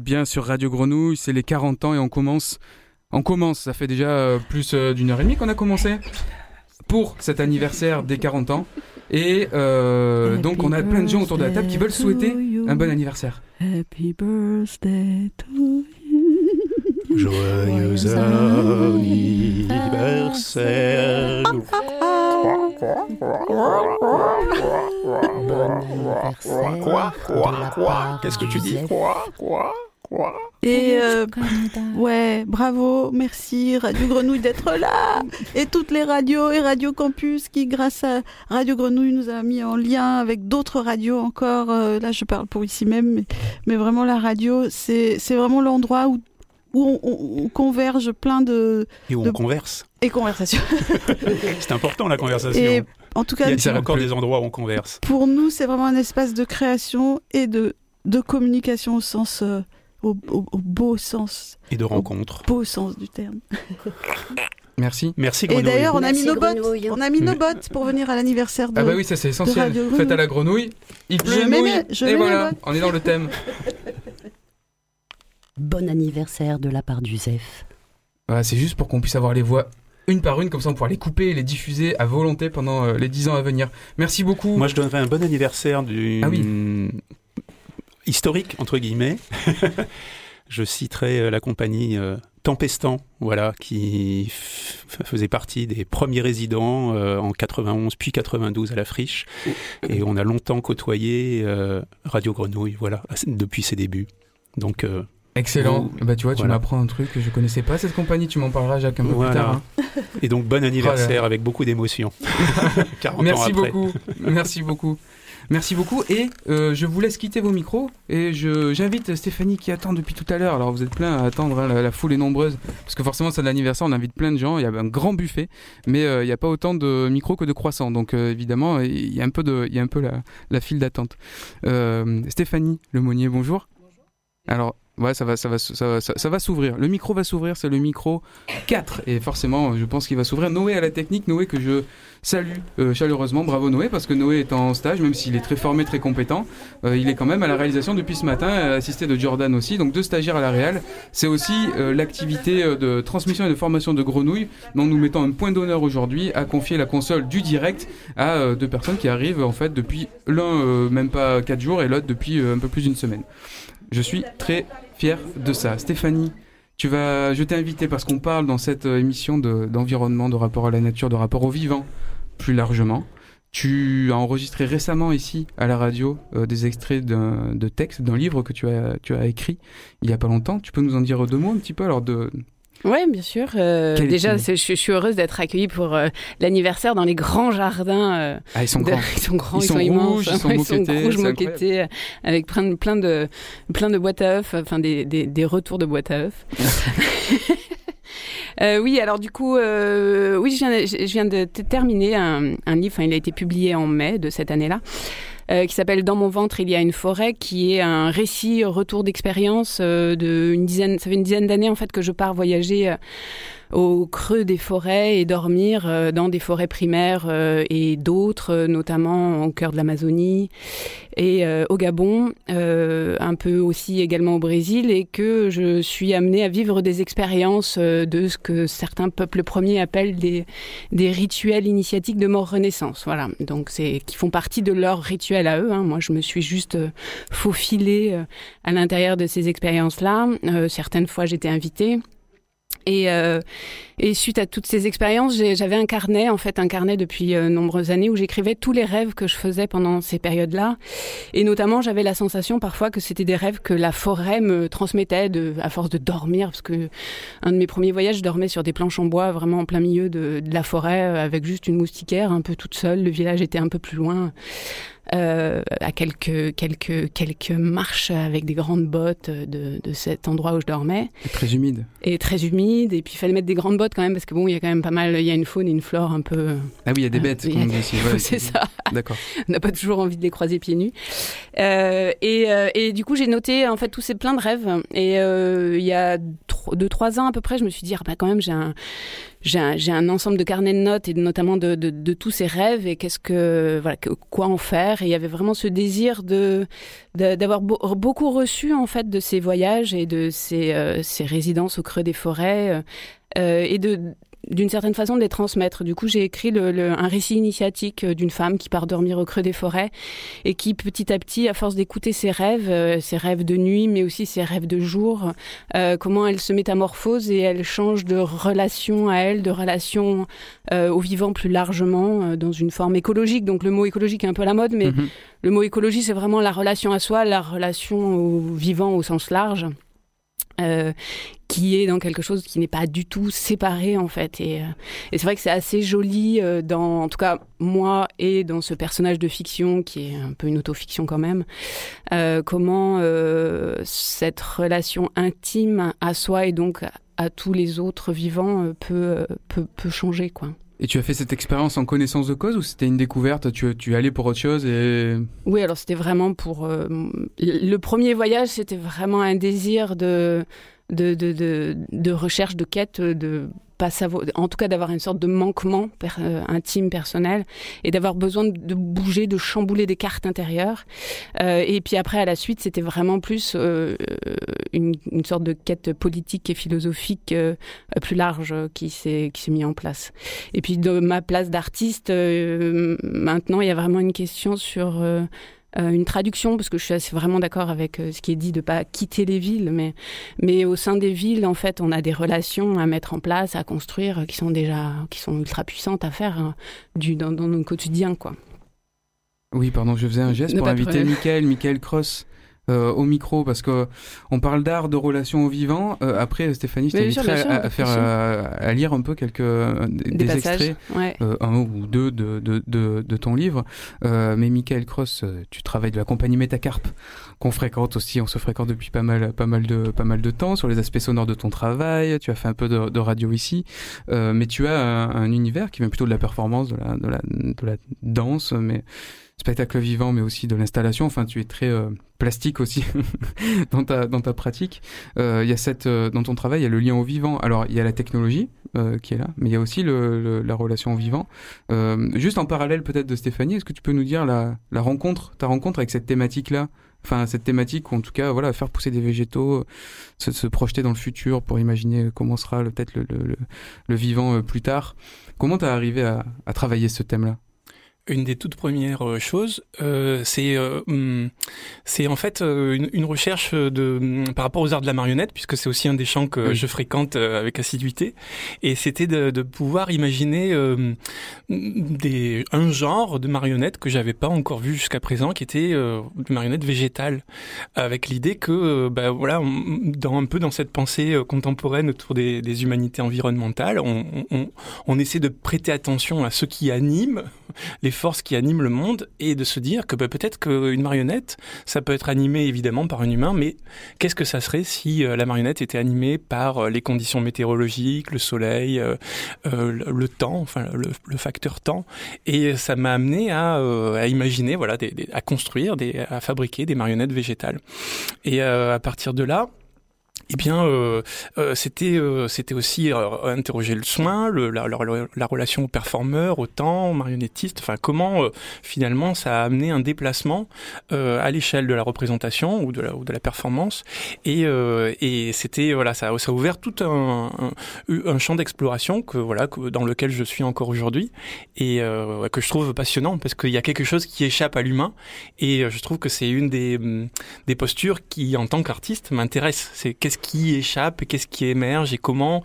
Speaker 4: Bien sur Radio Grenouille, c'est les 40 ans et on commence. On commence, ça fait déjà euh, plus euh, d'une heure et demie qu'on a commencé pour cet anniversaire des 40 ans. Et euh, donc on a plein de gens autour de la table qui veulent souhaiter un bon anniversaire.
Speaker 11: Happy birthday to you.
Speaker 12: Joyeux anniversaire. Quoi Quoi Quoi Qu'est-ce que tu dis Quoi Quoi Quoi
Speaker 11: Et euh, ouais, bravo, merci Radio Grenouille d'être là et toutes les radios et Radio Campus qui, grâce à Radio Grenouille, nous a mis en lien avec d'autres radios encore. Euh, là, je parle pour ici même, mais, mais vraiment la radio, c'est c'est vraiment l'endroit où où on, on- on converge plein de
Speaker 12: Et où
Speaker 11: de-
Speaker 12: on converse.
Speaker 11: et conversations. (laughs)
Speaker 12: C'est important la conversation.
Speaker 11: Et en tout cas,
Speaker 12: il y a encore des endroits où on converse.
Speaker 11: pour nous, c'est vraiment un espace de création et de de communication au sens euh, au, au- au beau sens,
Speaker 12: Et de rencontres.
Speaker 11: beau sens du terme. (laughs)
Speaker 4: Merci.
Speaker 12: Merci
Speaker 11: Et
Speaker 12: Grenouille.
Speaker 11: d'ailleurs, on a mis
Speaker 8: Merci,
Speaker 11: nos bottes.
Speaker 8: Grenouille.
Speaker 11: On a mis nos bottes pour venir à l'anniversaire de.
Speaker 4: Ah bah oui, ça c'est essentiel. Faites à la grenouille, il pleut
Speaker 11: Je mets je
Speaker 4: Et
Speaker 11: mets
Speaker 4: voilà, on est dans le thème. (laughs)
Speaker 8: Bon anniversaire de la part du ZEF.
Speaker 4: Voilà, c'est juste pour qu'on puisse avoir les voix une par une, comme ça on pourra les couper et les diffuser à volonté pendant euh, les 10 ans à venir. Merci beaucoup.
Speaker 12: Moi, je donnerais un bon anniversaire du
Speaker 4: Ah
Speaker 12: historique entre guillemets. (laughs) je citerai euh, la compagnie euh, Tempestan, voilà, qui faisait partie des premiers résidents euh, en 91 puis 92 à la Friche, et on a longtemps côtoyé euh, Radio Grenouille, voilà, depuis ses débuts. Donc euh,
Speaker 4: Excellent.
Speaker 12: vous-
Speaker 4: Bah tu vois, tu
Speaker 12: voilà.
Speaker 4: m'apprends un truc que je connaissais pas cette compagnie. Tu m'en parleras Jacques un peu
Speaker 12: Voilà.
Speaker 4: plus tard. hein.
Speaker 12: Et donc bon (laughs) anniversaire
Speaker 4: Voilà.
Speaker 12: avec beaucoup d'émotion. 40 (laughs) ans
Speaker 4: Merci beaucoup. Merci beaucoup. Merci beaucoup. Et euh, je vous laisse quitter vos micros. Et je j'invite Stéphanie qui attend depuis tout à l'heure. Alors vous êtes plein à attendre, hein, la, la foule est nombreuse. Parce que forcément, c'est l'anniversaire, on invite plein de gens. Il y a un grand buffet. Mais euh, il n'y a pas autant de micros que de croissants. Donc euh, évidemment, il y a un peu, de, il y a un peu la, la file d'attente. Euh, Stéphanie Lemonnier, bonjour. Alors, Ouais, ça va, ça va, ça va, ça, va s'ouvrir. Le micro va s'ouvrir, c'est le micro 4. Et forcément, je pense qu'il va s'ouvrir. Noé à la technique, Noé que je salue euh, chaleureusement. Bravo Noé, parce que Noé est en stage, même s'il est très formé, très compétent. euh, il est quand même à la réalisation depuis ce matin, assisté de Jordan aussi. Donc deux stagiaires à la réal. C'est aussi euh, l'activité euh, de transmission et de formation de grenouilles dont nous mettons un point d'honneur aujourd'hui à confier la console du direct à euh, deux personnes qui arrivent en fait depuis l'un euh, même pas 4 jours et l'autre depuis un peu plus d'une semaine. Je suis très fier de ça. Stéphanie, je t'ai invité parce qu'on parle dans cette euh, émission de- d'environnement, de, rapport à la nature, de rapport au vivant, plus largement. Tu as enregistré récemment ici à la radio euh, des extraits de texte, d'un livre que tu as, tu écrit il y a pas longtemps. Tu peux nous en dire deux mots un petit peu alors de
Speaker 16: Oui, bien sûr. Euh, déjà, je, je suis heureuse d'être accueillie pour euh, l'anniversaire dans les grands jardins. euh,
Speaker 4: Ah, ils sont
Speaker 16: de-
Speaker 4: grands. (laughs)
Speaker 16: ils sont grands,
Speaker 4: Ils
Speaker 16: ils,
Speaker 4: sont
Speaker 16: sont, immenses.
Speaker 4: rouges, ils (laughs) sont
Speaker 16: Ouais,
Speaker 4: moquettés,
Speaker 16: rouges, moquettés, euh, avec plein de, plein de, plein de boîtes à œufs, enfin des, des, des retours de boîtes à œufs. (laughs) Euh, oui, alors du coup, euh, oui, je viens, de, je viens de terminer un, un livre. Enfin, il a été publié en mai de cette année-là. Euh, qui s'appelle Dans mon ventre il y a une forêt, qui est un récit retour d'expérience euh, de une dizaine, ça fait une dizaine d'années en fait que je pars voyager euh, au creux des forêts et dormir euh, dans des forêts primaires euh, et d'autres, euh, notamment au cœur de l'Amazonie et au Gabon, un peu aussi également au Brésil, et que je suis amenée à vivre des expériences de ce que certains peuples premiers appellent des, des rituels initiatiques de mort-renaissance. Voilà, donc c'est qui font partie de leur rituel à eux. hein. Moi, je me suis juste faufilée à l'intérieur de ces expériences-là. Certaines fois, j'étais invitée. Et, euh, et suite à toutes ces expériences, j'avais un carnet, en fait, un carnet depuis euh, nombreuses années où j'écrivais tous les rêves que je faisais pendant ces périodes-là. Et notamment, j'avais la sensation parfois que c'était des rêves que la forêt me transmettait de, à force de dormir, parce que un de mes premiers voyages, je dormais sur des planches en bois, vraiment en plein milieu de, de la forêt, euh, avec juste une moustiquaire, un peu toute seule. Le village était un peu plus loin. Euh, à quelques, quelques, quelques marches avec des grandes bottes de, de cet endroit où je dormais
Speaker 4: c'est très humide.
Speaker 16: et très humide. Et puis il fallait mettre des grandes bottes quand même parce que bon, il y a quand même pas mal, il y a une faune et une flore un peu.
Speaker 4: Ah oui, il y a des bêtes, (laughs) ici. (laughs) ouais.
Speaker 16: c'est ça.
Speaker 4: D'accord.
Speaker 16: On n'a pas toujours envie de les croiser pieds nus. Euh, et, euh, et du coup, j'ai noté en fait tous ces plein de rêves. Et euh, il y a deux trois ans à peu près, je me suis dit ah, bah quand même j'ai un j'ai un, ensemble de carnets de notes et notamment de, tous ces rêves et qu'est-ce que voilà quoi en faire. Et il y avait vraiment ce désir de d'avoir beau- beaucoup reçu en fait de ces voyages et de ces euh, ces résidences au creux des forêts euh, euh, et de d'une certaine façon de les transmettre. Du coup, j'ai écrit le, le- un récit initiatique euh, d'une femme qui part dormir au creux des forêts et qui, petit à petit, à force d'écouter ses rêves, euh, ses rêves de nuit, mais aussi ses rêves de jour, euh, comment elle se métamorphose et elle change de relation à elle, de relation euh, au vivant plus largement, dans une forme écologique. Donc le mot écologique est un peu à la mode, mais
Speaker 4: Mhm.
Speaker 16: le mot écologie, c'est vraiment la relation à soi, la relation au vivant au sens large. euh, qui est dans quelque chose qui n'est pas du tout séparé en fait. Et, euh, et c'est vrai que c'est assez joli euh, dans en tout cas moi et dans ce personnage de fiction qui est un peu une autofiction quand même euh, comment euh, cette relation intime à soi et donc à, tous les autres vivants euh, peut, peut peut changer quoi.
Speaker 4: Et tu as fait cette expérience en connaissance de cause ou c'était une découverte tu, tu es allé pour autre chose et...
Speaker 16: Oui, alors c'était vraiment pour... euh, le premier voyage, c'était vraiment un désir de, de, de, de, de recherche, de quête, de pas savoir, en tout cas d'avoir une sorte de manquement euh, intime, personnel, et d'avoir besoin de, bouger, de chambouler des cartes intérieures. Euh, et puis après, à la suite, c'était vraiment plus euh, une, une sorte de quête politique et philosophique euh, plus large euh, qui s'est qui s'est mis en place. Et puis de ma place d'artiste, euh, maintenant, il y a vraiment une question sur euh, une traduction, parce que je suis assez vraiment d'accord avec euh, ce qui est dit de pas quitter les villes, mais, mais au sein des villes, en fait, on a des relations à mettre en place, à construire, qui sont déjà, qui sont ultra puissantes à faire hein, du, dans, dans notre quotidien, quoi.
Speaker 4: Oui, pardon, je faisais un geste
Speaker 16: Ne
Speaker 4: pour inviter. Michael, Michael Cross. Euh, au micro parce que on parle d'art de relation au vivant. Euh, après Stéphanie je t'inviterai à, à faire euh, à lire un peu quelques euh, des, extraits
Speaker 16: ouais.
Speaker 4: euh, un ou deux de, de, de, de ton livre. Euh, mais Michael Cross tu travailles de la compagnie Métacarpe qu'on fréquente aussi on se fréquente depuis pas mal pas mal de pas mal de temps sur les aspects sonores de ton travail. Tu as fait un peu de, de radio ici. Euh, mais tu as un, un univers qui vient plutôt de la performance de la de la, de la danse mais spectacle vivant, mais aussi de l'installation. Enfin, tu es très euh, plastique aussi (laughs) dans ta dans ta pratique. Euh, Il y a cette dans ton travail, il y a le lien au vivant. Alors, il y a la technologie qui est là, mais il y a aussi le, le, la relation au vivant. juste en parallèle peut-être de Stéphanie, est-ce que tu peux nous dire la, la rencontre, ta rencontre avec cette thématique-là? Enfin cette thématique ou en tout cas voilà faire pousser des végétaux se, se projeter dans le futur pour imaginer comment sera peut-être le, le, vivant plus tard comment tu arrivé à, à travailler ce thème là
Speaker 17: une des toutes premières euh, choses, euh, c'est euh, hum, c'est en fait une, une, recherche de hum, par rapport aux arts de la marionnette, puisque c'est aussi un des champs que je fréquente avec assiduité, et c'était de, de, pouvoir imaginer des un genre de marionnette que j'avais pas encore vu jusqu'à présent, qui était une marionnette végétale, avec l'idée que bah voilà, dans un peu dans cette pensée contemporaine autour des, des humanités environnementales, on, on, on essaie de prêter attention à ce qui anime les forces qui animent le monde et de se dire que peut-être qu'une marionnette, ça peut être animé évidemment par un humain, mais qu'est-ce que ça serait si euh, la marionnette était animée par euh, les conditions météorologiques, le soleil, euh, le temps, enfin le, facteur temps Et ça m'a amené à, imaginer, voilà, à construire, à fabriquer des marionnettes végétales. Et à partir de là, eh bien, euh, euh, c'était euh, c'était aussi interroger le soin, le, la, la, relation au performeur, au temps, au marionnettiste. Enfin, comment finalement ça a amené un déplacement à l'échelle de la représentation ou de la, ou de la performance. Et, et c'était voilà, ça, ça a ouvert tout un, un, un champ d'exploration que voilà que, dans lequel je suis encore aujourd'hui et que je trouve passionnant parce qu'il y a quelque chose qui échappe à l'humain et je trouve que c'est une des des postures qui en tant qu'artiste m'intéresse. C'est qu'est-ce qui échappe et qu'est-ce qui émerge et comment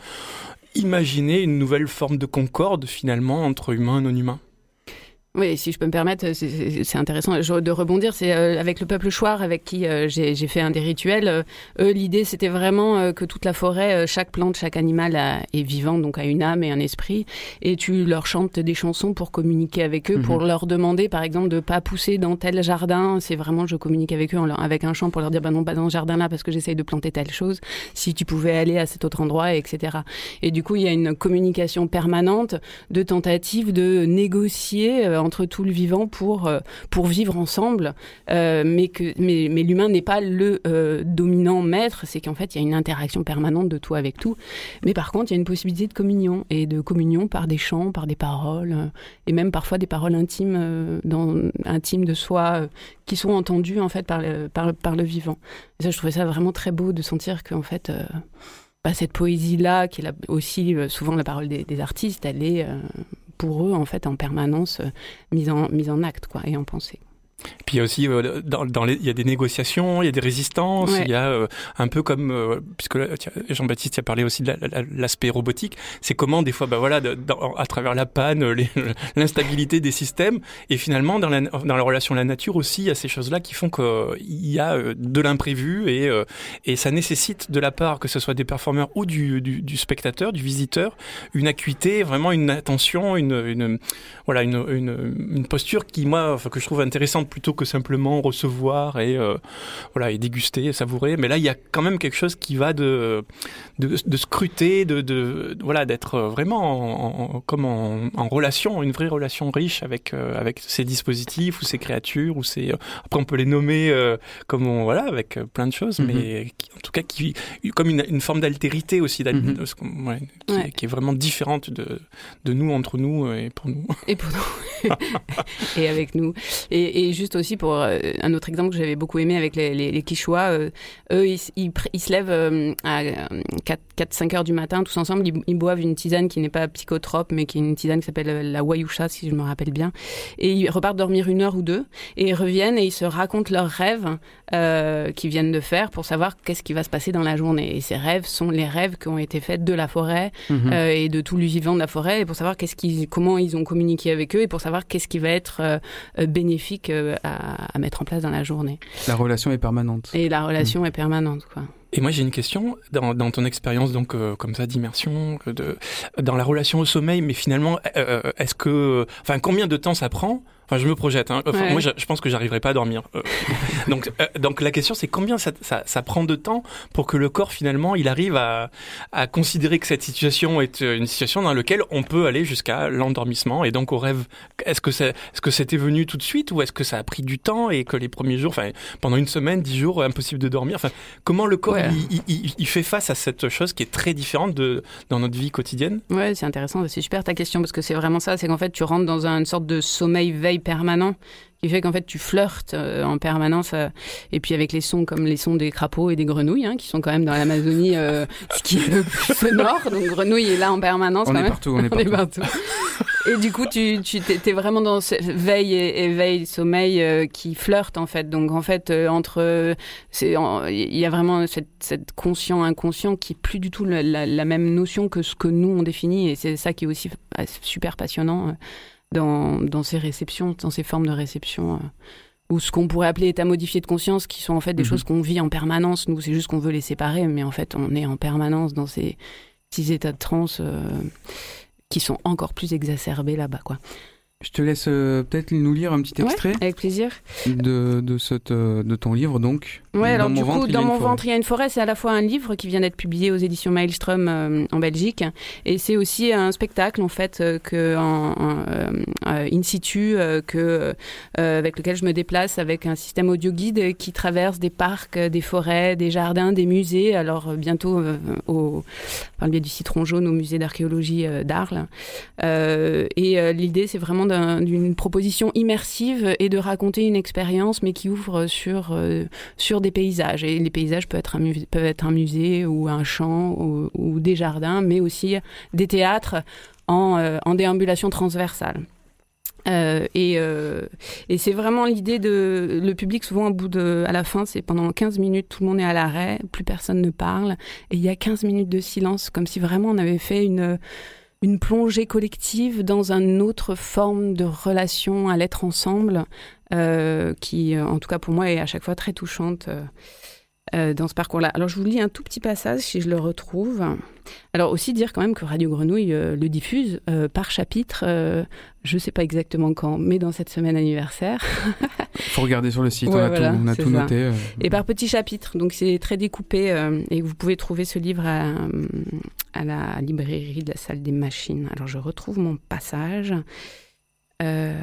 Speaker 17: imaginer une nouvelle forme de concorde finalement entre humain et non humain.
Speaker 16: Oui, si je peux me permettre, c'est intéressant de rebondir. C'est euh, avec le peuple chouard avec qui euh, j'ai fait un des rituels. Euh, eux, l'idée, c'était vraiment que toute la forêt, chaque plante, chaque animal est vivant, donc a une âme et un esprit. Et tu leur chantes des chansons pour communiquer avec eux, pour mhm. leur demander, par exemple, de pas pousser dans tel jardin. C'est vraiment, je communique avec eux avec un chant pour leur dire, bah non, pas dans ce jardin-là parce que j'essaye de planter telle chose. Si tu pouvais aller à cet autre endroit, etc. Et du coup, il y a une communication permanente de tentatives de négocier entre tout le vivant pour, euh, pour vivre ensemble, euh, mais, que, mais, mais l'humain n'est pas le euh, dominant maître, c'est qu'en fait, il y a une interaction permanente de tout avec tout. Mais par contre, il y a une possibilité de communion, et de communion par des chants, par des paroles, et même parfois des paroles intimes, intimes de soi, qui sont entendues en fait par le, par, le vivant. Et ça, je trouvais ça vraiment très beau de sentir qu'en fait... Bah, cette poésie-là, qui est aussi souvent la parole des artistes, elle est pour eux en fait en permanence euh, mise en mise en acte quoi et en pensée.
Speaker 17: Puis il y a aussi euh, dans, dans les, il y a des négociations, il y a des résistances, il y a euh, un peu comme euh, puisque Jean-Baptiste a parlé aussi de l'aspect robotique, c'est comment des fois bah voilà à travers la panne, (laughs) l'instabilité des systèmes et finalement dans la dans la relation à la nature aussi il y a ces choses-là qui font qu'il y a de l'imprévu et et ça nécessite de la part que ce soit des performeurs ou du, du, du spectateur, du visiteur, une acuité, vraiment une attention, une, une voilà une, une, une posture qui moi enfin, que je trouve intéressante plutôt que simplement recevoir et euh, voilà et déguster, et savourer. Mais là, il y a quand même quelque chose qui va de de, de scruter, de, de, voilà d'être vraiment en, comme en, en, relation, une vraie relation riche avec euh, avec ces dispositifs ou ces créatures ou ces après on peut les nommer euh, comme on, voilà avec plein de choses, mais mm-hmm. en tout cas qui comme une, une forme d'altérité aussi, ouais, qui, ouais. qui, est vraiment différente de de nous entre nous et pour nous.
Speaker 16: Et pour nous (laughs) et avec nous et, et juste aussi pour euh, un autre exemple que j'avais beaucoup aimé avec les, les, les Quichois, euh, eux, ils, ils, ils, se lèvent euh, à 4-5 heures du matin, tous ensemble, ils, ils boivent une tisane qui n'est pas psychotrope, mais qui est une tisane qui s'appelle la Wayusha, si je me rappelle bien. Et ils repartent dormir une heure ou deux, et ils reviennent et ils se racontent leurs rêves euh, qu'ils viennent de faire pour savoir qu'est-ce qui va se passer dans la journée. Et ces rêves sont les rêves qui ont été faits de la forêt mmh. euh, et de tout le vivant de la forêt, et pour savoir qu'est-ce qu'ils, comment ils ont communiqué avec eux, et pour savoir qu'est-ce qui va être euh, bénéfique à, à, mettre en place dans la journée.
Speaker 4: La relation est permanente.
Speaker 16: Et la relation mmh. est permanente, quoi.
Speaker 17: Et moi j'ai une question dans, dans ton expérience donc euh, comme ça d'immersion, de dans la relation au sommeil, mais finalement euh, est-ce que, enfin combien de temps ça prend Enfin, je me projette. Hein. Enfin,
Speaker 16: Ouais.
Speaker 17: Moi, je, je pense que j'arriverai pas à dormir. Euh, (laughs) donc, euh, donc la question, c'est combien ça, ça, ça prend de temps pour que le corps finalement, il arrive à, à considérer que cette situation est euh, une situation dans laquelle on peut aller jusqu'à l'endormissement et donc au rêve? Est-ce que c'est, est-ce que c'était venu tout de suite ou est-ce que ça a pris du temps et que les premiers jours, enfin, pendant une semaine, dix jours, impossible de dormir? Enfin, comment le corps
Speaker 16: Ouais.
Speaker 17: il, il- il- il fait face à cette chose qui est très différente de dans notre vie quotidienne?
Speaker 16: Ouais, c'est intéressant, c'est super ta question parce que c'est vraiment ça, c'est qu'en fait tu rentres dans une sorte de sommeil-veille permanent qui fait qu'en fait tu flirtes euh, en permanence euh, et puis avec les sons comme les sons des crapauds et des grenouilles hein, qui sont quand même dans l'Amazonie euh, ce qui est le plus (laughs) sonore donc grenouille est là en permanence
Speaker 4: On
Speaker 16: quand
Speaker 4: est
Speaker 16: même.
Speaker 4: partout, on est (laughs) partout.
Speaker 16: et du coup tu tu t'es, vraiment dans cette veille et éveil sommeil qui flirte en fait donc en fait entre c'est il y a vraiment cette, cette conscient inconscient qui est plus du tout la, la- la même notion que ce que nous on définit et c'est ça qui est aussi super passionnant dans, dans ces réceptions dans ces formes de réception euh, ou ce qu'on pourrait appeler état modifié de conscience qui sont en fait des
Speaker 4: Mhm.
Speaker 16: choses qu'on vit en permanence nous c'est juste qu'on veut les séparer mais en fait on est en permanence dans ces petits états de transe euh, qui sont encore plus exacerbés là-bas quoi
Speaker 4: Je te laisse euh, peut-être nous lire un petit
Speaker 16: Ouais,
Speaker 4: extrait
Speaker 16: avec plaisir
Speaker 4: de, de, cette, euh, de ton livre, donc.
Speaker 16: Ouais, alors
Speaker 4: Dans
Speaker 16: du
Speaker 4: mon
Speaker 16: coup,
Speaker 4: ventre, il y a
Speaker 16: dans
Speaker 4: une
Speaker 16: mon
Speaker 4: forêt.
Speaker 16: ventre, il y a une forêt. C'est à la fois un livre qui vient d'être publié aux éditions Maelstrom euh, en Belgique, et c'est aussi un spectacle en fait que en, en, euh, in situ, que avec lequel je me déplace avec un système audio guide qui traverse des parcs, des forêts, des jardins, des musées. Alors bientôt au par le biais du Citron jaune au musée d'archéologie d'Arles. Et l'idée, c'est vraiment d'un- d'une proposition immersive et de raconter une expérience, mais qui ouvre sur, euh, sur des paysages. Et les paysages peuvent être un, musée, peuvent être un musée ou un champ ou, des jardins, mais aussi des théâtres en, euh, en déambulation transversale. Euh, et et c'est vraiment l'idée de le public souvent au bout de à la fin c'est pendant 15 minutes tout le monde est à l'arrêt plus personne ne parle et il y a 15 minutes de silence comme si vraiment on avait fait une une plongée collective dans une autre forme de relation à l'être ensemble, euh, qui, euh, en tout cas pour moi, est à chaque fois très touchante euh, dans ce parcours-là. Alors je vous lis un tout petit passage si je le retrouve. Alors aussi dire quand même que Radio Grenouille euh, le diffuse euh, par chapitre, je ne sais pas exactement quand, mais dans cette semaine anniversaire. (laughs)
Speaker 4: faut regarder sur le site, on a
Speaker 16: voilà,
Speaker 4: tout, on a
Speaker 16: c'est
Speaker 4: tout
Speaker 16: ça.
Speaker 4: noté.
Speaker 16: Et par petits chapitres, donc c'est très découpé et vous pouvez trouver ce livre à, à la librairie de la salle des machines. Alors je retrouve mon passage. Euh,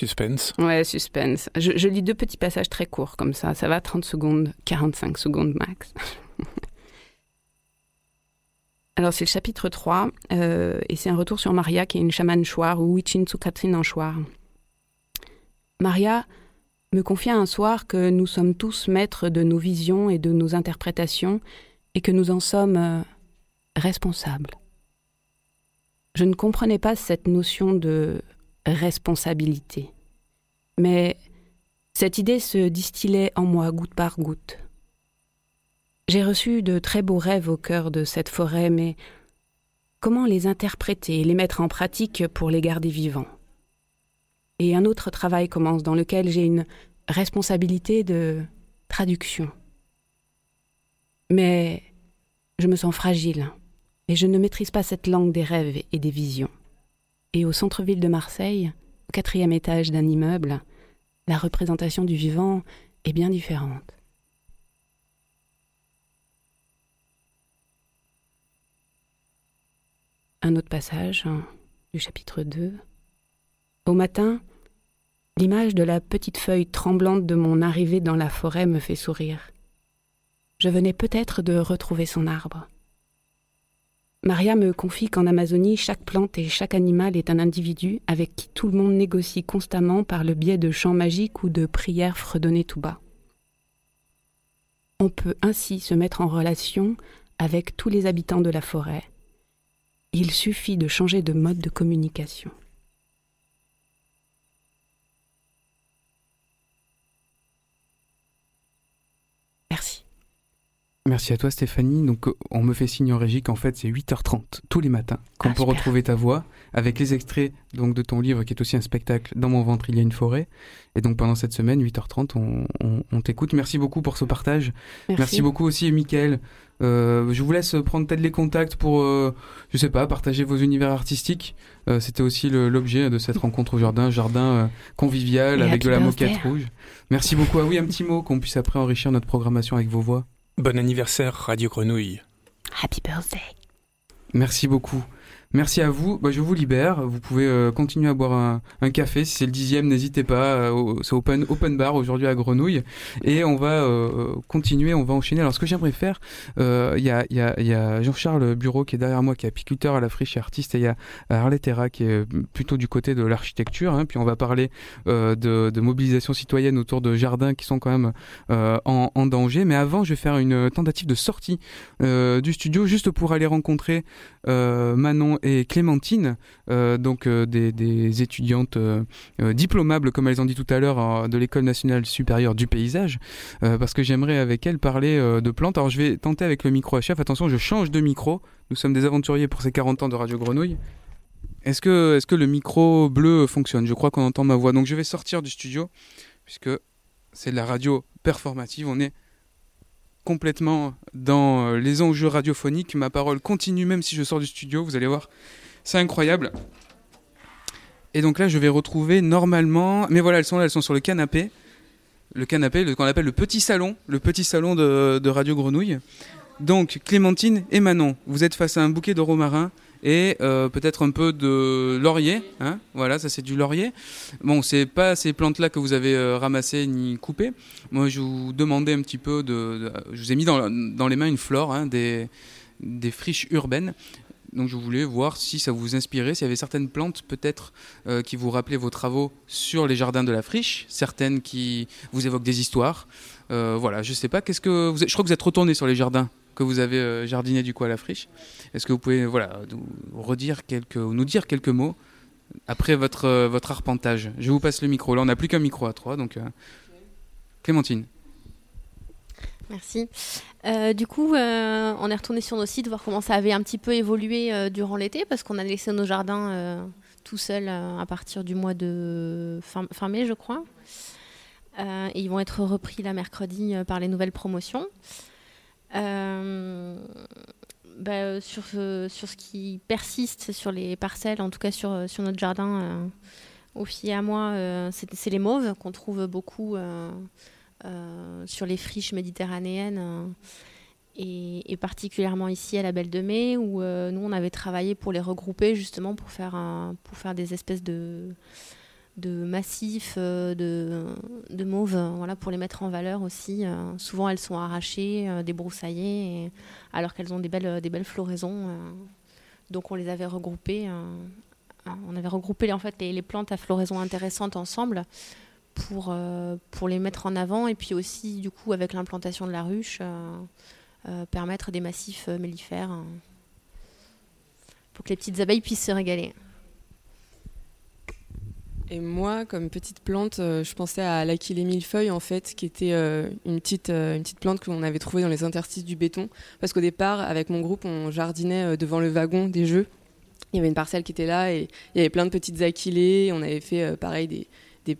Speaker 17: Suspense.
Speaker 16: Ouais, suspense. Je, lis deux petits passages très courts comme ça. Ça va 30 secondes, 45 secondes max. (laughs) Alors c'est le chapitre 3 euh, et c'est un retour sur Maria qui est une chamane chouar ou Wichin en chouar. Maria me confia un soir que nous sommes tous maîtres de nos visions et de nos interprétations et que nous en sommes euh, responsables. Je ne comprenais pas cette notion de responsabilité. Mais cette idée se distillait en moi goutte par goutte. J'ai reçu de très beaux rêves au cœur de cette forêt, mais comment les interpréter et les mettre en pratique pour les garder vivants? Et un autre travail commence dans lequel j'ai une responsabilité de traduction. Mais je me sens fragile et je ne maîtrise pas cette langue des rêves et des visions. Et au centre-ville de Marseille, au quatrième étage d'un immeuble, la représentation du vivant est bien différente. Un autre passage hein, du chapitre 2. Au matin, l'image de la petite feuille tremblante de mon arrivée dans la forêt me fait sourire. Je venais peut-être de retrouver son arbre. Maria me confie qu'en Amazonie, chaque plante et chaque animal est un individu avec qui tout le monde négocie constamment par le biais de chants magiques ou de prières fredonnées tout bas. On peut ainsi se mettre en relation avec tous les habitants de la forêt. Il suffit de changer de mode de communication. Merci.
Speaker 4: À toi Stéphanie. Donc on me fait signe en régie qu'en fait c'est 8h30 tous les matins qu'on
Speaker 10: Ah,
Speaker 4: peut
Speaker 10: super.
Speaker 4: retrouver ta voix avec les extraits donc de ton livre qui est aussi un spectacle Dans mon ventre il y a une forêt. Et donc pendant cette semaine 8h30 on, on- on t'écoute. Merci beaucoup pour ce partage.
Speaker 5: Merci.
Speaker 4: beaucoup aussi Mickaël. Euh, je vous laisse prendre peut-être les contacts pour, euh, je sais pas, partager vos univers artistiques. Euh, C'était aussi l'objet de cette rencontre au jardin, jardin convivial
Speaker 10: Et
Speaker 4: avec de la moquette rouge. Merci beaucoup. Ah oui, un petit mot qu'on puisse après enrichir notre programmation avec vos voix.
Speaker 17: Bon anniversaire, Radio Grenouille.
Speaker 10: Happy birthday.
Speaker 4: Merci beaucoup. Merci à vous. Bah, je vous libère. Vous pouvez euh, continuer à boire un, café. Si c'est le dixième, n'hésitez pas. Euh, c'est open, open bar aujourd'hui à Grenouille. Et on va euh, continuer, on va enchaîner. Alors, ce que j'aimerais faire, il y a, y y a Jean-Charles Bureau qui est derrière moi, qui est apiculteur à la friche et artiste. Et il y a Arlette Terra qui est plutôt du côté de l'architecture. hein. Puis on va parler de, mobilisation citoyenne autour de jardins qui sont quand même en, en danger. Mais avant, je vais faire une tentative de sortie du studio juste pour aller rencontrer Manon et Clémentine, euh, donc euh, des, étudiantes euh, diplomables, comme elles ont dit tout à l'heure, de l'École nationale supérieure du paysage, parce que j'aimerais avec elles parler de plantes. Alors je vais tenter avec le micro chef. Attention, je change de micro. Nous sommes des aventuriers pour ces 40 ans de Radio Grenouille. Est-ce que, est que le micro bleu fonctionne? Je crois qu'on entend ma voix. Donc je vais sortir du studio, puisque c'est de la radio performative. On est complètement dans euh, les enjeux radiophoniques. Ma parole continue même si je sors du studio, vous allez voir. C'est incroyable. Et donc là, je vais retrouver normalement... Mais voilà, elles sont là, elles sont sur le canapé. Le canapé, le- qu'on appelle le petit salon, le petit salon de, Radio Grenouille. Donc, Clémentine et Manon, vous êtes face à un bouquet de romarin et euh, peut-être un peu de laurier. Hein voilà, ça c'est du laurier. Bon, c'est pas ces plantes-là que vous avez euh, ramassées ni coupées. Moi, je vous demandais un petit peu de. je vous ai mis dans, les mains une flore, hein, des, friches urbaines. Donc, je voulais voir si ça vous inspirait, s'il y avait certaines plantes peut-être euh, qui vous rappelaient vos travaux sur les jardins de la friche, certaines qui vous évoquent des histoires. Voilà, je sais pas. Qu'est-ce que vous Je crois que vous êtes retourné sur les jardins que vous avez euh, jardiné du coup à la friche. Est-ce que vous pouvez voilà nous redire quelques, ou nous dire quelques mots après votre euh, votre arpentage? Je vous passe le micro. Là, on n'a plus qu'un micro à trois, donc euh, Clémentine.
Speaker 6: Merci. Du coup, on est retourné sur nos sites voir comment ça avait un petit peu évolué durant l'été parce qu'on a laissé nos jardins tout seuls à partir du mois de fin, fin mai, je crois. Et ils vont être repris la mercredi par les nouvelles promotions. Euh, bah, euh, sur, ce- sur ce qui persiste sur les parcelles, en tout cas sur, sur notre jardin, euh, au fil et à moi, euh, c'est les mauves qu'on trouve beaucoup euh, euh, sur les friches méditerranéennes. euh, et, particulièrement ici à la Belle de Mai, où euh, nous on avait travaillé pour les regrouper justement pour faire, un- pour faire des espèces de, de massifs euh, de, mauves, euh, voilà, pour les mettre en valeur aussi. euh. souvent elles sont arrachées, débroussaillées, alors qu'elles ont des belles, belles floraisons. donc on les avait regroupées. on avait regroupé en fait les, plantes à floraison intéressante ensemble pour, pour les mettre en avant et puis aussi du coup avec l'implantation de la ruche permettre des massifs mellifères pour que les petites abeilles puissent se régaler.
Speaker 5: Et moi, comme petite plante, euh, je pensais à l'Achillée millefeuille, en fait, qui était euh, une, petite, euh, une petite plante qu'on avait trouvée dans les interstices du béton. Parce qu'au départ, avec mon groupe, on jardinait devant le wagon des jeux. Il y avait une parcelle qui était là et il y avait plein de petites achillées. On avait fait pareil,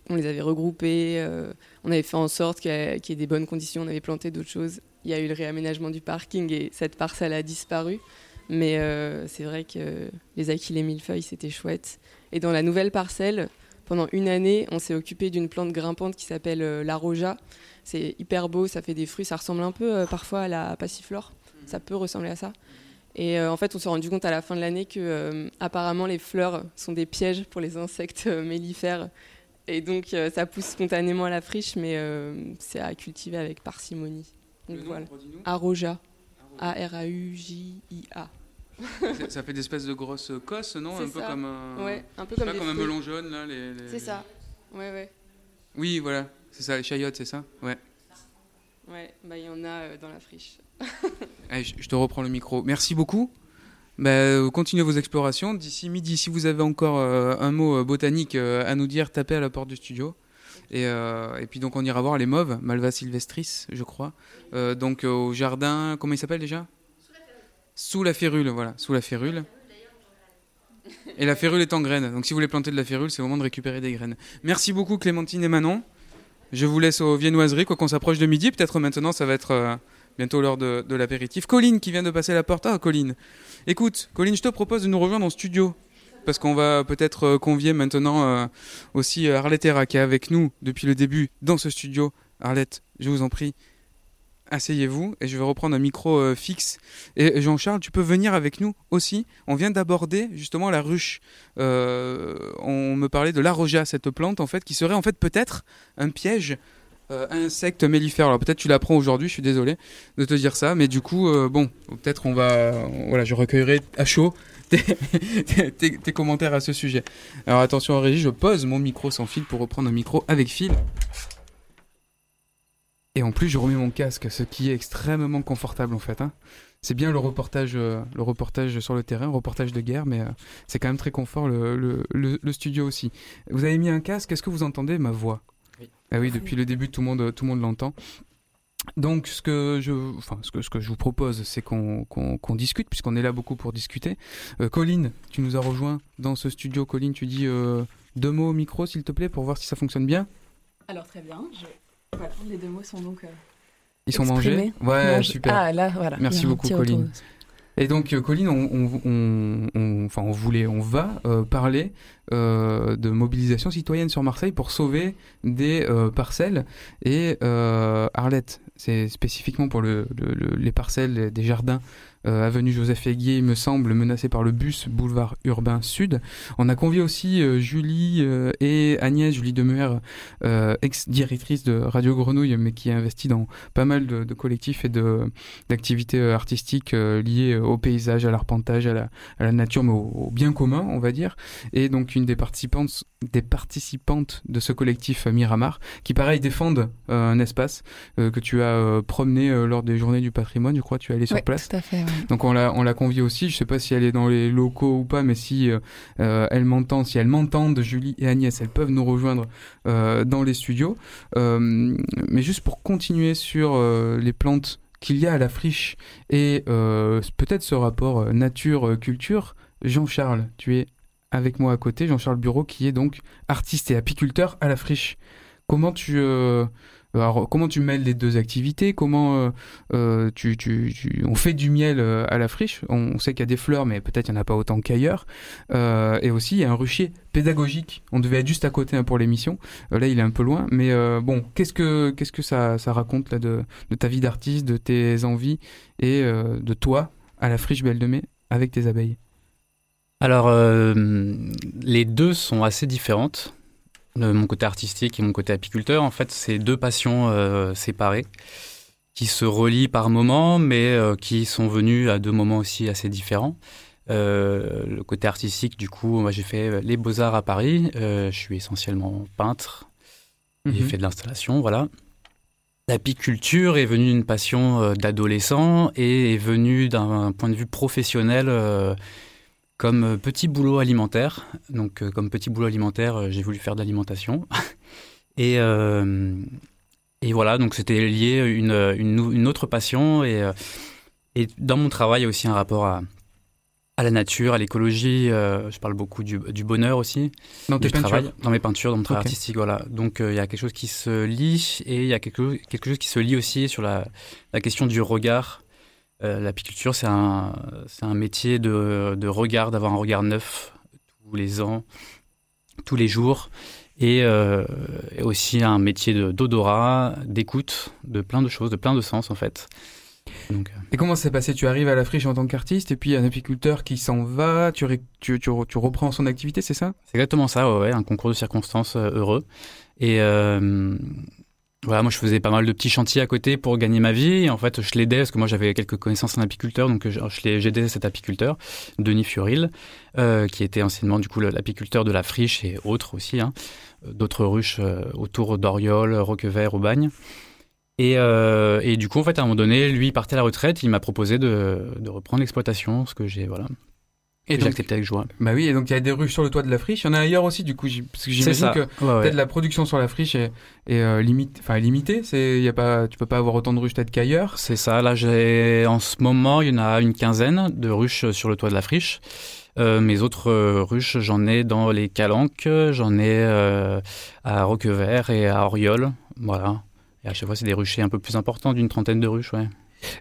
Speaker 5: on les avait regroupées. euh, on avait fait en sorte qu'il y, ait- des bonnes conditions. On avait planté d'autres choses. Il y a eu le réaménagement du parking et cette parcelle a disparu. Mais c'est vrai que les achillées millefeuilles, c'était chouette. Et dans la nouvelle parcelle, pendant une année, on s'est occupé d'une plante grimpante qui s'appelle euh, la roja. C'est hyper beau, ça fait des fruits, ça ressemble un peu euh, parfois à la passiflore. Ça peut ressembler à ça. Et euh, en fait, on s'est rendu compte à la fin de l'année que euh, apparemment les fleurs sont des pièges pour les insectes euh, mellifères. Et donc ça pousse spontanément à la friche, mais c'est à cultiver avec parcimonie. Donc
Speaker 4: Le nom,
Speaker 5: voilà. Aroja. A-R-A-U-J-I-A.
Speaker 4: Ça- fait des espèces de grosses cosses, non? Un peu
Speaker 5: ça.
Speaker 4: comme un.
Speaker 5: Ouais, un peu
Speaker 4: je sais
Speaker 5: comme
Speaker 4: pas,
Speaker 5: des
Speaker 4: comme un
Speaker 5: fruits.
Speaker 4: melon jaune là. Les, les-
Speaker 5: C'est ça. Ouais, ouais.
Speaker 4: Oui, voilà, c'est ça, les chayotes, c'est ça? Ouais.
Speaker 5: Ouais, bah il y en a euh, dans la friche.
Speaker 4: Allez, (laughs) je, je te reprends le micro. Merci beaucoup. Bah, euh, continuez vos explorations. D'ici midi, si vous avez encore euh, un mot euh, botanique euh, à nous dire, tapez à la porte du studio. Et, euh, et puis donc on ira voir les mauves, Malva sylvestris, je crois. Euh, donc euh, au jardin, comment il s'appelle déjà? Sous la férule, voilà, sous la férule. Et la férule est en graines. Donc si vous voulez planter de la férule, c'est au moment de récupérer des graines. Merci beaucoup Clémentine et Manon. Je vous laisse aux viennoiseries, quoi qu'on s'approche de midi. Peut-être maintenant, ça va être euh, bientôt l'heure de, l'apéritif. Colline qui vient de passer la porte. Ah, Colline. Écoute, Colline, je te propose de nous rejoindre en studio. Parce qu'on va peut-être euh, convier maintenant euh, aussi Arlette Hera qui est avec nous depuis le début dans ce studio. Arlette, je vous en prie, asseyez-vous et je vais reprendre un micro euh, fixe. Et Jean-Charles, tu peux venir avec nous aussi. On vient d'aborder justement la ruche. Euh, on me parlait de l'aroja, cette plante en fait, qui serait en fait peut-être un piège euh, à insectes mellifères. Alors peut-être tu l'apprends aujourd'hui, je suis désolé de te dire ça, mais du coup, euh, bon, peut-être on va, voilà, je recueillerai à chaud (laughs) tes, commentaires à ce sujet. Alors attention en régie, je pose mon micro sans fil pour reprendre un micro avec fil. Et en plus, je remets mon casque, ce qui est extrêmement confortable en fait. hein. C'est bien le reportage, euh, le reportage sur le terrain, reportage de guerre, mais euh, c'est quand même très confort le, le- le- le studio aussi. Vous avez mis un casque, est-ce que vous entendez ma voix? Ah oui, depuis le début, tout le monde, tout le monde l'entend. Donc, ce que je, enfin, ce que, ce que je vous propose, c'est qu'on qu'on- discute, puisqu'on est là beaucoup pour discuter. Euh, Colline, tu nous as rejoint dans ce studio. Colline, tu dis euh, deux mots au micro, s'il te plaît, pour voir si ça fonctionne bien?
Speaker 16: Alors très bien, je... voilà, les deux mots sont donc... euh,
Speaker 4: Ils sont
Speaker 16: exprimés.
Speaker 4: mangés Ouais,
Speaker 16: Mange-
Speaker 4: super.
Speaker 16: Ah là, voilà.
Speaker 4: Merci beaucoup, Colline.
Speaker 16: retour.
Speaker 4: Et donc, euh, Colline, on, on, on- on- enfin, on voulait, on va euh, parler euh, de mobilisation citoyenne sur Marseille pour sauver des euh, parcelles. Et Arlette, c'est spécifiquement pour le, le- le- les parcelles des jardins. Euh, avenue Joseph Aiguier, me semble, menacée par le bus, boulevard urbain sud. On a convié aussi euh, Julie euh, et Agnès, Julie Demuer, euh, ex-directrice de Radio Grenouille, mais qui a investi dans pas mal de, de collectifs et d'activités artistiques liées au paysage, à l'arpentage, à la, nature, mais au bien commun, on va dire. Et donc une des participantes, des participantes de ce collectif euh, Miramar, qui pareil défendent euh, un espace euh, que tu as euh, promené lors des journées du patrimoine, je crois, tu es allé sur
Speaker 16: Ouais,
Speaker 4: place.
Speaker 16: tout à fait, ouais.
Speaker 4: Donc on l'a on l'a conviée aussi. Je sais pas si elle est dans les locaux ou pas, mais si elle m'entend, si elle m'entendent, Julie et Agnès, elles peuvent nous rejoindre dans les studios. Mais juste pour continuer sur les plantes qu'il y a à la friche et peut-être ce rapport nature-culture, Jean-Charles, tu es avec moi à côté, Jean-Charles Bureau, qui est donc artiste et apiculteur à la friche. Comment tu euh, comment tu mêles les deux activités? Comment euh, euh, tu, tu, on fait du miel à la friche? On sait qu'il y a des fleurs, mais peut-être il n'y en a pas autant qu'ailleurs. Et aussi, il y a un rucher pédagogique. On devait être juste à côté hein, pour l'émission. Là, il est un peu loin. Mais bon, qu'est-ce que, qu'est-ce que ça, ça raconte là, de, de ta vie d'artiste, de tes envies et de toi à la friche Belle de Mai avec tes abeilles?
Speaker 18: Alors, euh, les deux sont assez différentes. Euh, mon côté artistique et mon côté apiculteur, en fait, c'est deux passions euh, séparées qui se relient par moments, mais euh, qui sont venues à deux moments aussi assez différents. Le côté artistique, du coup, moi j'ai fait les beaux-arts à Paris. Je suis essentiellement peintre. J'ai
Speaker 19: Mhm.
Speaker 18: fait de l'installation, voilà. L'apiculture est venue d'une passion d'adolescent et est venue d'un point de vue professionnel comme euh, petit boulot alimentaire. Donc, euh, comme petit boulot alimentaire, euh, j'ai voulu faire de l'alimentation. (laughs) et, euh, et voilà, donc c'était lié à une, une, autre passion. Et, euh, et dans mon travail, il y a aussi un rapport à, à la nature, à l'écologie. euh, je parle beaucoup du, du bonheur aussi.
Speaker 4: Dans tes peintures?
Speaker 18: Dans mes peintures, dans mon travail artistique, voilà. Donc, euh, il y a quelque chose qui se lie et il y a quelque, quelque chose qui se lie aussi sur la, la question du regard. Euh, L'apiculture, c'est un, c'est un métier de, de regard, d'avoir un regard neuf tous les ans, tous les jours. Et, euh, et aussi un métier d'odorat, d'écoute, de plein de choses, de plein de sens en fait. Donc, euh,
Speaker 4: Et comment ça s'est passé? Tu arrives à la friche en tant qu'artiste et puis un apiculteur qui s'en va, tu, tu, tu, tu reprends son activité, c'est ça?
Speaker 18: C'est exactement ça, ouais, un concours de circonstances heureux. Et euh, voilà, moi je faisais pas mal de petits chantiers à côté pour gagner ma vie. En fait, je l'aidais parce que moi j'avais quelques connaissances en apiculteur, donc j'aidais cet apiculteur, Denis Furil, euh, qui était anciennement du coup l'apiculteur de la friche et autres aussi, hein, euh, d'autres ruches euh, autour d'Oriol, Roquevert, Aubagne. Et, et du coup, en fait, à un moment donné, lui partait à la retraite, il m'a proposé de, de reprendre l'exploitation, ce que j'ai voilà, Et
Speaker 4: donc-
Speaker 18: j'ai accepté avec joie.
Speaker 4: Bah oui, et donc il y a des ruches sur le toit de la friche. Il y en a ailleurs aussi, du coup, parce que j'imagine que
Speaker 18: Ouais, ouais.
Speaker 4: peut-être la production sur la friche est, est, euh, limite, enfin limitée. C'est, il y a pas, tu peux pas avoir autant de ruches peut-être qu'ailleurs.
Speaker 18: C'est ça. Là, j'ai en ce moment, il y en a une quinzaine de ruches sur le toit de la friche. Euh, mes autres euh, ruches, j'en ai dans les Calanques, j'en ai à Roquevert et à Oriol. Voilà. Et à chaque fois, c'est des ruchers un peu plus importants, d'une trentaine de ruches, ouais.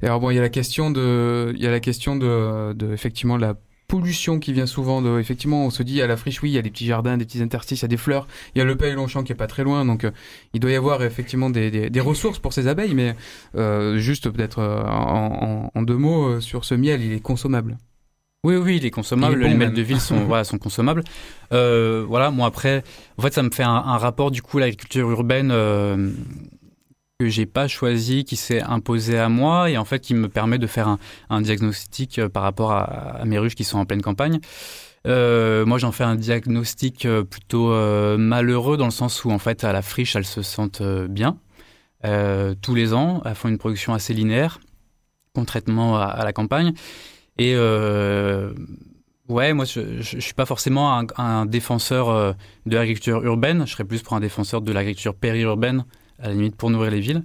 Speaker 4: Et alors bon, il y a la question de, il y a la question de, de effectivement la pollution qui vient souvent de, effectivement, on se dit à la friche, oui, il y a des petits jardins, des petits interstices, il y a des fleurs, il y a le Pays Longchamp qui est pas très loin, donc euh, il doit y avoir effectivement des, des, des ressources pour ces abeilles, mais euh, juste peut-être euh, en, en, en deux mots sur ce miel, il est consommable.
Speaker 18: Oui, oui, il est consommable.
Speaker 4: Il est bon
Speaker 18: les miels de ville sont, (laughs) voilà, sont consommables. Euh, voilà, moi après, en fait, ça me fait un, un rapport du coup à l'agriculture urbaine que j'ai pas choisi, qui s'est imposé à moi et en fait qui me permet de faire un, diagnostic euh, par rapport à, mes ruches qui sont en pleine campagne. Euh, moi, j'en fais un diagnostic euh, plutôt malheureux dans le sens où en fait, à la friche, elles se sentent bien tous les ans. Elles font une production assez linéaire, contrairement à, la campagne. Et ouais, moi, je, je suis pas forcément un, défenseur de l'agriculture urbaine. Je serais plus pour un défenseur de l'agriculture périurbaine, à la limite pour nourrir les villes.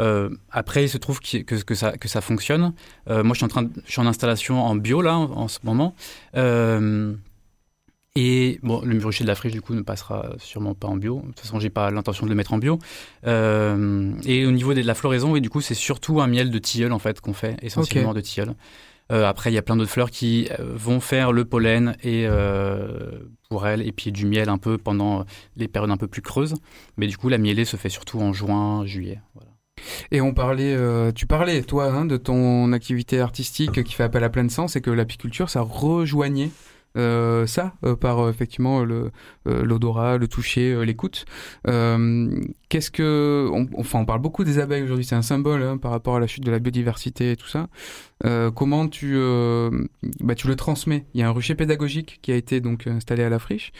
Speaker 18: Euh, après, il se trouve que, que, ça, que ça fonctionne. Euh, moi, je suis en train, de- je suis en installation en bio là en, en ce moment. Euh, et bon, le rucher de la friche, du coup, ne passera sûrement pas en bio. De toute façon, j'ai pas l'intention de le mettre en bio. Euh, et au niveau de la floraison, oui, du coup, c'est surtout un miel de tilleul, en fait, qu'on fait, essentiellement de tilleul. Euh, après, il y a plein d'autres fleurs qui euh, vont faire le pollen et euh, pour elles, et puis du miel un peu pendant les périodes un peu plus creuses. Mais du coup, la mielée se fait surtout en juin, juillet.
Speaker 4: Et on parlait, euh, tu parlais, toi, hein, de ton activité artistique qui fait appel à plein sens et que l'apiculture, ça rejoignait euh, ça euh, par euh, effectivement le l'odorat, le toucher, l'écoute. Qu'est-ce que, enfin, on parle beaucoup des abeilles aujourd'hui, c'est un symbole hein, par rapport à la chute de la biodiversité et tout ça. Comment tu, bah, tu le transmets? Il y a un rucher pédagogique qui a été donc installé à la friche.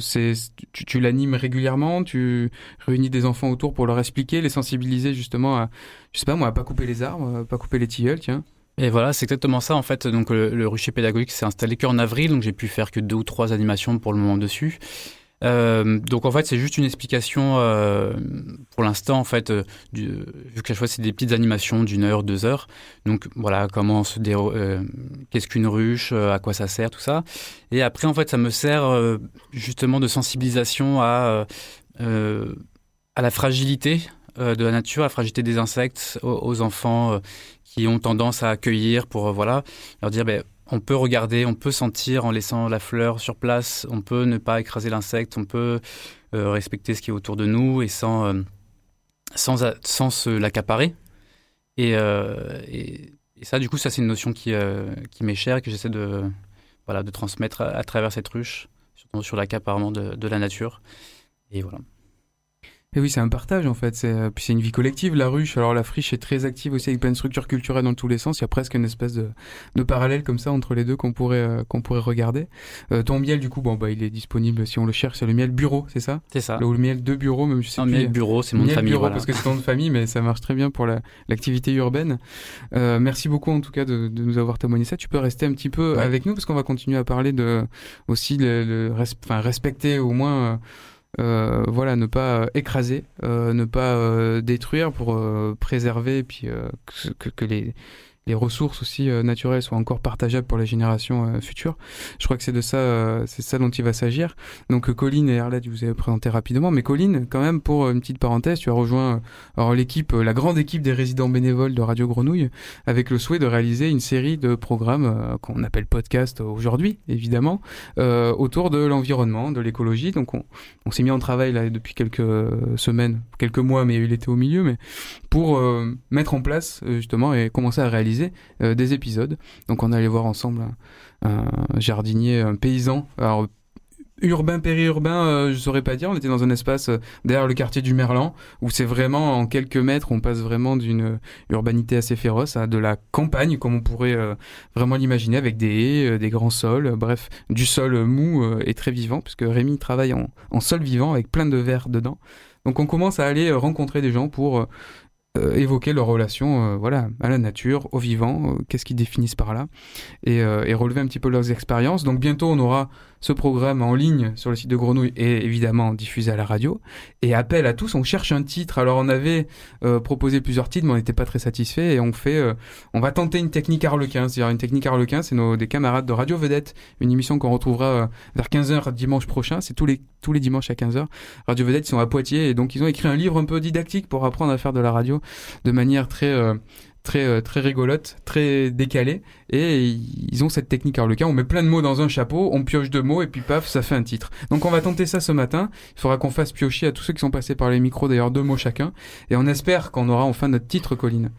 Speaker 4: C'est, tu, tu l'animes régulièrement, tu réunis des enfants autour pour leur expliquer, les sensibiliser justement à, je sais pas moi, à pas couper les arbres, à pas couper les tilleuls, tiens.
Speaker 18: Et voilà, c'est exactement ça en fait. Donc le, rucher pédagogique s'est installé qu'en avril, donc j'ai pu faire que deux ou trois animations pour le moment dessus. Euh, donc en fait, c'est juste une explication euh, pour l'instant en fait, euh, vu que chaque fois c'est des petites animations d'une heure, deux heures. Donc voilà, comment se déro- euh, qu'est-ce qu'une ruche, à quoi ça sert, tout ça. Et après en fait, ça me sert justement de sensibilisation à à la fragilité de la nature, à la fragilité des insectes, aux, enfants qui ont tendance à accueillir pour euh, voilà leur dire ben on peut regarder, on peut sentir en laissant la fleur sur place, on peut ne pas écraser l'insecte, on peut euh, respecter ce qui est autour de nous et sans euh, sans sans se l'accaparer. Et, et, ça du coup ça c'est une notion qui qui m'est chère et que j'essaie de voilà de transmettre à, travers cette ruche, surtout sur l'accaparement de, de la nature. Et voilà.
Speaker 4: Et oui, c'est un partage en fait. C'est euh, puis c'est une vie collective. La ruche, alors la friche est très active aussi avec plein de structures culturelles dans tous les sens. Il y a presque une espèce de, de parallèle comme ça entre les deux qu'on pourrait euh, qu'on pourrait regarder. Euh, ton miel, du coup, bon bah il est disponible si on le cherche. C'est le miel bureau, c'est ça?
Speaker 18: C'est ça.
Speaker 4: Le, le miel de bureau, même je sais
Speaker 18: Non,
Speaker 4: plus.
Speaker 18: miel bureau, c'est mon
Speaker 4: Miel
Speaker 18: famille,
Speaker 4: bureau
Speaker 18: voilà.
Speaker 4: parce que c'est ton de famille, mais ça marche très bien pour la- l'activité urbaine. Euh, merci beaucoup en tout cas de, de nous avoir témoigné ça. Tu peux rester un petit peu
Speaker 18: Ouais.
Speaker 4: avec nous parce qu'on va continuer à parler de aussi le, le res- enfin respecter au moins. Euh, voilà, ne pas euh, écraser, euh, ne pas détruire pour préserver puis que, que les, les ressources aussi euh, naturelles soient encore partageables pour les générations euh, futures. Je crois que c'est de ça, euh, c'est ça dont il va s'agir. Donc Colline et Arlette, je vous avez présenté rapidement, mais Colline, quand même pour une petite parenthèse, tu as rejoint l'équipe, la grande équipe des résidents bénévoles de Radio Grenouille, avec le souhait de réaliser une série de programmes qu'on appelle podcast aujourd'hui, évidemment, autour de l'environnement, de l'écologie. Donc on, on s'est mis en travail là depuis quelques semaines, quelques mois, mais il était au milieu, mais pour mettre en place justement et commencer à réaliser euh, des épisodes. Donc on allait voir ensemble un, jardinier, un paysan. Alors urbain, périurbain, euh, je saurais pas dire. On était dans un espace euh, derrière le quartier du Merlan où c'est vraiment en quelques mètres, on passe vraiment d'une urbanité assez féroce à de la campagne comme on pourrait euh, vraiment l'imaginer avec des haies, des grands sols, bref, du sol mou et très vivant puisque Rémi travaille en, en sol vivant avec plein de verre dedans. Donc on commence à aller rencontrer des gens pour euh, évoquer leur relation euh, voilà, à la nature, au vivant, euh, qu'est-ce qu'ils définissent par là, et, euh, et relever un petit peu leurs expériences. Donc bientôt, on aura ce programme en ligne sur le site de Grenouille et évidemment diffusé à la radio. Et appel à tous, on cherche un titre. Alors on avait euh, proposé plusieurs titres, mais on n'était pas très satisfait et on fait, euh, on va tenter une technique Harlequin. C'est-à-dire une technique Harlequin, c'est nos des camarades de Radio Vedette, une émission qu'on retrouvera euh, vers 15h dimanche prochain. C'est tous les tous les dimanches à 15h. Radio Vedette, ils sont à Poitiers et donc ils ont écrit un livre un peu didactique pour apprendre à faire de la radio de manière très euh, très euh, très rigolote, très décalée et ils ont cette technique harlequin, on met plein de mots dans un chapeau, on pioche deux mots et puis paf, ça fait un titre. Donc on va tenter ça ce matin. Il faudra qu'on fasse piocher à tous ceux qui sont passés par les micros d'ailleurs deux mots chacun et on espère qu'on aura enfin notre titre Colline.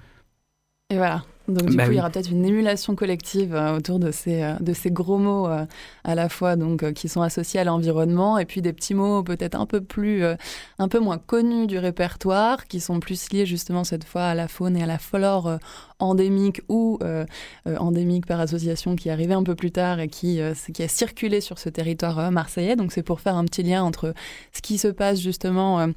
Speaker 19: Et voilà. Donc du
Speaker 4: Bah
Speaker 19: coup,
Speaker 4: oui.
Speaker 19: il y aura peut-être une émulation collective euh, autour de ces, euh, de ces gros mots euh, à la fois donc qui sont associés à l'environnement et puis des petits mots peut-être un peu plus un peu moins connus du répertoire qui sont plus liés justement cette fois à la faune et à la flore endémique ou endémique par association qui est arrivée un peu plus tard et qui qui a circulé sur ce territoire marseillais. Donc c'est pour faire un petit lien entre ce qui se passe justement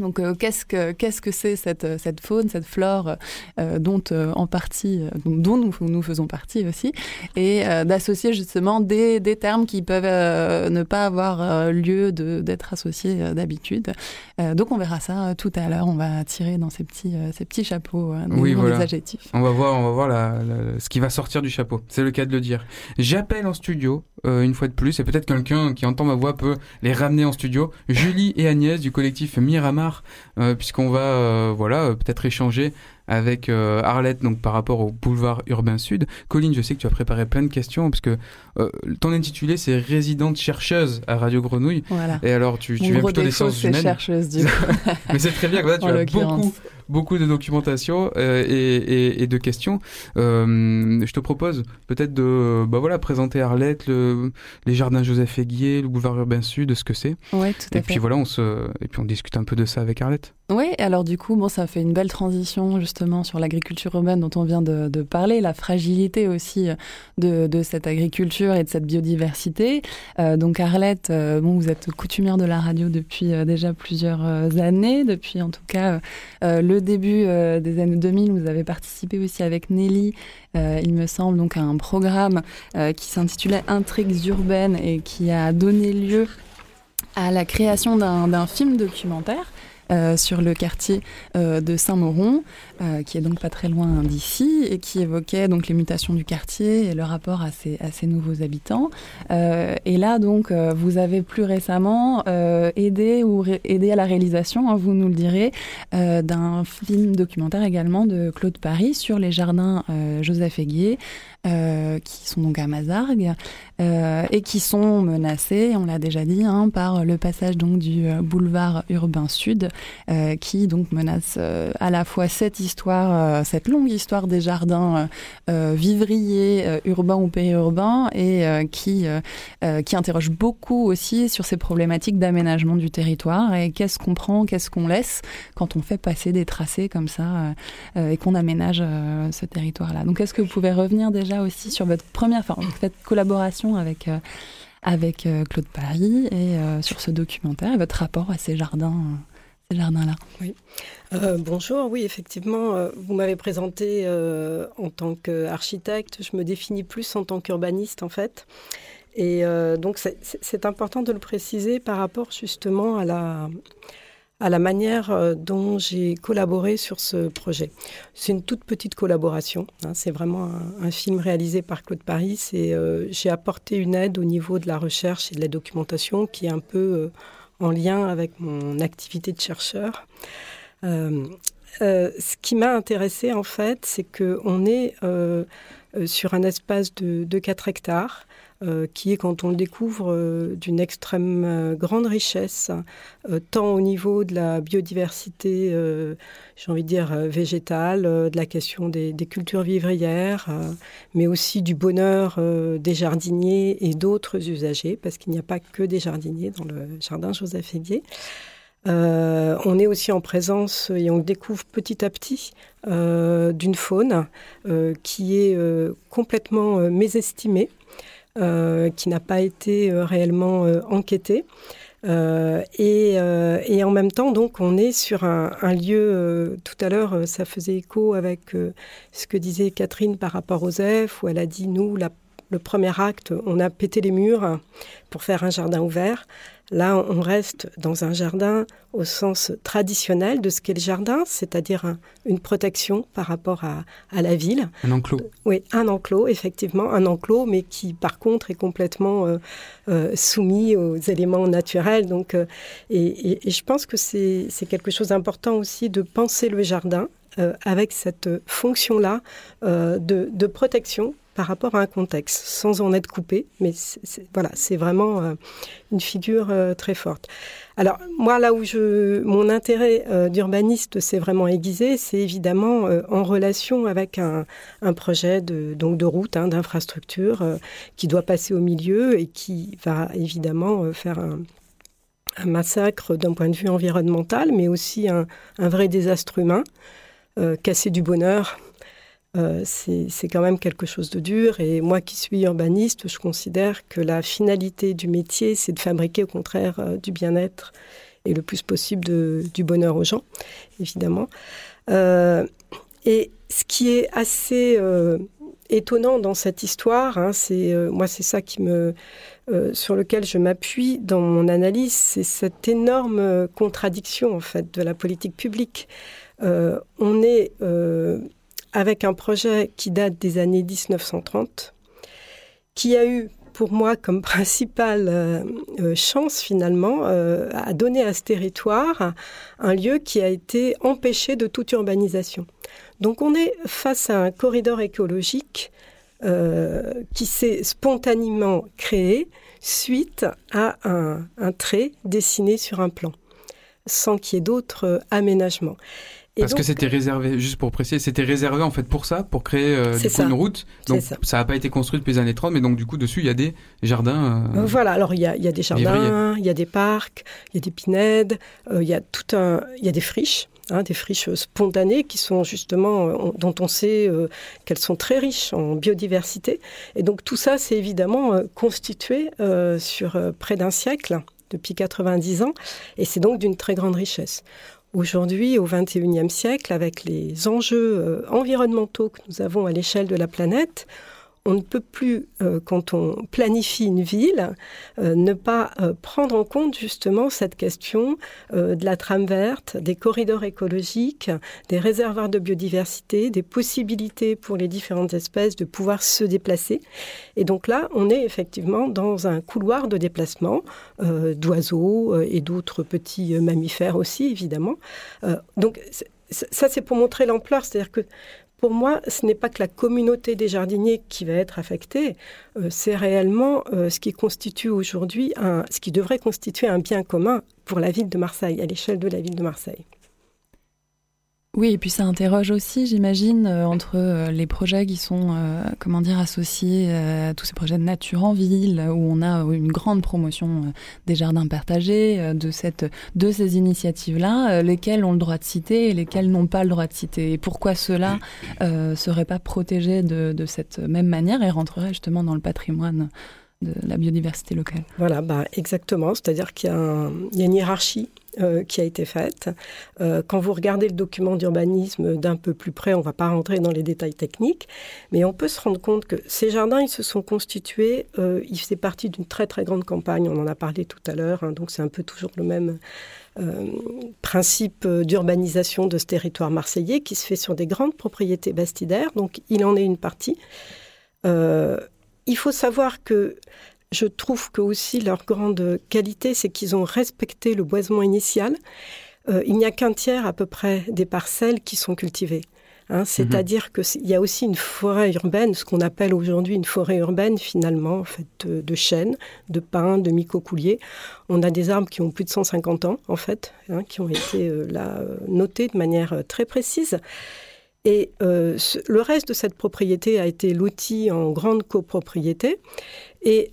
Speaker 19: donc, euh, qu'est-ce que qu'est-ce que c'est cette cette faune, cette flore euh, dont euh, en partie euh, dont nous nous faisons partie aussi, et euh, d'associer justement des des termes qui peuvent euh, ne pas avoir euh, lieu de d'être associés euh, d'habitude. Euh, donc, on verra ça euh, tout à l'heure. On va tirer dans ces petits euh, ces petits chapeaux euh, des
Speaker 4: Oui, voilà.
Speaker 19: des adjectifs.
Speaker 4: On va voir, on va voir la- la- ce qui va sortir du chapeau. C'est le cas de le dire. J'appelle en studio, euh, une fois de plus, et peut-être quelqu'un qui entend ma voix peut les ramener en studio. Julie et Agnès du collectif Miramar, euh, puisqu'on va, euh, voilà, euh, peut-être échanger avec euh, Arlette, donc par rapport au boulevard urbain sud. Colline, je sais que tu as préparé plein de questions, parce que euh, ton intitulé c'est résidente chercheuse à Radio Grenouille.
Speaker 19: Voilà.
Speaker 4: Et alors, tu, tu viens plutôt des sciences humaines.
Speaker 19: chercheuse, du (laughs) coup.
Speaker 4: Mais c'est très bien, voilà, tu as beaucoup, beaucoup de documentation euh, et, et, et de questions. Euh, je te propose peut-être de bah voilà, présenter Arlette, le, les jardins Joseph Aiguier, le boulevard urbain sud, ce que c'est.
Speaker 19: Ouais, tout à
Speaker 4: et puis voilà, on se, et puis on discute un peu de ça avec Arlette.
Speaker 19: Oui, alors du coup, bon, ça fait une belle transition justement sur l'agriculture urbaine dont on vient de, de parler, la fragilité aussi de, de cette agriculture et de cette biodiversité. Euh, donc Arlette, euh, bon, vous êtes coutumière de la radio depuis euh, déjà plusieurs euh, années, depuis en tout cas euh, euh, le début euh, des années 2000, vous avez participé aussi avec Nelly, euh, il me semble, donc à un programme euh, qui s'intitulait Intrigues urbaines et qui a donné lieu à la création d'un film documentaire sur le quartier de Saint-Mauron, euh, qui est donc pas très loin d'ici, et qui évoquait donc les mutations du quartier et le rapport à ces, à ces nouveaux habitants. Euh, et là, donc, euh, vous avez plus récemment aidé ou aidé à la réalisation, hein, vous nous le direz, d'un film documentaire également de Claude Paris sur les jardins Joseph Aiguier, euh, qui sont donc à Mazargues et qui sont menacés, on l'a déjà dit, hein, par le passage donc du boulevard urbain sud, qui donc menace à la fois cette euh, cette longue histoire des jardins euh, euh, vivriers, urbains ou périurbains, et qui qui interroge beaucoup aussi sur ces problématiques d'aménagement du territoire et qu'est-ce qu'on prend, qu'est-ce qu'on laisse quand on fait passer des tracés comme ça et qu'on aménage ce territoire-là. Donc, est-ce que vous pouvez revenir déjà aussi sur votre première, enfin, cette collaboration avec avec Claude Paris et sur ce documentaire et votre rapport à ces jardins, ces jardins-là.
Speaker 20: Oui. Euh, bonjour, oui, effectivement, euh, vous m'avez présenté euh, en tant qu'architecte, je me définis plus en tant qu'urbaniste en fait. Et donc c'est- important de le préciser par rapport justement à la, manière dont j'ai collaboré sur ce projet. C'est une toute petite collaboration, hein, c'est vraiment un, film réalisé par Claude Paris. et J'ai apporté une aide au niveau de la recherche et de la documentation qui est un peu en lien avec mon activité de chercheur. Euh, euh, ce qui m'a intéressé en fait, c'est qu'on est euh, sur un espace de, de 4 hectares. Euh, qui est, quand on le découvre, euh, d'une extrême euh, grande richesse, tant au niveau de la biodiversité, j'ai envie de dire, végétale, de la question des, cultures vivrières, mais aussi du bonheur des jardiniers et d'autres usagers, parce qu'il n'y a pas que des jardiniers dans le jardin Joseph Aiguier. Euh, on est aussi en présence et on découvre petit à petit d'une faune qui est complètement mésestimée, qui n'a pas été euh, réellement euh, enquêtée. Euh, et, euh, et, en même temps, donc, on est sur un, lieu. Euh, tout à l'heure, ça faisait écho avec ce que disait Catherine par rapport aux F, où elle a dit nous, la, le premier acte, on a pété les murs pour faire un jardin ouvert. Là, on reste dans un jardin au sens traditionnel de ce qu'est le jardin, c'est-à-dire un, une protection par rapport à, à, la ville.
Speaker 4: Un enclos.
Speaker 20: Oui, un enclos, effectivement, un enclos, mais qui, par contre, est complètement euh, euh, soumis aux éléments naturels. Donc, euh, et, et, et, je pense que c'est quelque chose d'important aussi de penser le jardin avec cette fonction-là de, de protection par rapport à un contexte, sans en être coupé. Mais c'est, voilà, c'est vraiment euh, une figure euh, très forte. Alors moi, là où je, mon intérêt euh, d'urbaniste s'est vraiment aiguisé, c'est évidemment en relation avec un, projet de, donc de route, hein, d'infrastructure, qui doit passer au milieu et qui va évidemment faire un, massacre d'un point de vue environnemental, mais aussi un vrai désastre humain, casser du bonheur euh, c'est quand même quelque chose de dur. Et moi qui suis urbaniste, je considère que la finalité du métier, c'est de fabriquer au contraire euh, du bien-être et le plus possible du bonheur aux gens, évidemment. Euh, et ce qui est assez étonnant dans cette histoire, hein, c'est moi c'est ça qui me sur lequel je m'appuie dans mon analyse, c'est cette énorme contradiction en fait de la politique publique. on est avec un projet qui date des années 1930, qui a eu pour moi comme (laughs) principale euh, chance finalement euh, à donner à ce territoire un lieu qui a été empêché de toute urbanisation. Donc on est face à un corridor écologique euh, qui s'est spontanément créé suite à un trait dessiné sur un plan, sans qu'il y ait d'autres aménagements.
Speaker 4: Et Parce donc, que c'était réservé, juste pour préciser, c'était réservé en fait pour ça, pour créer euh, du coup, une route. Donc ça n'a pas été construit depuis les années 30, mais donc du coup dessus il y a des jardins.
Speaker 20: Euh, voilà, alors il y a, il y a des jardins, il y a des parcs, il y a des pinèdes, euh, il y a tout un, il y a des friches. Hein, des friches spontanées qui sont justement euh, dont on sait euh, qu'elles sont très riches en biodiversité et donc tout ça c'est évidemment euh, constitué sur près d'un siècle depuis 90 ans et c'est donc d'une très grande richesse. Aujourd'hui, au XXIe siècle, avec les enjeux euh, environnementaux que nous avons à l'échelle de la planète, on ne peut plus, euh, quand on planifie une ville, euh, ne pas euh, prendre en compte justement cette question de la trame verte, des corridors écologiques, des réservoirs de biodiversité, des possibilités pour les différentes espèces de pouvoir se déplacer. Et donc là, on est effectivement dans un couloir de déplacement d'oiseaux et d'autres petits mammifères aussi, évidemment. donc ça, c'est pour montrer l'ampleur, c'est-à-dire que pour moi, ce n'est pas que la communauté des jardiniers qui va être affectée, euh, c'est réellement euh, ce qui constitue aujourd'hui, ce qui devrait constituer un bien commun pour la ville de Marseille, à l'échelle de la ville de Marseille.
Speaker 19: Oui, et puis ça interroge aussi, j'imagine, euh, entre euh, les projets qui sont, euh, comment dire, associés à tous ces projets de nature en ville, où on a une grande promotion des jardins partagés, de, cette, de ces initiatives-là, lesquelles ont le droit de citer et lesquelles n'ont pas le droit de citer. Et pourquoi cela ne serait pas protégé de, de cette même manière et rentrerait justement dans le patrimoine de la biodiversité locale?
Speaker 20: Voilà, bah, exactement. C'est-à-dire qu'il y, y, a une hiérarchie euh, qui a été faite. Euh, quand vous regardez le document d'urbanisme d'un peu plus près, on ne va pas rentrer dans les détails techniques, mais on peut se rendre compte que ces jardins, ils se sont constitués, euh, ils faisaient partie d'une très très grande campagne, on en a parlé tout à l'heure, hein, donc c'est un peu toujours le même principe d'urbanisation de ce territoire marseillais qui se fait sur des grandes propriétés bastidaires, donc il en est une partie. Il faut savoir que je trouve que aussi leur grande qualité, c'est qu'ils ont respecté le boisement initial. Euh, il n'y a qu'un tiers à peu près des parcelles qui sont cultivées. Hein, C'est-à-dire mmh. qu'il y a aussi une forêt urbaine, ce qu'on appelle aujourd'hui une forêt urbaine finalement, en fait, de, de chênes, de pins, de micocouliers. On a des arbres qui ont plus de 150 ans, en fait, hein, qui ont été euh, là euh, notés de manière euh, très précise. Et euh, le reste de cette propriété a été loti en grande copropriété. Et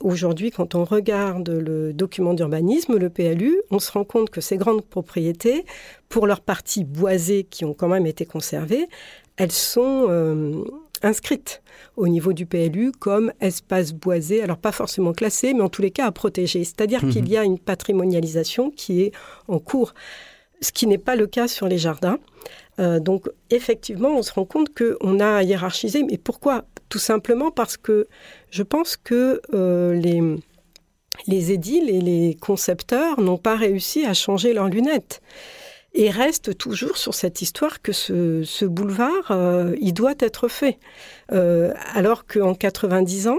Speaker 20: aujourd'hui, quand on regarde le document d'urbanisme, le PLU, on se rend compte que ces grandes propriétés, pour leur partie boisée qui ont quand même été conservées, elles sont, euh, inscrite au niveau du PLU comme espace boisé, alors pas forcément classé, mais en tous les cas à protéger. C'est-à-dire
Speaker 21: Mhm.
Speaker 20: qu'il y a une patrimonialisation qui est en cours, ce qui n'est pas le cas sur les jardins. Euh, donc effectivement, on se rend compte qu'on a hiérarchisé. Mais pourquoi? Tout simplement parce que je pense que euh, les, les édiles et les concepteurs n'ont pas réussi à changer leurs lunettes et restent toujours sur cette histoire que ce, ce boulevard, euh, il doit être fait. Euh, alors qu'en 90 ans,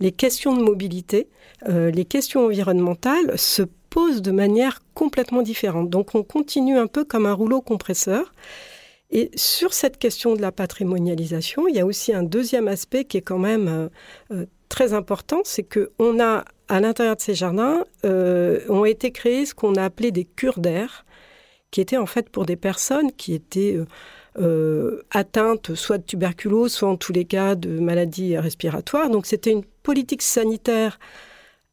Speaker 20: les questions de mobilité, euh, les questions environnementales se posent de manière complètement différente. Donc on continue un peu comme un rouleau compresseur. Et sur cette question de la patrimonialisation, il y a aussi un deuxième aspect qui est quand même euh, euh, très important, c'est que on a à l'intérieur de ces jardins euh, ont été créés ce qu'on a appelé des cures d'air, qui étaient en fait pour des personnes qui étaient euh, atteintes soit de tuberculose, soit en tous les cas de maladies respiratoires. Donc c'était une politique sanitaire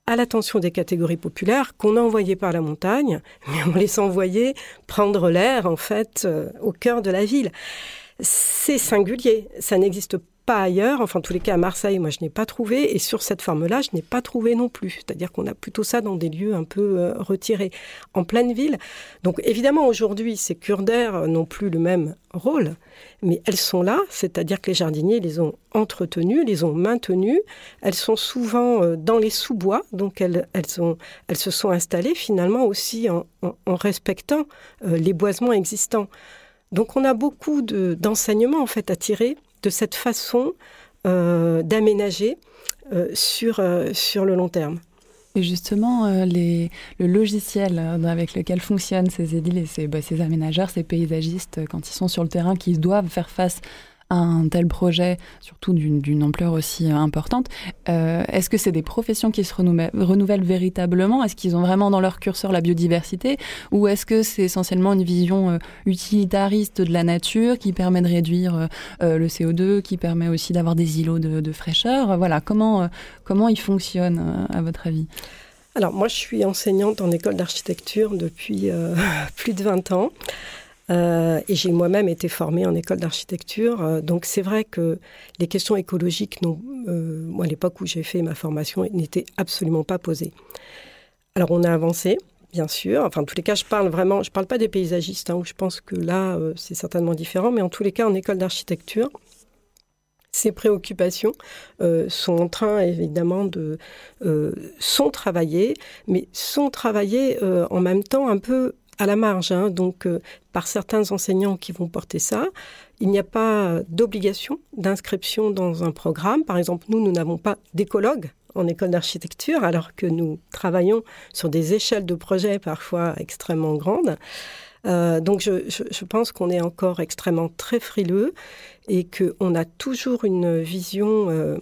Speaker 20: à l'attention des catégories populaires qu'on a envoyées par la montagne, mais on les envoyait prendre l'air en fait euh, au cœur de la ville. C'est singulier, ça n'existe pas ailleurs, enfin en tous les cas à Marseille, moi je n'ai pas trouvé, et sur cette forme-là, je n'ai pas trouvé non plus. C'est-à-dire qu'on a plutôt ça dans des lieux un peu euh, retirés, en pleine ville. Donc évidemment aujourd'hui, ces cures d'air n'ont plus le même rôle, mais elles sont là, c'est-à-dire que les jardiniers les ont entretenues, les ont maintenues. Elles sont souvent euh, dans les sous-bois, donc elles, se sont installées finalement aussi en, respectant euh, les boisements existants. Donc on a beaucoup de- d'enseignements en fait à tirer de cette façon euh, d'aménager euh, sur, euh, sur le long terme.
Speaker 19: Et justement, le logiciel avec lequel fonctionnent ces édiles et ces, bah, ces aménageurs, ces paysagistes, quand ils sont sur le terrain, qui doivent faire face un tel projet, surtout d'une ampleur aussi euh, importante, euh, est-ce que c'est des professions qui se renouvellent, véritablement? Est-ce qu'ils ont vraiment dans leur curseur la biodiversité? Ou est-ce que c'est essentiellement une vision euh, utilitariste de la nature qui permet de réduire le CO2, qui permet aussi d'avoir des îlots de, fraîcheur? Voilà, comment, comment ils fonctionnent, à votre avis?
Speaker 20: Alors moi je suis enseignante en école d'architecture depuis (laughs) plus de 20 ans. Euh, et j'ai moi-même été formée en école d'architecture. Euh, donc c'est vrai que les questions écologiques, euh, moi à l'époque où j'ai fait ma formation, n'étaient absolument pas posées. Alors on a avancé, bien sûr. Enfin, en tous les cas, je parle vraiment, je parle pas des paysagistes, hein, où je pense que là, c'est certainement différent, mais en tous les cas, en école d'architecture, ces préoccupations sont en train évidemment de sont travaillées, mais sont travaillées en même temps un peu à la marge, hein, donc euh, par certains enseignants qui vont porter ça. Il n'y a pas d'obligation d'inscription dans un programme. Par exemple, nous, nous n'avons pas d'écologue en école d'architecture, alors que nous travaillons sur des échelles de projets parfois extrêmement grandes. Euh, donc je, pense qu'on est encore extrêmement très frileux et qu'on a toujours une vision euh,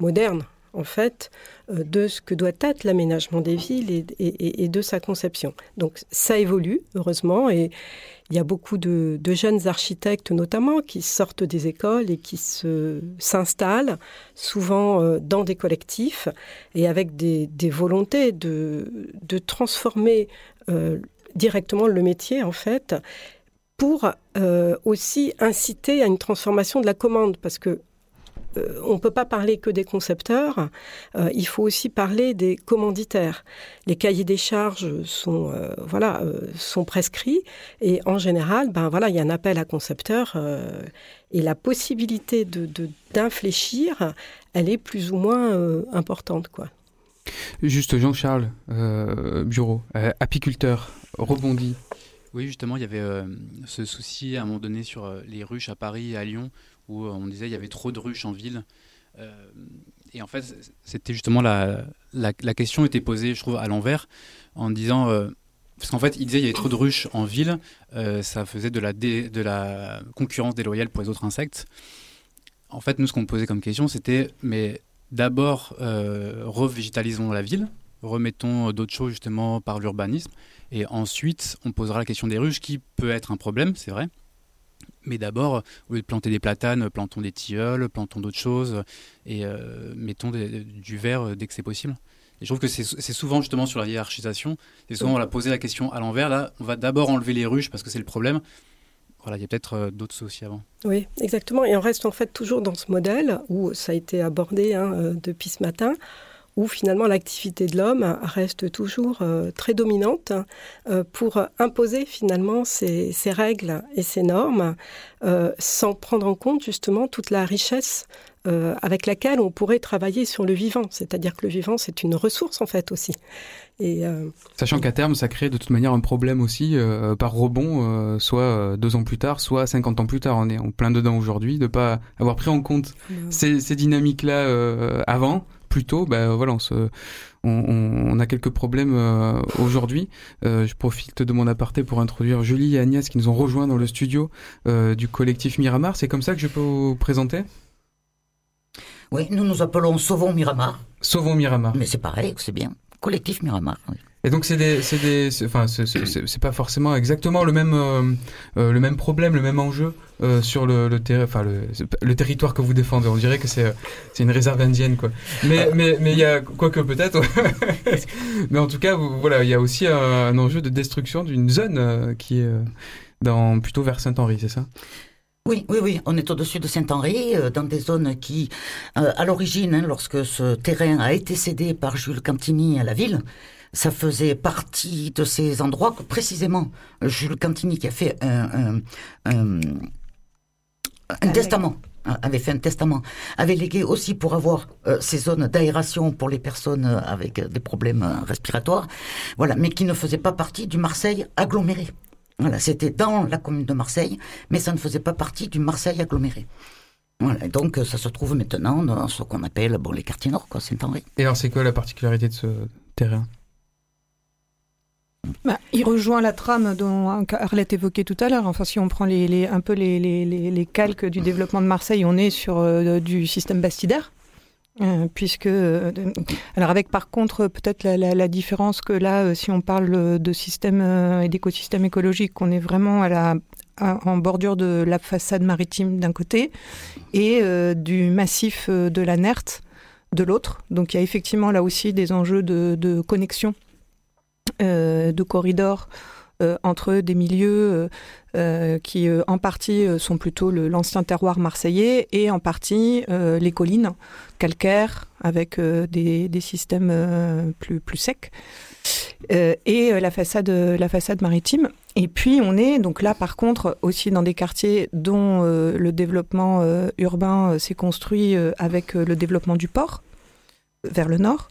Speaker 20: moderne, en fait, euh, de ce que doit être l'aménagement des villes et, de sa conception. Donc ça évolue, heureusement, et il y a beaucoup de, jeunes architectes, notamment, qui sortent des écoles et qui s'installent souvent euh, dans des collectifs et avec des, volontés de, transformer euh, directement le métier, en fait, pour aussi inciter à une transformation de la commande, parce que on ne peut pas parler que des concepteurs, euh, il faut aussi parler des commanditaires. Les cahiers des charges sont, euh, voilà, sont prescrits et en général, ben, voilà, il y a un appel à concepteurs et la possibilité de, de, d'infléchir, elle est plus ou moins importante. Quoi.
Speaker 4: Juste Jean-Charles, bureau, apiculteur, rebondit.
Speaker 18: Oui, justement, il y avait euh, ce souci à un moment donné sur euh, les ruches à Paris et à Lyon, où euh, on disait il y avait trop de ruches en ville. et en fait, c'était justement la, question était posée, je trouve, à l'envers, en disant. parce qu'en fait, il disait il y avait trop de ruches en ville, ça faisait de la, de la concurrence déloyale pour les autres insectes. En fait, nous, ce qu'on posait comme question, c'était mais d'abord, revégétalisons la ville, remettons d'autres choses justement par l'urbanisme. Et ensuite, on posera la question des ruches qui peut être un problème, c'est vrai. Mais d'abord, au lieu de planter des platanes, plantons des tilleuls, plantons d'autres choses et euh, mettons du verre dès que c'est possible. Et je trouve que c'est souvent justement sur la hiérarchisation. C'est souvent on a posé la question à l'envers. Là, on va d'abord enlever les ruches parce que c'est le problème. voilà, il y a peut-être euh, d'autres soucis avant.
Speaker 20: Oui, exactement. Et on reste en fait toujours dans ce modèle où ça a été abordé hein, euh, depuis ce matin, où finalement l'activité de l'homme reste toujours euh, très dominante euh, pour imposer finalement ces, ces règles et ces normes euh, sans prendre en compte justement toute la richesse avec laquelle on pourrait travailler sur le vivant. C'est-à-dire que le vivant, c'est une ressource en fait aussi. Et,
Speaker 4: Sachant qu'à terme, ça crée de toute manière un problème aussi par rebond, soit deux ans plus tard, soit 50 ans plus tard. On est en plein dedans aujourd'hui, de pas avoir pris en compte ces, ces dynamiques-là avant, plus tôt. Bah, voilà, on, se, on, on- on a quelques problèmes euh, aujourd'hui. Euh, je profite de mon aparté pour introduire Julie et Agnès qui nous ont rejoints dans le studio euh, du collectif Miramar. C'est comme ça que je peux vous présenter?
Speaker 21: Oui, nous nous appelons Sauvons Miramar.
Speaker 4: Sauvons Miramar.
Speaker 21: Mais c'est pareil, c'est bien. Collectif Miramar. oui.
Speaker 4: Et donc c'est des, c'est des, c'est- enfin c'est- c'est c'est- c'est pas forcément exactement le même, euh, euh, le même problème, le même enjeu euh, sur le, le, terri- enfin le, le territoire que vous défendez. On dirait que c'est, c'est une réserve indienne quoi. Mais mais mais il y a quoi que peut-être. (laughs) mais en tout cas vous- voilà, il y a aussi un, un enjeu de destruction d'une zone euh, qui est euh, dans plutôt vers Saint-Henri, c'est ça?
Speaker 21: Oui, oui, oui, on est au-dessus de Saint-Henri, euh, dans des zones qui, euh, à l'origine, hein, lorsque ce terrain a été cédé par Jules Cantini à la ville, ça faisait partie de ces endroits que précisément Jules Cantini qui a fait un, un- un- un testament hein, avait fait un testament, avait légué aussi pour avoir euh, ces zones d'aération pour les personnes euh, avec euh, des problèmes euh, respiratoires, voilà, mais qui ne faisaient pas partie du Marseille aggloméré. Voilà, c'était dans la commune de Marseille, mais ça ne faisait pas partie du Marseille aggloméré. Voilà, et donc euh, ça se trouve maintenant dans ce qu'on appelle bon, les quartiers nord, quoi, Saint-Henri.
Speaker 4: Et alors c'est quoi la particularité de ce terrain?
Speaker 22: Bah, il rejoint la trame dont Arlette évoquait tout à l'heure. Enfin, si on prend les, les- un peu les, les- les- les calques du développement de Marseille, on est sur euh, du système bastidaire. Euh, puisque euh, alors avec par contre peut-être la, la- la différence que là euh, si on parle de système et d'écosystème écologique on est vraiment à la en bordure de la façade maritime d'un côté et du massif de la Nerte de l'autre. Donc il y a effectivement là aussi des enjeux de, de connexion de corridors euh, entre des milieux euh, euh, qui en partie sont plutôt l'ancien terroir marseillais et en partie les collines calcaires avec des, systèmes plus, plus secs et la façade, la façade maritime. Et puis on est donc là par contre aussi dans des quartiers dont le développement urbain s'est construit avec le développement du port vers le nord.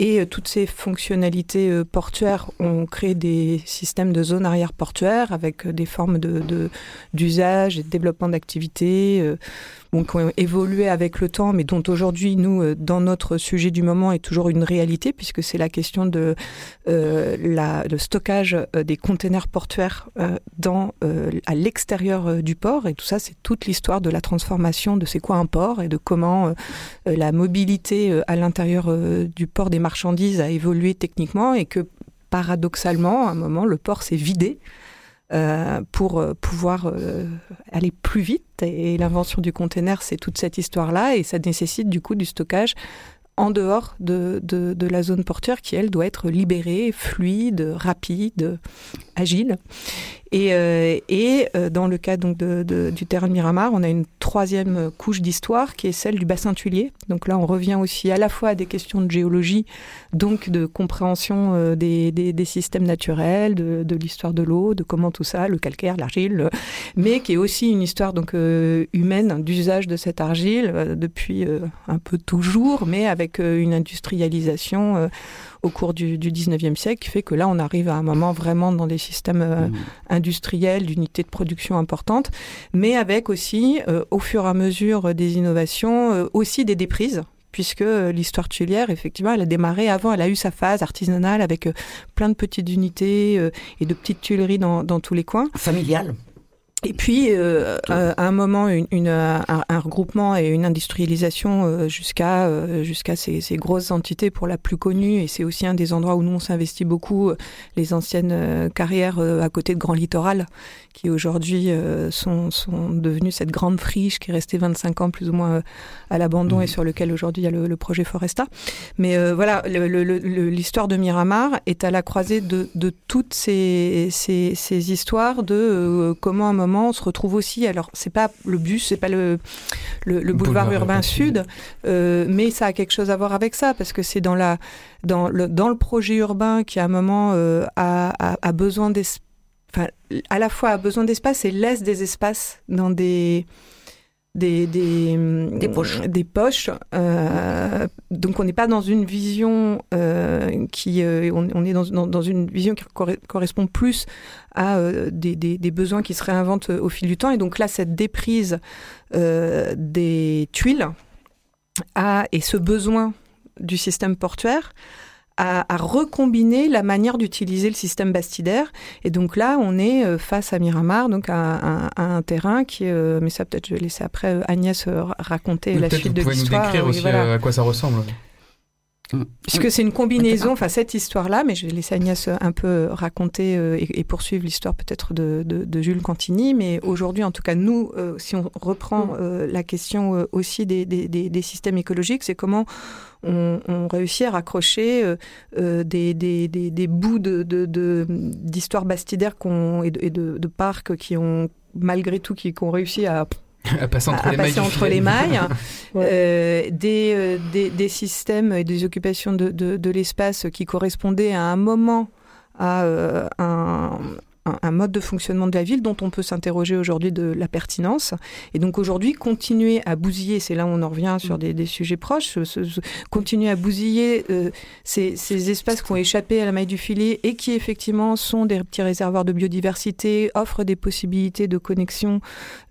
Speaker 22: Et euh, toutes ces fonctionnalités euh, portuaires ont créé des systèmes de zones arrière portuaires avec euh, des formes de, de- d'usage et de développement d'activités bon, qui ont évolué avec le temps, mais dont aujourd'hui, nous, euh, dans notre sujet du moment, est toujours une réalité, puisque c'est la question de euh, la, le stockage euh, des containers portuaires dans, à l'extérieur du port. Et tout ça, c'est toute l'histoire de la transformation de c'est quoi un port et de comment la mobilité à l'intérieur du port des marchandises a évolué techniquement et que paradoxalement, à un moment, le port s'est vidé euh, pour euh, pouvoir euh, aller plus vite. Et l'invention du container, c'est toute cette histoire-là, et ça nécessite du coup du stockage en dehors de, de, de la zone portuaire qui, elle, doit être libérée, fluide, rapide, agile. Et, euh, et euh, dans le cas donc de, de- du terrain de Miramar, on a une troisième couche d'histoire qui est celle du bassin tuilier. Donc là, on revient aussi à la fois à des questions de géologie, donc de compréhension euh, des, des, des systèmes naturels, de, l'histoire de l'eau, de comment tout ça, le calcaire, l'argile, mais qui est aussi une histoire donc humaine d'usage de cette argile depuis un peu toujours, mais avec une industrialisation au cours du, du 19e siècle qui fait que là, on arrive à un moment vraiment dans des systèmes euh, industriels, d'unités de production importantes, mais avec aussi, euh, au fur et à mesure des innovations, euh, aussi des déprises puisque l'histoire tuilière, effectivement, elle a démarré avant, elle a eu sa phase artisanale avec plein de petites unités et de petites tuileries dans, dans tous les coins.
Speaker 21: Familiale.
Speaker 22: Et puis, euh, euh, à un moment, une, une, euh, un, regroupement et une industrialisation euh, jusqu'à euh, jusqu'à ces, ces, grosses entités pour la plus connue. Et c'est aussi un des endroits où nous on s'investit beaucoup, les anciennes carrières à côté de Grand Littoral, qui aujourd'hui sont, sont devenues cette grande friche qui est restée 25 ans plus ou moins à l'abandon et sur lequel aujourd'hui il y a le, le projet Foresta. Mais voilà, l'histoire de Miramar est à la croisée de, de toutes ces, ces, ces, histoires de comment à un moment on se retrouve aussi. Alors c'est pas le bus, c'est pas le, le, le boulevard, boulevard, urbain sud, euh, mais ça a quelque chose à voir avec ça parce que c'est dans la dans le dans le projet urbain qui à un moment euh, a, a, a, besoin d'espace, enfin à la fois a besoin d'espace et laisse des espaces dans des des, des,
Speaker 21: des poches.
Speaker 22: Des poches. Euh, donc on n'est pas dans une vision euh, qui... Euh, on, on, est dans, dans, dans, une vision qui correspond plus à des, des, des, besoins qui se réinventent au fil du temps. Et donc là, cette déprise des tuiles a, et ce besoin du système portuaire à, à, recombiner la manière d'utiliser le système bastidaire. Et donc là, on est euh, face à Miramar, donc à, à, à un terrain qui, euh, mais ça peut-être je vais laisser après euh, Agnès raconter la suite de l'histoire.
Speaker 4: Vous pouvez nous décrire aussi voilà. à quoi ça ressemble.
Speaker 22: Puisque c'est une combinaison, enfin cette histoire-là, mais je vais laisser Agnès un peu raconter euh, et, et, poursuivre l'histoire peut-être de, de, de, Jules Cantini, mais aujourd'hui, en tout cas, nous, euh, si on reprend euh, la question aussi des, des, des, systèmes écologiques, c'est comment on, on, réussit à raccrocher des, des, bouts d'histoire de, bastidaire et, de, et de, parcs qui ont malgré tout qui, qui ont réussi à (laughs)
Speaker 4: à passer entre,
Speaker 22: à,
Speaker 4: les,
Speaker 22: passer
Speaker 4: mailles
Speaker 22: entre les mailles, (laughs) ouais. euh, des, euh, des, des, systèmes et des occupations de, de, de l'espace qui correspondaient à un moment à euh, un, un, mode de fonctionnement de la ville dont on peut s'interroger aujourd'hui de la pertinence. Et donc aujourd'hui, continuer à bousiller, c'est là où on en revient sur des, des sujets proches, ce, ce, continuer à bousiller euh, ces, ces, espaces qui ont échappé à la maille du filet et qui effectivement sont des petits réservoirs de biodiversité, offrent des possibilités de connexion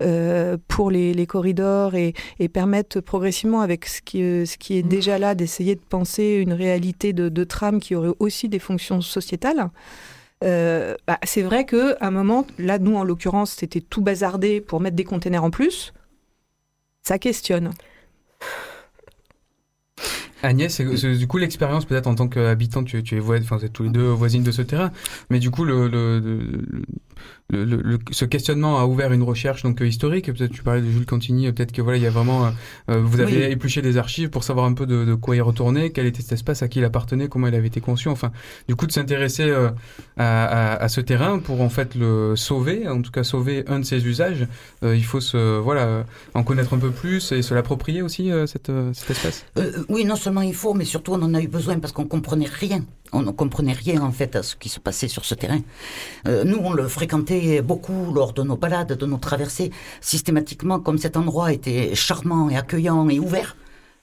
Speaker 22: euh, pour les, les corridors et, et, permettent progressivement, avec ce qui, ce qui est déjà là, d'essayer de penser une réalité de, de trame qui aurait aussi des fonctions sociétales. Euh, bah, c'est vrai qu'à un moment, là, nous, en l'occurrence, c'était tout bazardé pour mettre des containers en plus. Ça questionne.
Speaker 4: Agnès, du coup l'expérience peut-être en tant qu'habitant, tu, tu es enfin vous êtes tous les deux voisines de ce terrain, mais du coup le, le ce questionnement a ouvert une recherche donc historique. Peut-être tu parlais de Jules Cantini, peut-être que voilà il y a vraiment euh, vous avez oui. épluché des archives pour savoir un peu de, de, quoi y retourner, quel était cet espace, à qui il appartenait, comment il avait été conçu. Enfin, du coup de s'intéresser euh, à, à, à, ce terrain pour en fait le sauver, en tout cas sauver un de ses usages. Euh, il faut se voilà en connaître un peu plus et se l'approprier aussi cette, cet espace?
Speaker 21: oui, non seulement il faut, mais surtout on en a eu besoin parce qu'on comprenait rien. On ne comprenait rien en fait à ce qui se passait sur ce terrain. Euh, nous, on le fréquentait beaucoup lors de nos balades, de nos traversées, systématiquement, comme cet endroit était charmant et accueillant et ouvert.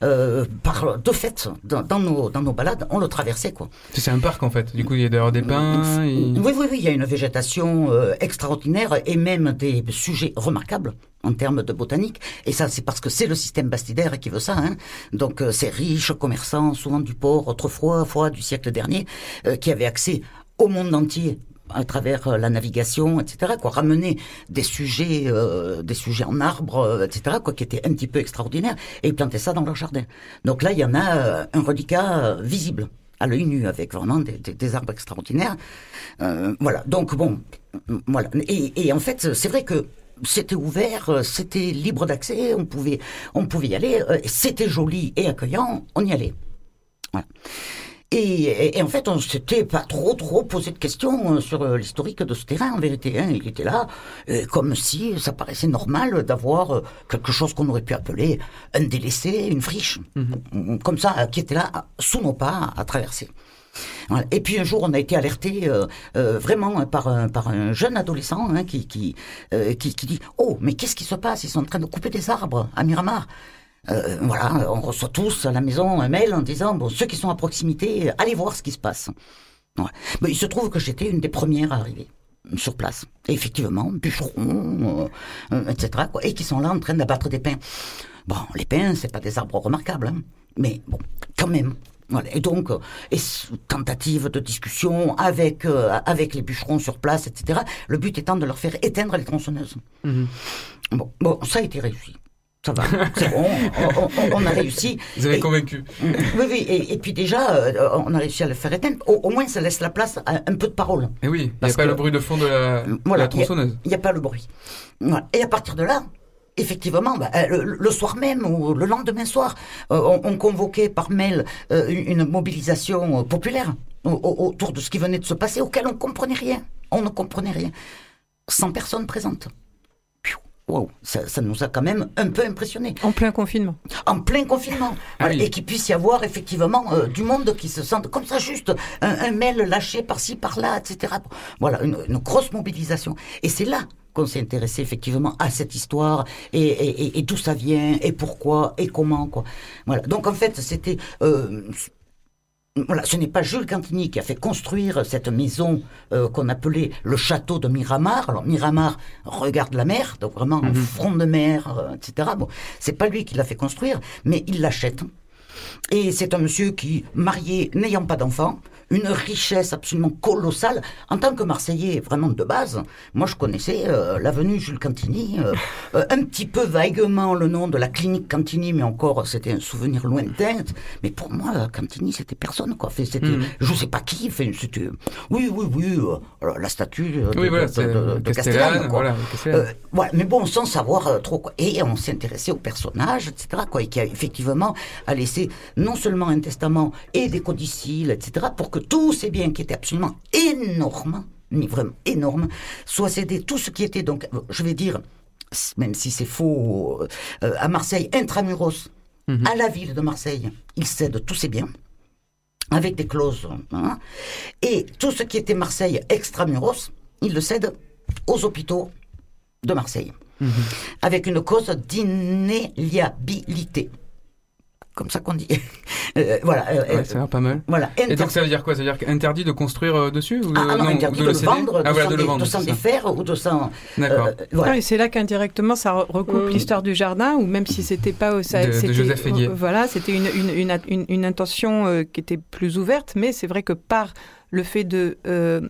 Speaker 21: Euh, par de fait dans, dans, nos dans nos balades on le traversait quoi.
Speaker 4: C'est un parc en fait. Du coup il y a d'ailleurs des pins et...
Speaker 21: oui oui oui il y a une végétation euh, extraordinaire et même des sujets remarquables en termes de botanique. Et ça c'est parce que c'est le système bastidaire qui veut ça hein. donc euh, c'est riche commerçants souvent du port autrefois fois du siècle dernier euh, qui avaient accès au monde entier à travers euh, la navigation, etc. Quoi, ramener des sujets, euh, des sujets en arbre, euh, etc. Quoi, qui étaient un petit peu extraordinaires, et ils plantaient ça dans leur jardin. Donc là, il y en a euh, un reliquat visible à l'œil nu, avec vraiment des, des, arbres extraordinaires. voilà. Donc bon, voilà. Et, et en fait, c'est vrai que c'était ouvert, c'était libre d'accès, on pouvait, on pouvait y aller, c'était joli et accueillant, on y allait. Voilà. Et, et, et, en fait, on s'était pas trop trop posé de questions sur l'historique de ce terrain. En vérité, hein. il était là, euh, comme si ça paraissait normal d'avoir quelque chose qu'on aurait pu appeler un délaissé, une friche, mm-hmm. comme ça, qui était là sous nos pas à traverser. Voilà. Et puis un jour, on a été alerté euh, euh, vraiment par un, par un jeune adolescent hein, qui, qui, euh, qui, qui dit Oh, mais qu'est-ce qui se passe? Ils sont en train de couper des arbres à Miramar. Euh, voilà, on reçoit tous à la maison un mail en disant bon, ceux qui sont à proximité, allez voir ce qui se passe. Ouais. Mais il se trouve que j'étais une des premières à arriver sur place. Et effectivement, bûcherons, euh, etc. Quoi, et qui sont là en train d'abattre des pins. Bon, les pins, c'est pas des arbres remarquables, hein, mais bon, quand même. Voilà. Et donc, et tentative de discussion avec euh, avec les bûcherons sur place, etc. Le but étant de leur faire éteindre les tronçonneuses. Mmh. Bon, bon, ça a été réussi. Ça va, c'est bon, on, on- on a réussi.
Speaker 4: Vous avez
Speaker 21: Et-
Speaker 4: convaincu.
Speaker 21: Oui, oui, et, et puis déjà, euh, on a réussi à le faire éteindre. Au, au moins, ça laisse la place à un peu de parole.
Speaker 4: Et oui, il n'y a pas
Speaker 21: que-
Speaker 4: le bruit de fond de la, de
Speaker 21: Voilà,
Speaker 4: la tronçonneuse.
Speaker 21: Il n'y a, pas le bruit. Voilà. Et à partir de là, effectivement, bah, euh, le, le soir même ou le lendemain soir, euh, on, on convoquait par mail euh, une mobilisation euh, populaire au- au- autour de ce qui venait de se passer, auquel on comprenait rien. On ne comprenait rien. 100 personnes présentes. Wow, ça, ça nous a quand même un peu impressionnés.
Speaker 22: En plein confinement.
Speaker 21: En plein confinement.
Speaker 22: Ah oui.
Speaker 21: Et qu'il puisse y avoir effectivement euh, du monde qui se sente comme ça, juste un, un mail lâché par-ci, par-là, etc. Voilà, une, une grosse mobilisation. Et c'est là qu'on s'est intéressé effectivement à cette histoire et, et, et- et d'où ça vient et pourquoi et comment quoi. Voilà. Donc en fait c'était euh, voilà, ce n'est pas Jules Cantini qui a fait construire cette maison euh, qu'on appelait le château de Miramar. Alors Miramar regarde la mer, donc vraiment en front de mer, euh, etc. Bon, c'est pas lui qui l'a fait construire, mais il l'achète. Et c'est un monsieur qui, marié, n'ayant pas d'enfant, une richesse absolument colossale. En tant que Marseillais, vraiment de base, moi je connaissais euh, l'avenue Jules Cantini, euh, euh, un petit peu vaguement le nom de la clinique Cantini, mais encore c'était un souvenir lointain. Mais pour moi, Cantini, c'était personne, quoi. Fait, C'était,
Speaker 4: Mhm.
Speaker 21: je sais pas qui, fait, c'était, oui, oui, oui, la statue de,
Speaker 4: Oui, voilà,
Speaker 21: de-
Speaker 4: c'est
Speaker 21: de- de
Speaker 4: Castellane,
Speaker 21: quoi.
Speaker 4: voilà,
Speaker 21: mais bon, sans savoir trop quoi. Et on s'est intéressé au personnage, etc. Quoi, et qui a effectivement a laissé non seulement un testament et des codicilles, etc. Pour que tous ces biens qui étaient absolument énormes, mais vraiment énormes, soient cédés. Tout ce qui était donc, euh, je vais dire, même si c'est faux, euh, à Marseille, intramuros, à la ville de Marseille, il cède tous ses biens avec des clauses. hein. Et tout ce qui était Marseille extramuros, il le cède aux hôpitaux de Marseille, avec une cause d'inéliabilité. Comme ça qu'on dit. (laughs) Euh, voilà. euh,
Speaker 4: Ouais,
Speaker 21: euh,
Speaker 4: ça a l'air pas mal.
Speaker 21: Voilà.
Speaker 4: Et donc ça veut dire quoi? Ça veut dire interdit de construire euh, dessus ou de,
Speaker 21: Ah, ah non, interdit de, le vendre,
Speaker 4: Ah
Speaker 21: de
Speaker 4: voilà,
Speaker 21: s'en
Speaker 4: de le vendre.
Speaker 21: de s'en défaire ou de s'en...
Speaker 4: D'accord.
Speaker 21: euh, voilà.
Speaker 22: Ah, et c'est là qu'indirectement ça re- recoupe
Speaker 21: Mm.
Speaker 22: l'histoire du jardin, ou même si c'était pas ça,
Speaker 4: De- Joseph Féguier.
Speaker 22: euh, Voilà, c'était une, une, une, une- une intention euh, qui était plus ouverte, mais c'est vrai que par le fait de, euh,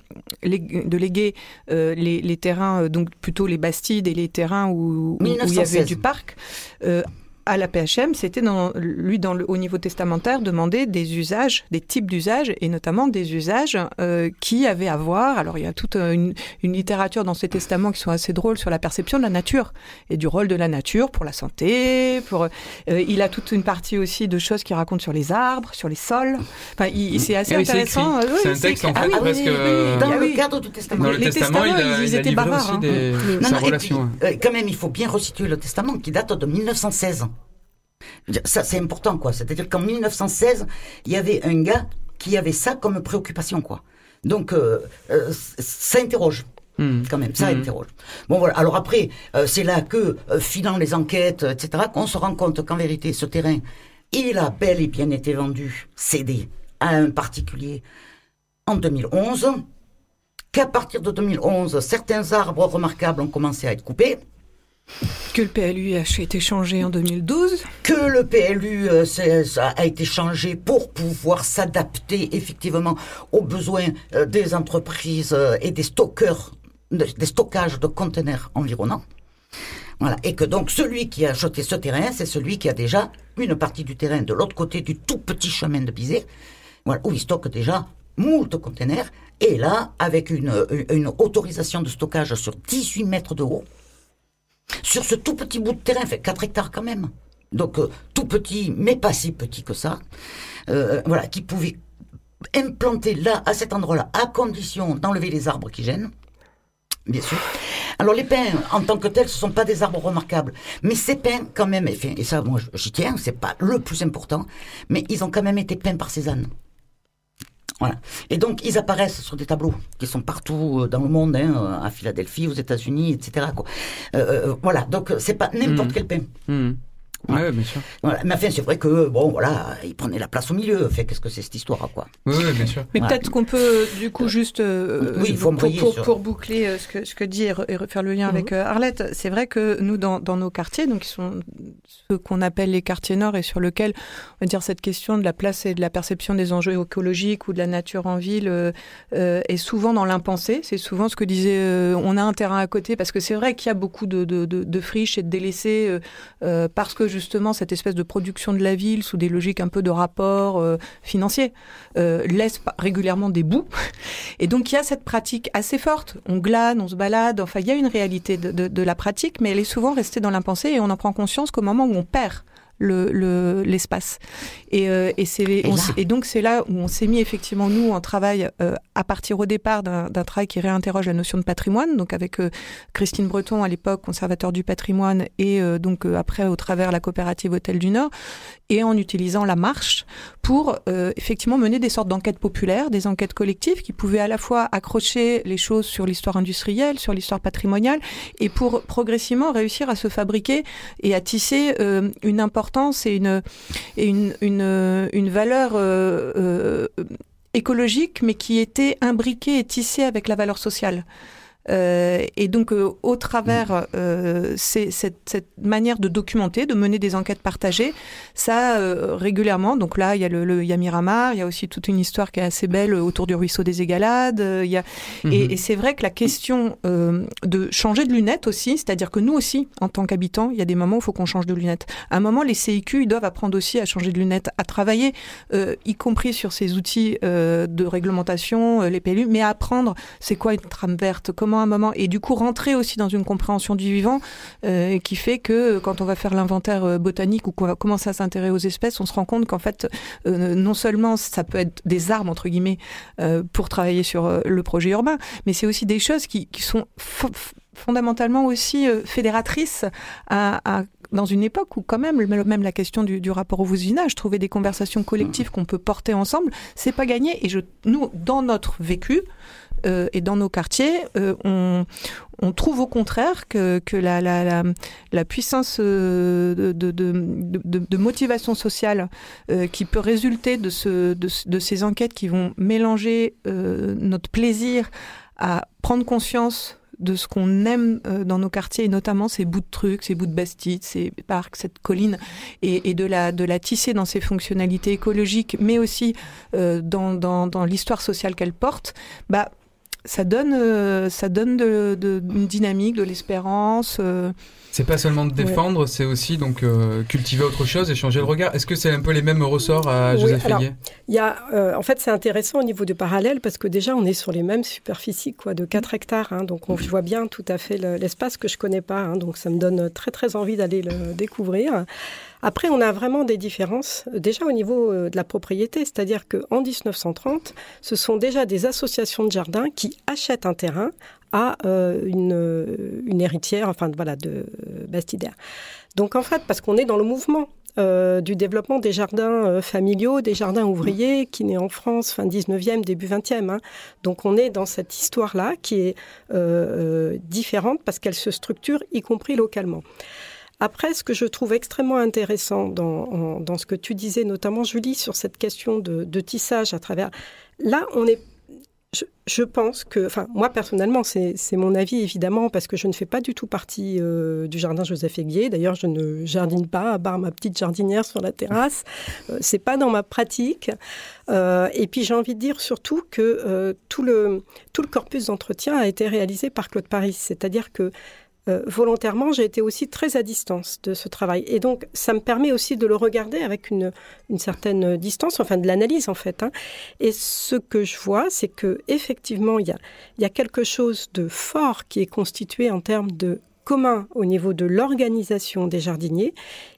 Speaker 22: de léguer euh, les, les terrains, donc plutôt les bastides et les terrains où, où- où il y avait
Speaker 21: 1916.
Speaker 22: du parc, euh, à la PHM, c'était dans, lui, dans le, au niveau testamentaire, demander des usages, des types d'usages, et notamment des usages euh, qui avaient à voir. Alors, il y a toute euh, une, une littérature dans ces testaments qui sont assez drôles sur la perception de la nature et du rôle de la nature pour la santé. Pour, euh, il a toute une partie aussi de choses qu'il raconte sur les arbres, sur les sols. Enfin, il- c'est assez
Speaker 4: Ah oui, c'est
Speaker 22: intéressant. Euh, oui,
Speaker 4: C'est un texte, en fait,
Speaker 22: Ah oui,
Speaker 4: presque,
Speaker 22: oui, oui, oui.
Speaker 21: Dans
Speaker 22: Ah
Speaker 21: le cadre du testament.
Speaker 4: Dans le
Speaker 22: Les
Speaker 4: testament, il a,
Speaker 22: testaments, ils
Speaker 4: il
Speaker 22: étaient
Speaker 4: aussi
Speaker 22: hein.
Speaker 4: des,
Speaker 21: Non,
Speaker 4: sa
Speaker 21: non, et
Speaker 4: relation.
Speaker 21: puis, euh, quand même, il faut bien resituer le testament qui date de 1916. Ça, c'est important, quoi. C'est-à-dire qu'en 1916, il y avait un gars qui avait ça comme préoccupation, quoi. Donc, euh, euh, ça interroge. Quand même, ça
Speaker 4: Mhm.
Speaker 21: interroge. Bon voilà. Alors après, euh, c'est là que, euh, filant les enquêtes, etc., qu'on se rend compte qu'en vérité, ce terrain, il a bel et bien été vendu, cédé à un particulier en 2011. Qu'à partir de 2011, certains arbres remarquables ont commencé à être coupés.
Speaker 22: Que le PLU a été changé en 2012.
Speaker 21: que le PLU euh, a été changé pour pouvoir s'adapter effectivement aux besoins euh, des entreprises euh, et des stockeurs, de- des stockages de conteneurs environnants. Voilà. Et que donc celui qui a acheté ce terrain, c'est celui qui a déjà une partie du terrain de l'autre côté du tout petit chemin de Bizet, où il stocke déjà moult conteneurs. Et là, avec une autorisation de stockage sur 18 mètres de haut, sur ce tout petit bout de terrain, fait 4 hectares quand même. Donc euh, tout petit, mais pas si petit que ça. Euh, voilà, qui pouvait implanter là, à cet endroit-là, à condition d'enlever les arbres qui gênent. Bien sûr. Alors les pins, en tant que tels, ce sont pas des arbres remarquables, mais ces pins, quand même, et, ça, moi, j'y tiens, c'est pas le plus important, mais ils ont quand même été peints par Cézanne. Voilà. Et donc, ils apparaissent sur des tableaux qui sont partout euh, dans le monde, hein, à Philadelphie, aux États-Unis, etc. Quoi. Euh, euh, voilà. Donc, c'est pas n'importe
Speaker 4: Mhm.
Speaker 21: quel pain.
Speaker 4: Mhm. Ouais, bien sûr.
Speaker 21: Voilà. Mais enfin, c'est vrai que, bon, voilà, il prenait la place au milieu. Fait, qu'est-ce que c'est cette histoire, quoi
Speaker 4: Oui, bien sûr.
Speaker 22: Mais
Speaker 21: Voilà.
Speaker 22: peut-être qu'on peut, du coup, juste euh,
Speaker 21: Oui, il faut
Speaker 22: pour, pour, pour boucler euh, ce que, ce que dit et, et refaire le lien avec
Speaker 21: Mhm.
Speaker 22: euh, Arlette, c'est vrai que nous, dans, dans nos quartiers, donc qui sont ceux qu'on appelle les quartiers nord et sur lesquels, on va dire, cette question de la place et de la perception des enjeux écologiques ou de la nature en ville euh, euh, est souvent dans l'impensé. C'est souvent ce que disait, euh, on a un terrain à côté, parce que c'est vrai qu'il y a beaucoup de, de, de, de friches et de délaissés, euh, euh, parce que justement, cette espèce de production de la ville sous des logiques un peu de rapport euh, financier euh, laisse régulièrement des bouts. (laughs) Et donc, il y a cette pratique assez forte. On glane, on se balade. Enfin, il y a une réalité de, la pratique, mais elle est souvent restée dans l'impensé et on en prend conscience qu'au moment où on perd le- le- l'espace. Et, euh, et, on donc, c'est là où on s'est mis effectivement, nous, en travail, euh, à partir au départ d'un travail qui réinterroge la notion de patrimoine, donc avec euh, Christine Breton, à l'époque, conservateur du patrimoine, et donc après, au travers la coopérative Hôtel du Nord, et en utilisant la marche pour effectivement mener des sortes d'enquêtes populaires, des enquêtes collectives qui pouvaient à la fois accrocher les choses sur l'histoire industrielle, sur l'histoire patrimoniale, et pour progressivement réussir à se fabriquer et à tisser une importance et une, et une, une, une valeur euh, euh, écologique, mais qui était imbriquée et tissée avec la valeur sociale. Euh, et donc, euh, au travers euh, c'est- cette, cette manière de documenter, de mener des enquêtes partagées, ça euh, régulièrement. Donc là, il y a le, le il y a Miramar, il y a aussi toute une histoire qui est assez belle autour du ruisseau des Égalades. euh, Il y a
Speaker 4: Mhm.
Speaker 22: et, et c'est vrai que la question euh, de changer de lunettes aussi, c'est-à-dire que nous aussi, en tant qu'habitants, il y a des moments où il faut qu'on change de lunettes. À un moment, les CIQ, ils doivent apprendre aussi à changer de lunettes, à travailler, euh, y compris sur ces outils euh, de réglementation, euh, les PLU, mais à apprendre c'est quoi une trame verte, comment à un moment, et du coup rentrer aussi dans une compréhension du vivant euh, qui fait que euh, quand on va faire l'inventaire euh, botanique ou qu'on va commencer à s'intéresser aux espèces, on se rend compte qu'en fait, euh, non seulement ça peut être des armes, entre guillemets, euh, pour travailler sur le projet urbain, mais c'est aussi des choses qui, qui sont fondamentalement aussi fédératrices à, à- dans une époque où quand même, même la question du, du rapport au voisinage, trouver des conversations collectives qu'on peut porter ensemble, c'est pas gagné. Et je, nous, dans notre vécu, euh, et dans nos quartiers, euh, on, trouve au contraire que, que la, la, puissance euh, de, de, de, motivation sociale qui peut résulter de, ce, de, ce- de ces enquêtes qui vont mélanger notre plaisir à prendre conscience de ce qu'on aime dans nos quartiers, et notamment ces bouts de trucs, ces bouts de bastides, ces parcs, cette colline, et, de, la, de la tisser dans ses fonctionnalités écologiques, mais aussi dans, dans, dans l'histoire sociale qu'elle porte, bah, ça donne, euh, ça donne de, de- une dynamique, de l'espérance. euh.
Speaker 4: C'est pas seulement de
Speaker 22: Ouais.
Speaker 4: défendre, c'est aussi donc euh, cultiver autre chose et changer le regard. Est-ce que c'est un peu les mêmes ressorts à
Speaker 20: Oui,
Speaker 4: Joseph
Speaker 20: alors, y a, euh, en fait, c'est intéressant au niveau du parallèle parce que déjà, on est sur les mêmes superficies, quoi, de 4 hectares. hein, donc, on voit bien tout à fait le- l'espace que je connais pas. hein, donc, ça me donne très, très envie d'aller le découvrir. Après, on a vraiment des différences, euh, déjà au niveau euh, de la propriété. C'est-à-dire qu'en 1930, ce sont déjà des associations de jardins qui achètent un terrain à euh, une, héritière, enfin, voilà, de Bastidaire. Donc, en fait, parce qu'on est dans le mouvement du développement des jardins familiaux, des jardins ouvriers, qui naît en France fin 19e, début 20e. hein. Donc on est dans cette histoire-là qui est différente parce qu'elle se structure, y compris localement. Après, ce que je trouve extrêmement intéressant dans, ce que tu disais, notamment Julie, sur cette question de, tissage à travers... Là, on est je, pense que, enfin, moi personnellement, c'est c'est mon avis évidemment, parce que je ne fais pas du tout partie euh, du jardin Joseph Aiguier. D'ailleurs, je ne jardine pas, à part ma petite jardinière sur la terrasse. Euh, c'est pas dans ma pratique. Euh, et puis, j'ai envie de dire surtout que euh, tout, le, tout le corpus d'entretien a été réalisé par Claude Paris. C'est-à-dire que euh, volontairement, j'ai été aussi très à distance de ce travail. Et donc, ça me permet aussi de le regarder avec une, une certaine distance, enfin de l'analyse en fait. hein. Et ce que je vois, c'est que effectivement, il y a, y a quelque chose de fort qui est constitué en termes de commun au niveau de l'organisation des jardiniers.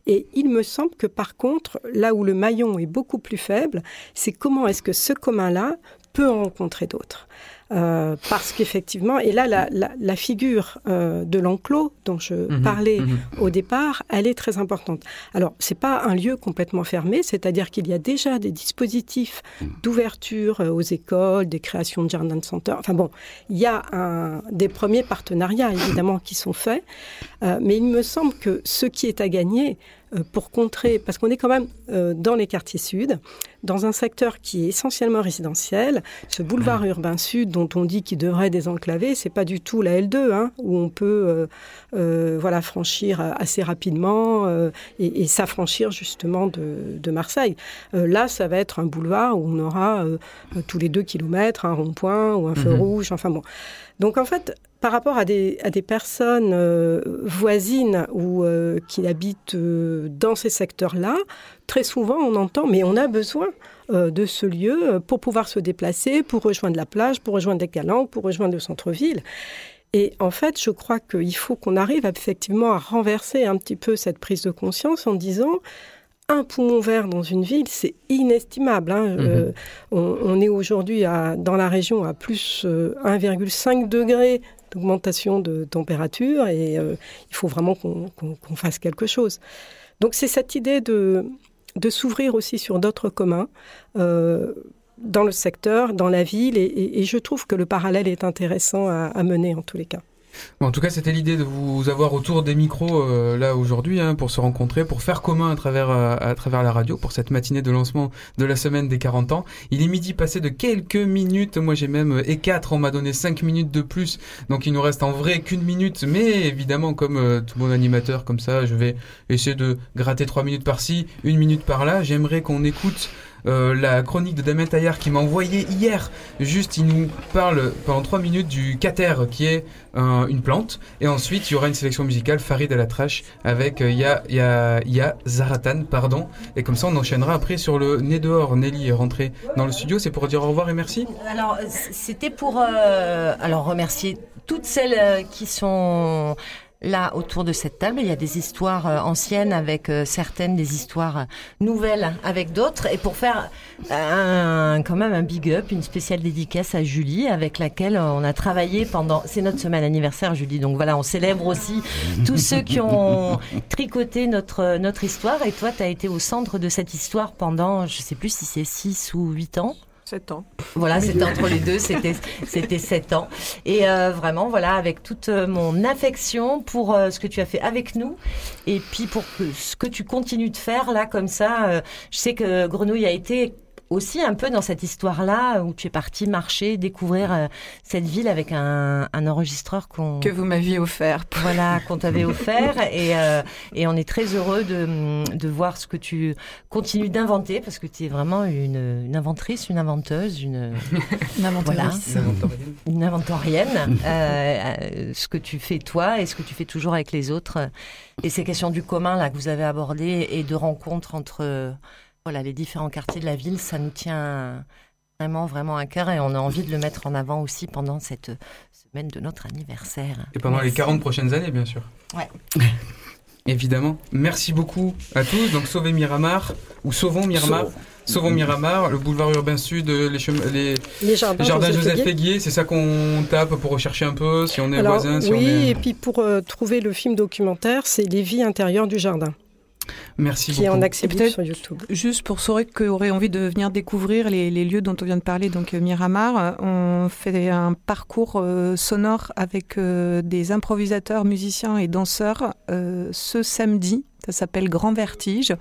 Speaker 20: Et il me semble que par contre, là où le maillon est beaucoup plus faible, c'est comment est-ce que ce commun-là peut en rencontrer d'autres. Euh, parce qu'effectivement, et là, la, la, la figure euh, de l'enclos dont je
Speaker 23: Mhm,
Speaker 20: parlais
Speaker 23: mhm.
Speaker 20: au départ, elle est très importante. Alors, c'est pas un lieu complètement fermé, c'est-à-dire qu'il y a déjà des dispositifs d'ouverture euh, aux écoles, des créations de jardins de. Enfin bon, il y a un, des premiers partenariats évidemment qui sont faits, Euh, mais il me semble que ce qui est à gagner, pour contrer, parce qu'on est quand même euh, dans les quartiers sud, dans un secteur qui est essentiellement résidentiel. Ce boulevard urbain sud dont on dit qu'il devrait désenclaver, c'est pas du tout la L2 hein, où on peut euh, euh, voilà franchir assez rapidement euh, et, et s'affranchir justement de, de Marseille. Euh, là, ça va être un boulevard où on aura euh, tous les deux kilomètres un rond-point ou un feu
Speaker 23: Mhm.
Speaker 20: rouge. Enfin bon. Donc en fait, par rapport à des, des personnes euh, voisines ou euh, qui habitent euh, dans ces secteurs-là, très souvent on entend mais on a besoin de ce lieu pour pouvoir se déplacer, pour rejoindre la plage, pour rejoindre les calanques, pour rejoindre le centre-ville. Et en fait, je crois qu'il faut qu'on arrive effectivement à renverser un petit peu cette prise de conscience en disant un poumon vert dans une ville, c'est inestimable. hein.
Speaker 23: Mhm.
Speaker 20: Euh, on, on est aujourd'hui dans la région à plus euh, 1,5 degré d'augmentation de température et euh, il faut vraiment qu'on fasse quelque chose. Donc c'est cette idée de, de s'ouvrir aussi sur d'autres communs euh, dans le secteur, dans la ville et, et- et je trouve que le parallèle est intéressant à, à mener en tous les cas.
Speaker 4: En tout cas, c'était l'idée de vous avoir autour des micros euh, là aujourd'hui hein, pour se rencontrer, pour faire commun à travers euh, à travers la radio pour cette matinée de lancement de la semaine des 40 ans. Il est midi passé de quelques minutes. Moi, j'ai même et 4 on m'a donné 5 minutes de plus. Donc il nous reste en vrai qu'une minute, mais évidemment comme euh, tout bon animateur comme ça, je vais essayer de gratter 3 minutes par-ci, une minute par-là. J'aimerais qu'on écoute euh, la chronique de Damien Taillard qui m'a envoyé hier. Juste, il nous parle pendant 3 minutes du cater qui est euh, une plante. Et ensuite, il y aura une sélection musicale Farid à la trash avec euh, Ya, Ya, Ya Zaratan, pardon. Et comme ça, on enchaînera après sur le nez dehors. Nelly est rentrée dans le studio. C'est pour dire au revoir et merci.
Speaker 23: Alors, c'était pour alors remercier toutes celles qui sont là autour de cette table. Il y a des histoires euh, anciennes avec euh, certaines, des histoires euh, nouvelles avec d'autres. Et pour faire un, quand même un big up, une spéciale dédicace à Julie avec laquelle on a travaillé pendant... C'est notre semaine anniversaire, Julie. Donc voilà, on célèbre aussi tous ceux qui ont (laughs) tricoté notre, notre histoire. Et toi, tu as été au centre de cette histoire pendant, je sais plus si c'est 6 ou 8 ans.
Speaker 22: 7 ans.
Speaker 23: Voilà, c'était entre les deux, c'était c'était sept ans. Et euh, vraiment, voilà, avec toute euh, mon affection pour euh, ce que tu as fait avec nous, et puis pour que, ce que tu continues de faire là, comme ça. euh, je sais que Grenouille a été aussi un peu dans cette histoire-là où tu es parti marcher, découvrir euh, cette ville avec un, un enregistreur qu'on
Speaker 22: Que vous m'aviez offert.
Speaker 23: voilà, qu'on t'avait (laughs) offert. Et, euh, et on est très heureux de, de voir ce que tu continues d'inventer parce que tu es vraiment une, une inventrice, une inventeuse, une, (laughs)
Speaker 22: Une inventorice.
Speaker 23: Voilà. une inventorienne. Euh, euh, ce que tu fais toi et ce que tu fais toujours avec les autres. Et ces questions du commun là que vous avez abordées et de rencontres entre euh, voilà, les différents quartiers de la ville, ça nous tient vraiment, vraiment à cœur et on a envie de le mettre en avant aussi pendant cette semaine de notre anniversaire.
Speaker 4: Et pendant les
Speaker 23: Merci.
Speaker 4: 40 prochaines années, bien sûr.
Speaker 23: Ouais. (laughs)
Speaker 4: Évidemment. Merci beaucoup à tous. Donc, sauvez Miramar, ou sauvons Miramar.
Speaker 20: Sauvons.
Speaker 4: Sauvons Miramar, le boulevard urbain sud, euh, les, chemins- les,
Speaker 20: Les jardins Joseph. Féguier,
Speaker 4: c'est ça qu'on tape pour rechercher un peu, si on est
Speaker 20: Alors,
Speaker 4: voisin, si
Speaker 20: oui,
Speaker 4: on est...
Speaker 20: et puis pour euh, trouver le film documentaire, c'est Les vies intérieures du jardin.
Speaker 4: Merci
Speaker 20: qui est
Speaker 22: beaucoup.
Speaker 20: en sur YouTube.
Speaker 22: Juste pour ceux qui auraient envie de venir découvrir les, les lieux dont on vient de parler, donc euh, Miramar, euh, on fait un parcours euh, sonore avec euh, des improvisateurs, musiciens et danseurs euh, ce samedi. Ça s'appelle Grand Vertige.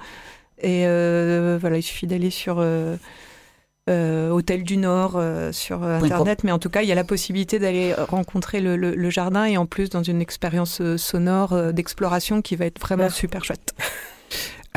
Speaker 22: Et euh, voilà, il suffit d'aller sur euh, euh, Hôtel du Nord euh, sur. Internet. Mais en tout cas, il y a la possibilité d'aller rencontrer le, le- le jardin et en plus dans une expérience sonore euh, d'exploration qui va être vraiment super chouette.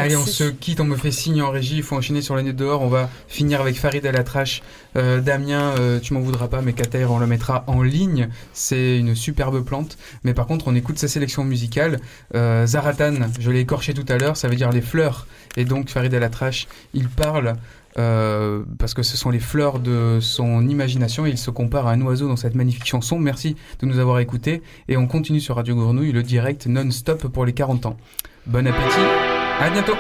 Speaker 4: Allez, on se quitte, on me fait signe en régie, il faut enchaîner sur l'année dehors, on va finir avec Farid à la trash. Euh, Damien, euh, tu m'en voudras pas, mais Kater, on le mettra en ligne, c'est une superbe plante. Mais par contre, on écoute sa sélection musicale. Euh, Zaratan, je l'ai écorché tout à l'heure, ça veut dire les fleurs. Et donc, Farid à la trash, il parle... euh, parce que ce sont les fleurs de son imagination et il se compare à un oiseau dans cette magnifique chanson. Merci de nous avoir écoutés et on continue sur Radio Grenouille le direct non-stop pour les 40 ans. Bon appétit, à bientôt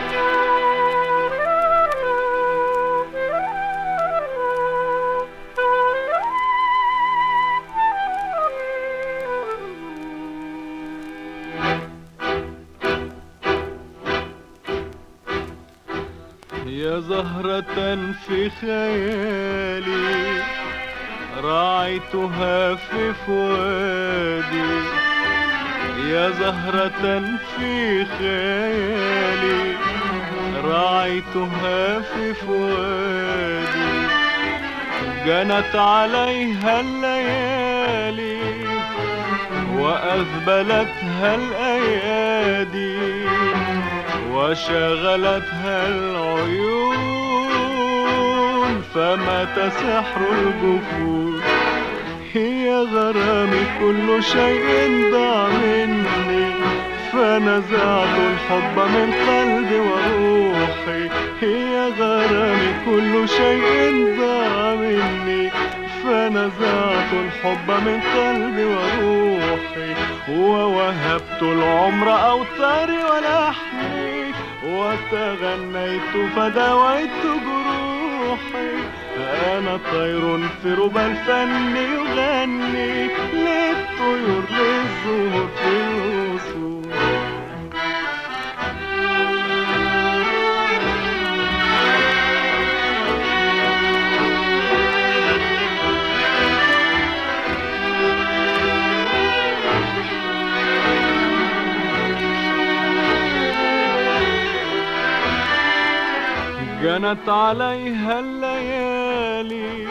Speaker 24: يا زهرة في خيالي راعيتها في فؤادي. يا زهرة في خيالي راعيتها في فؤادي جنت عليها الليالي وأذبلتها الأيادي وشغلتها العيون فمات سحر الجفون. هي غرامي كل شيء ضاع مني. فنزعت الحب من قلبي وروحي. هي غرامي كل شيء ضاع مني. فنزعت الحب من قلبي وروحي. ووهبت العمر أوتاري ولحمي. وتغنيت فدويت جروحي. أنا طير في ربى الفن يغني للطيور للزهور. في الوصول جنت عليها الليالي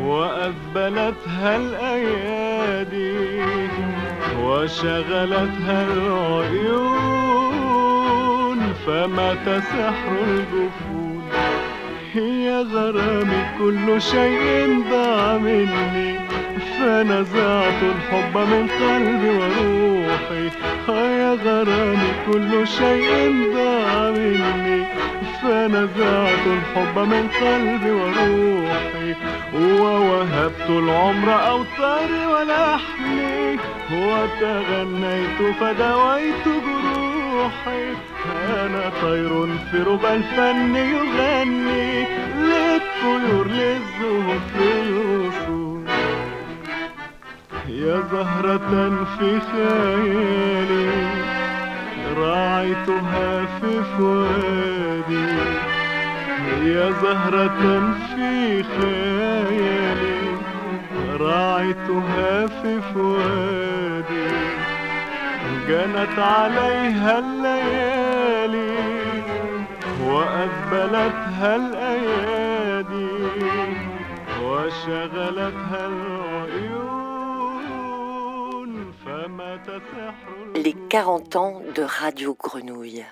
Speaker 24: وأذبلتها الأيادي وشغلتها العيون. فمات سحر الجفون. هي غرامي كل شيء ضاع مني. فنزعت الحب من قلبي وروحي. يا غرامي كل شيء ضاع مني. فنزعت الحب من قلبي وروحي ووهبت العمر أوتاري ولحمي وتغنيت فدويت جروحي أنا طير في ربى الفن يغني للطيور للزهور في الوصول يا زهرة في خيالي راعيتها في فؤادي. يا زهرة في خيالي راعيتها في فؤادي جنت عليها الليالي وأذبلتها الأيادي وشغلتها العيون فمات سحر
Speaker 23: Les 40 ans de Radio Grenouille.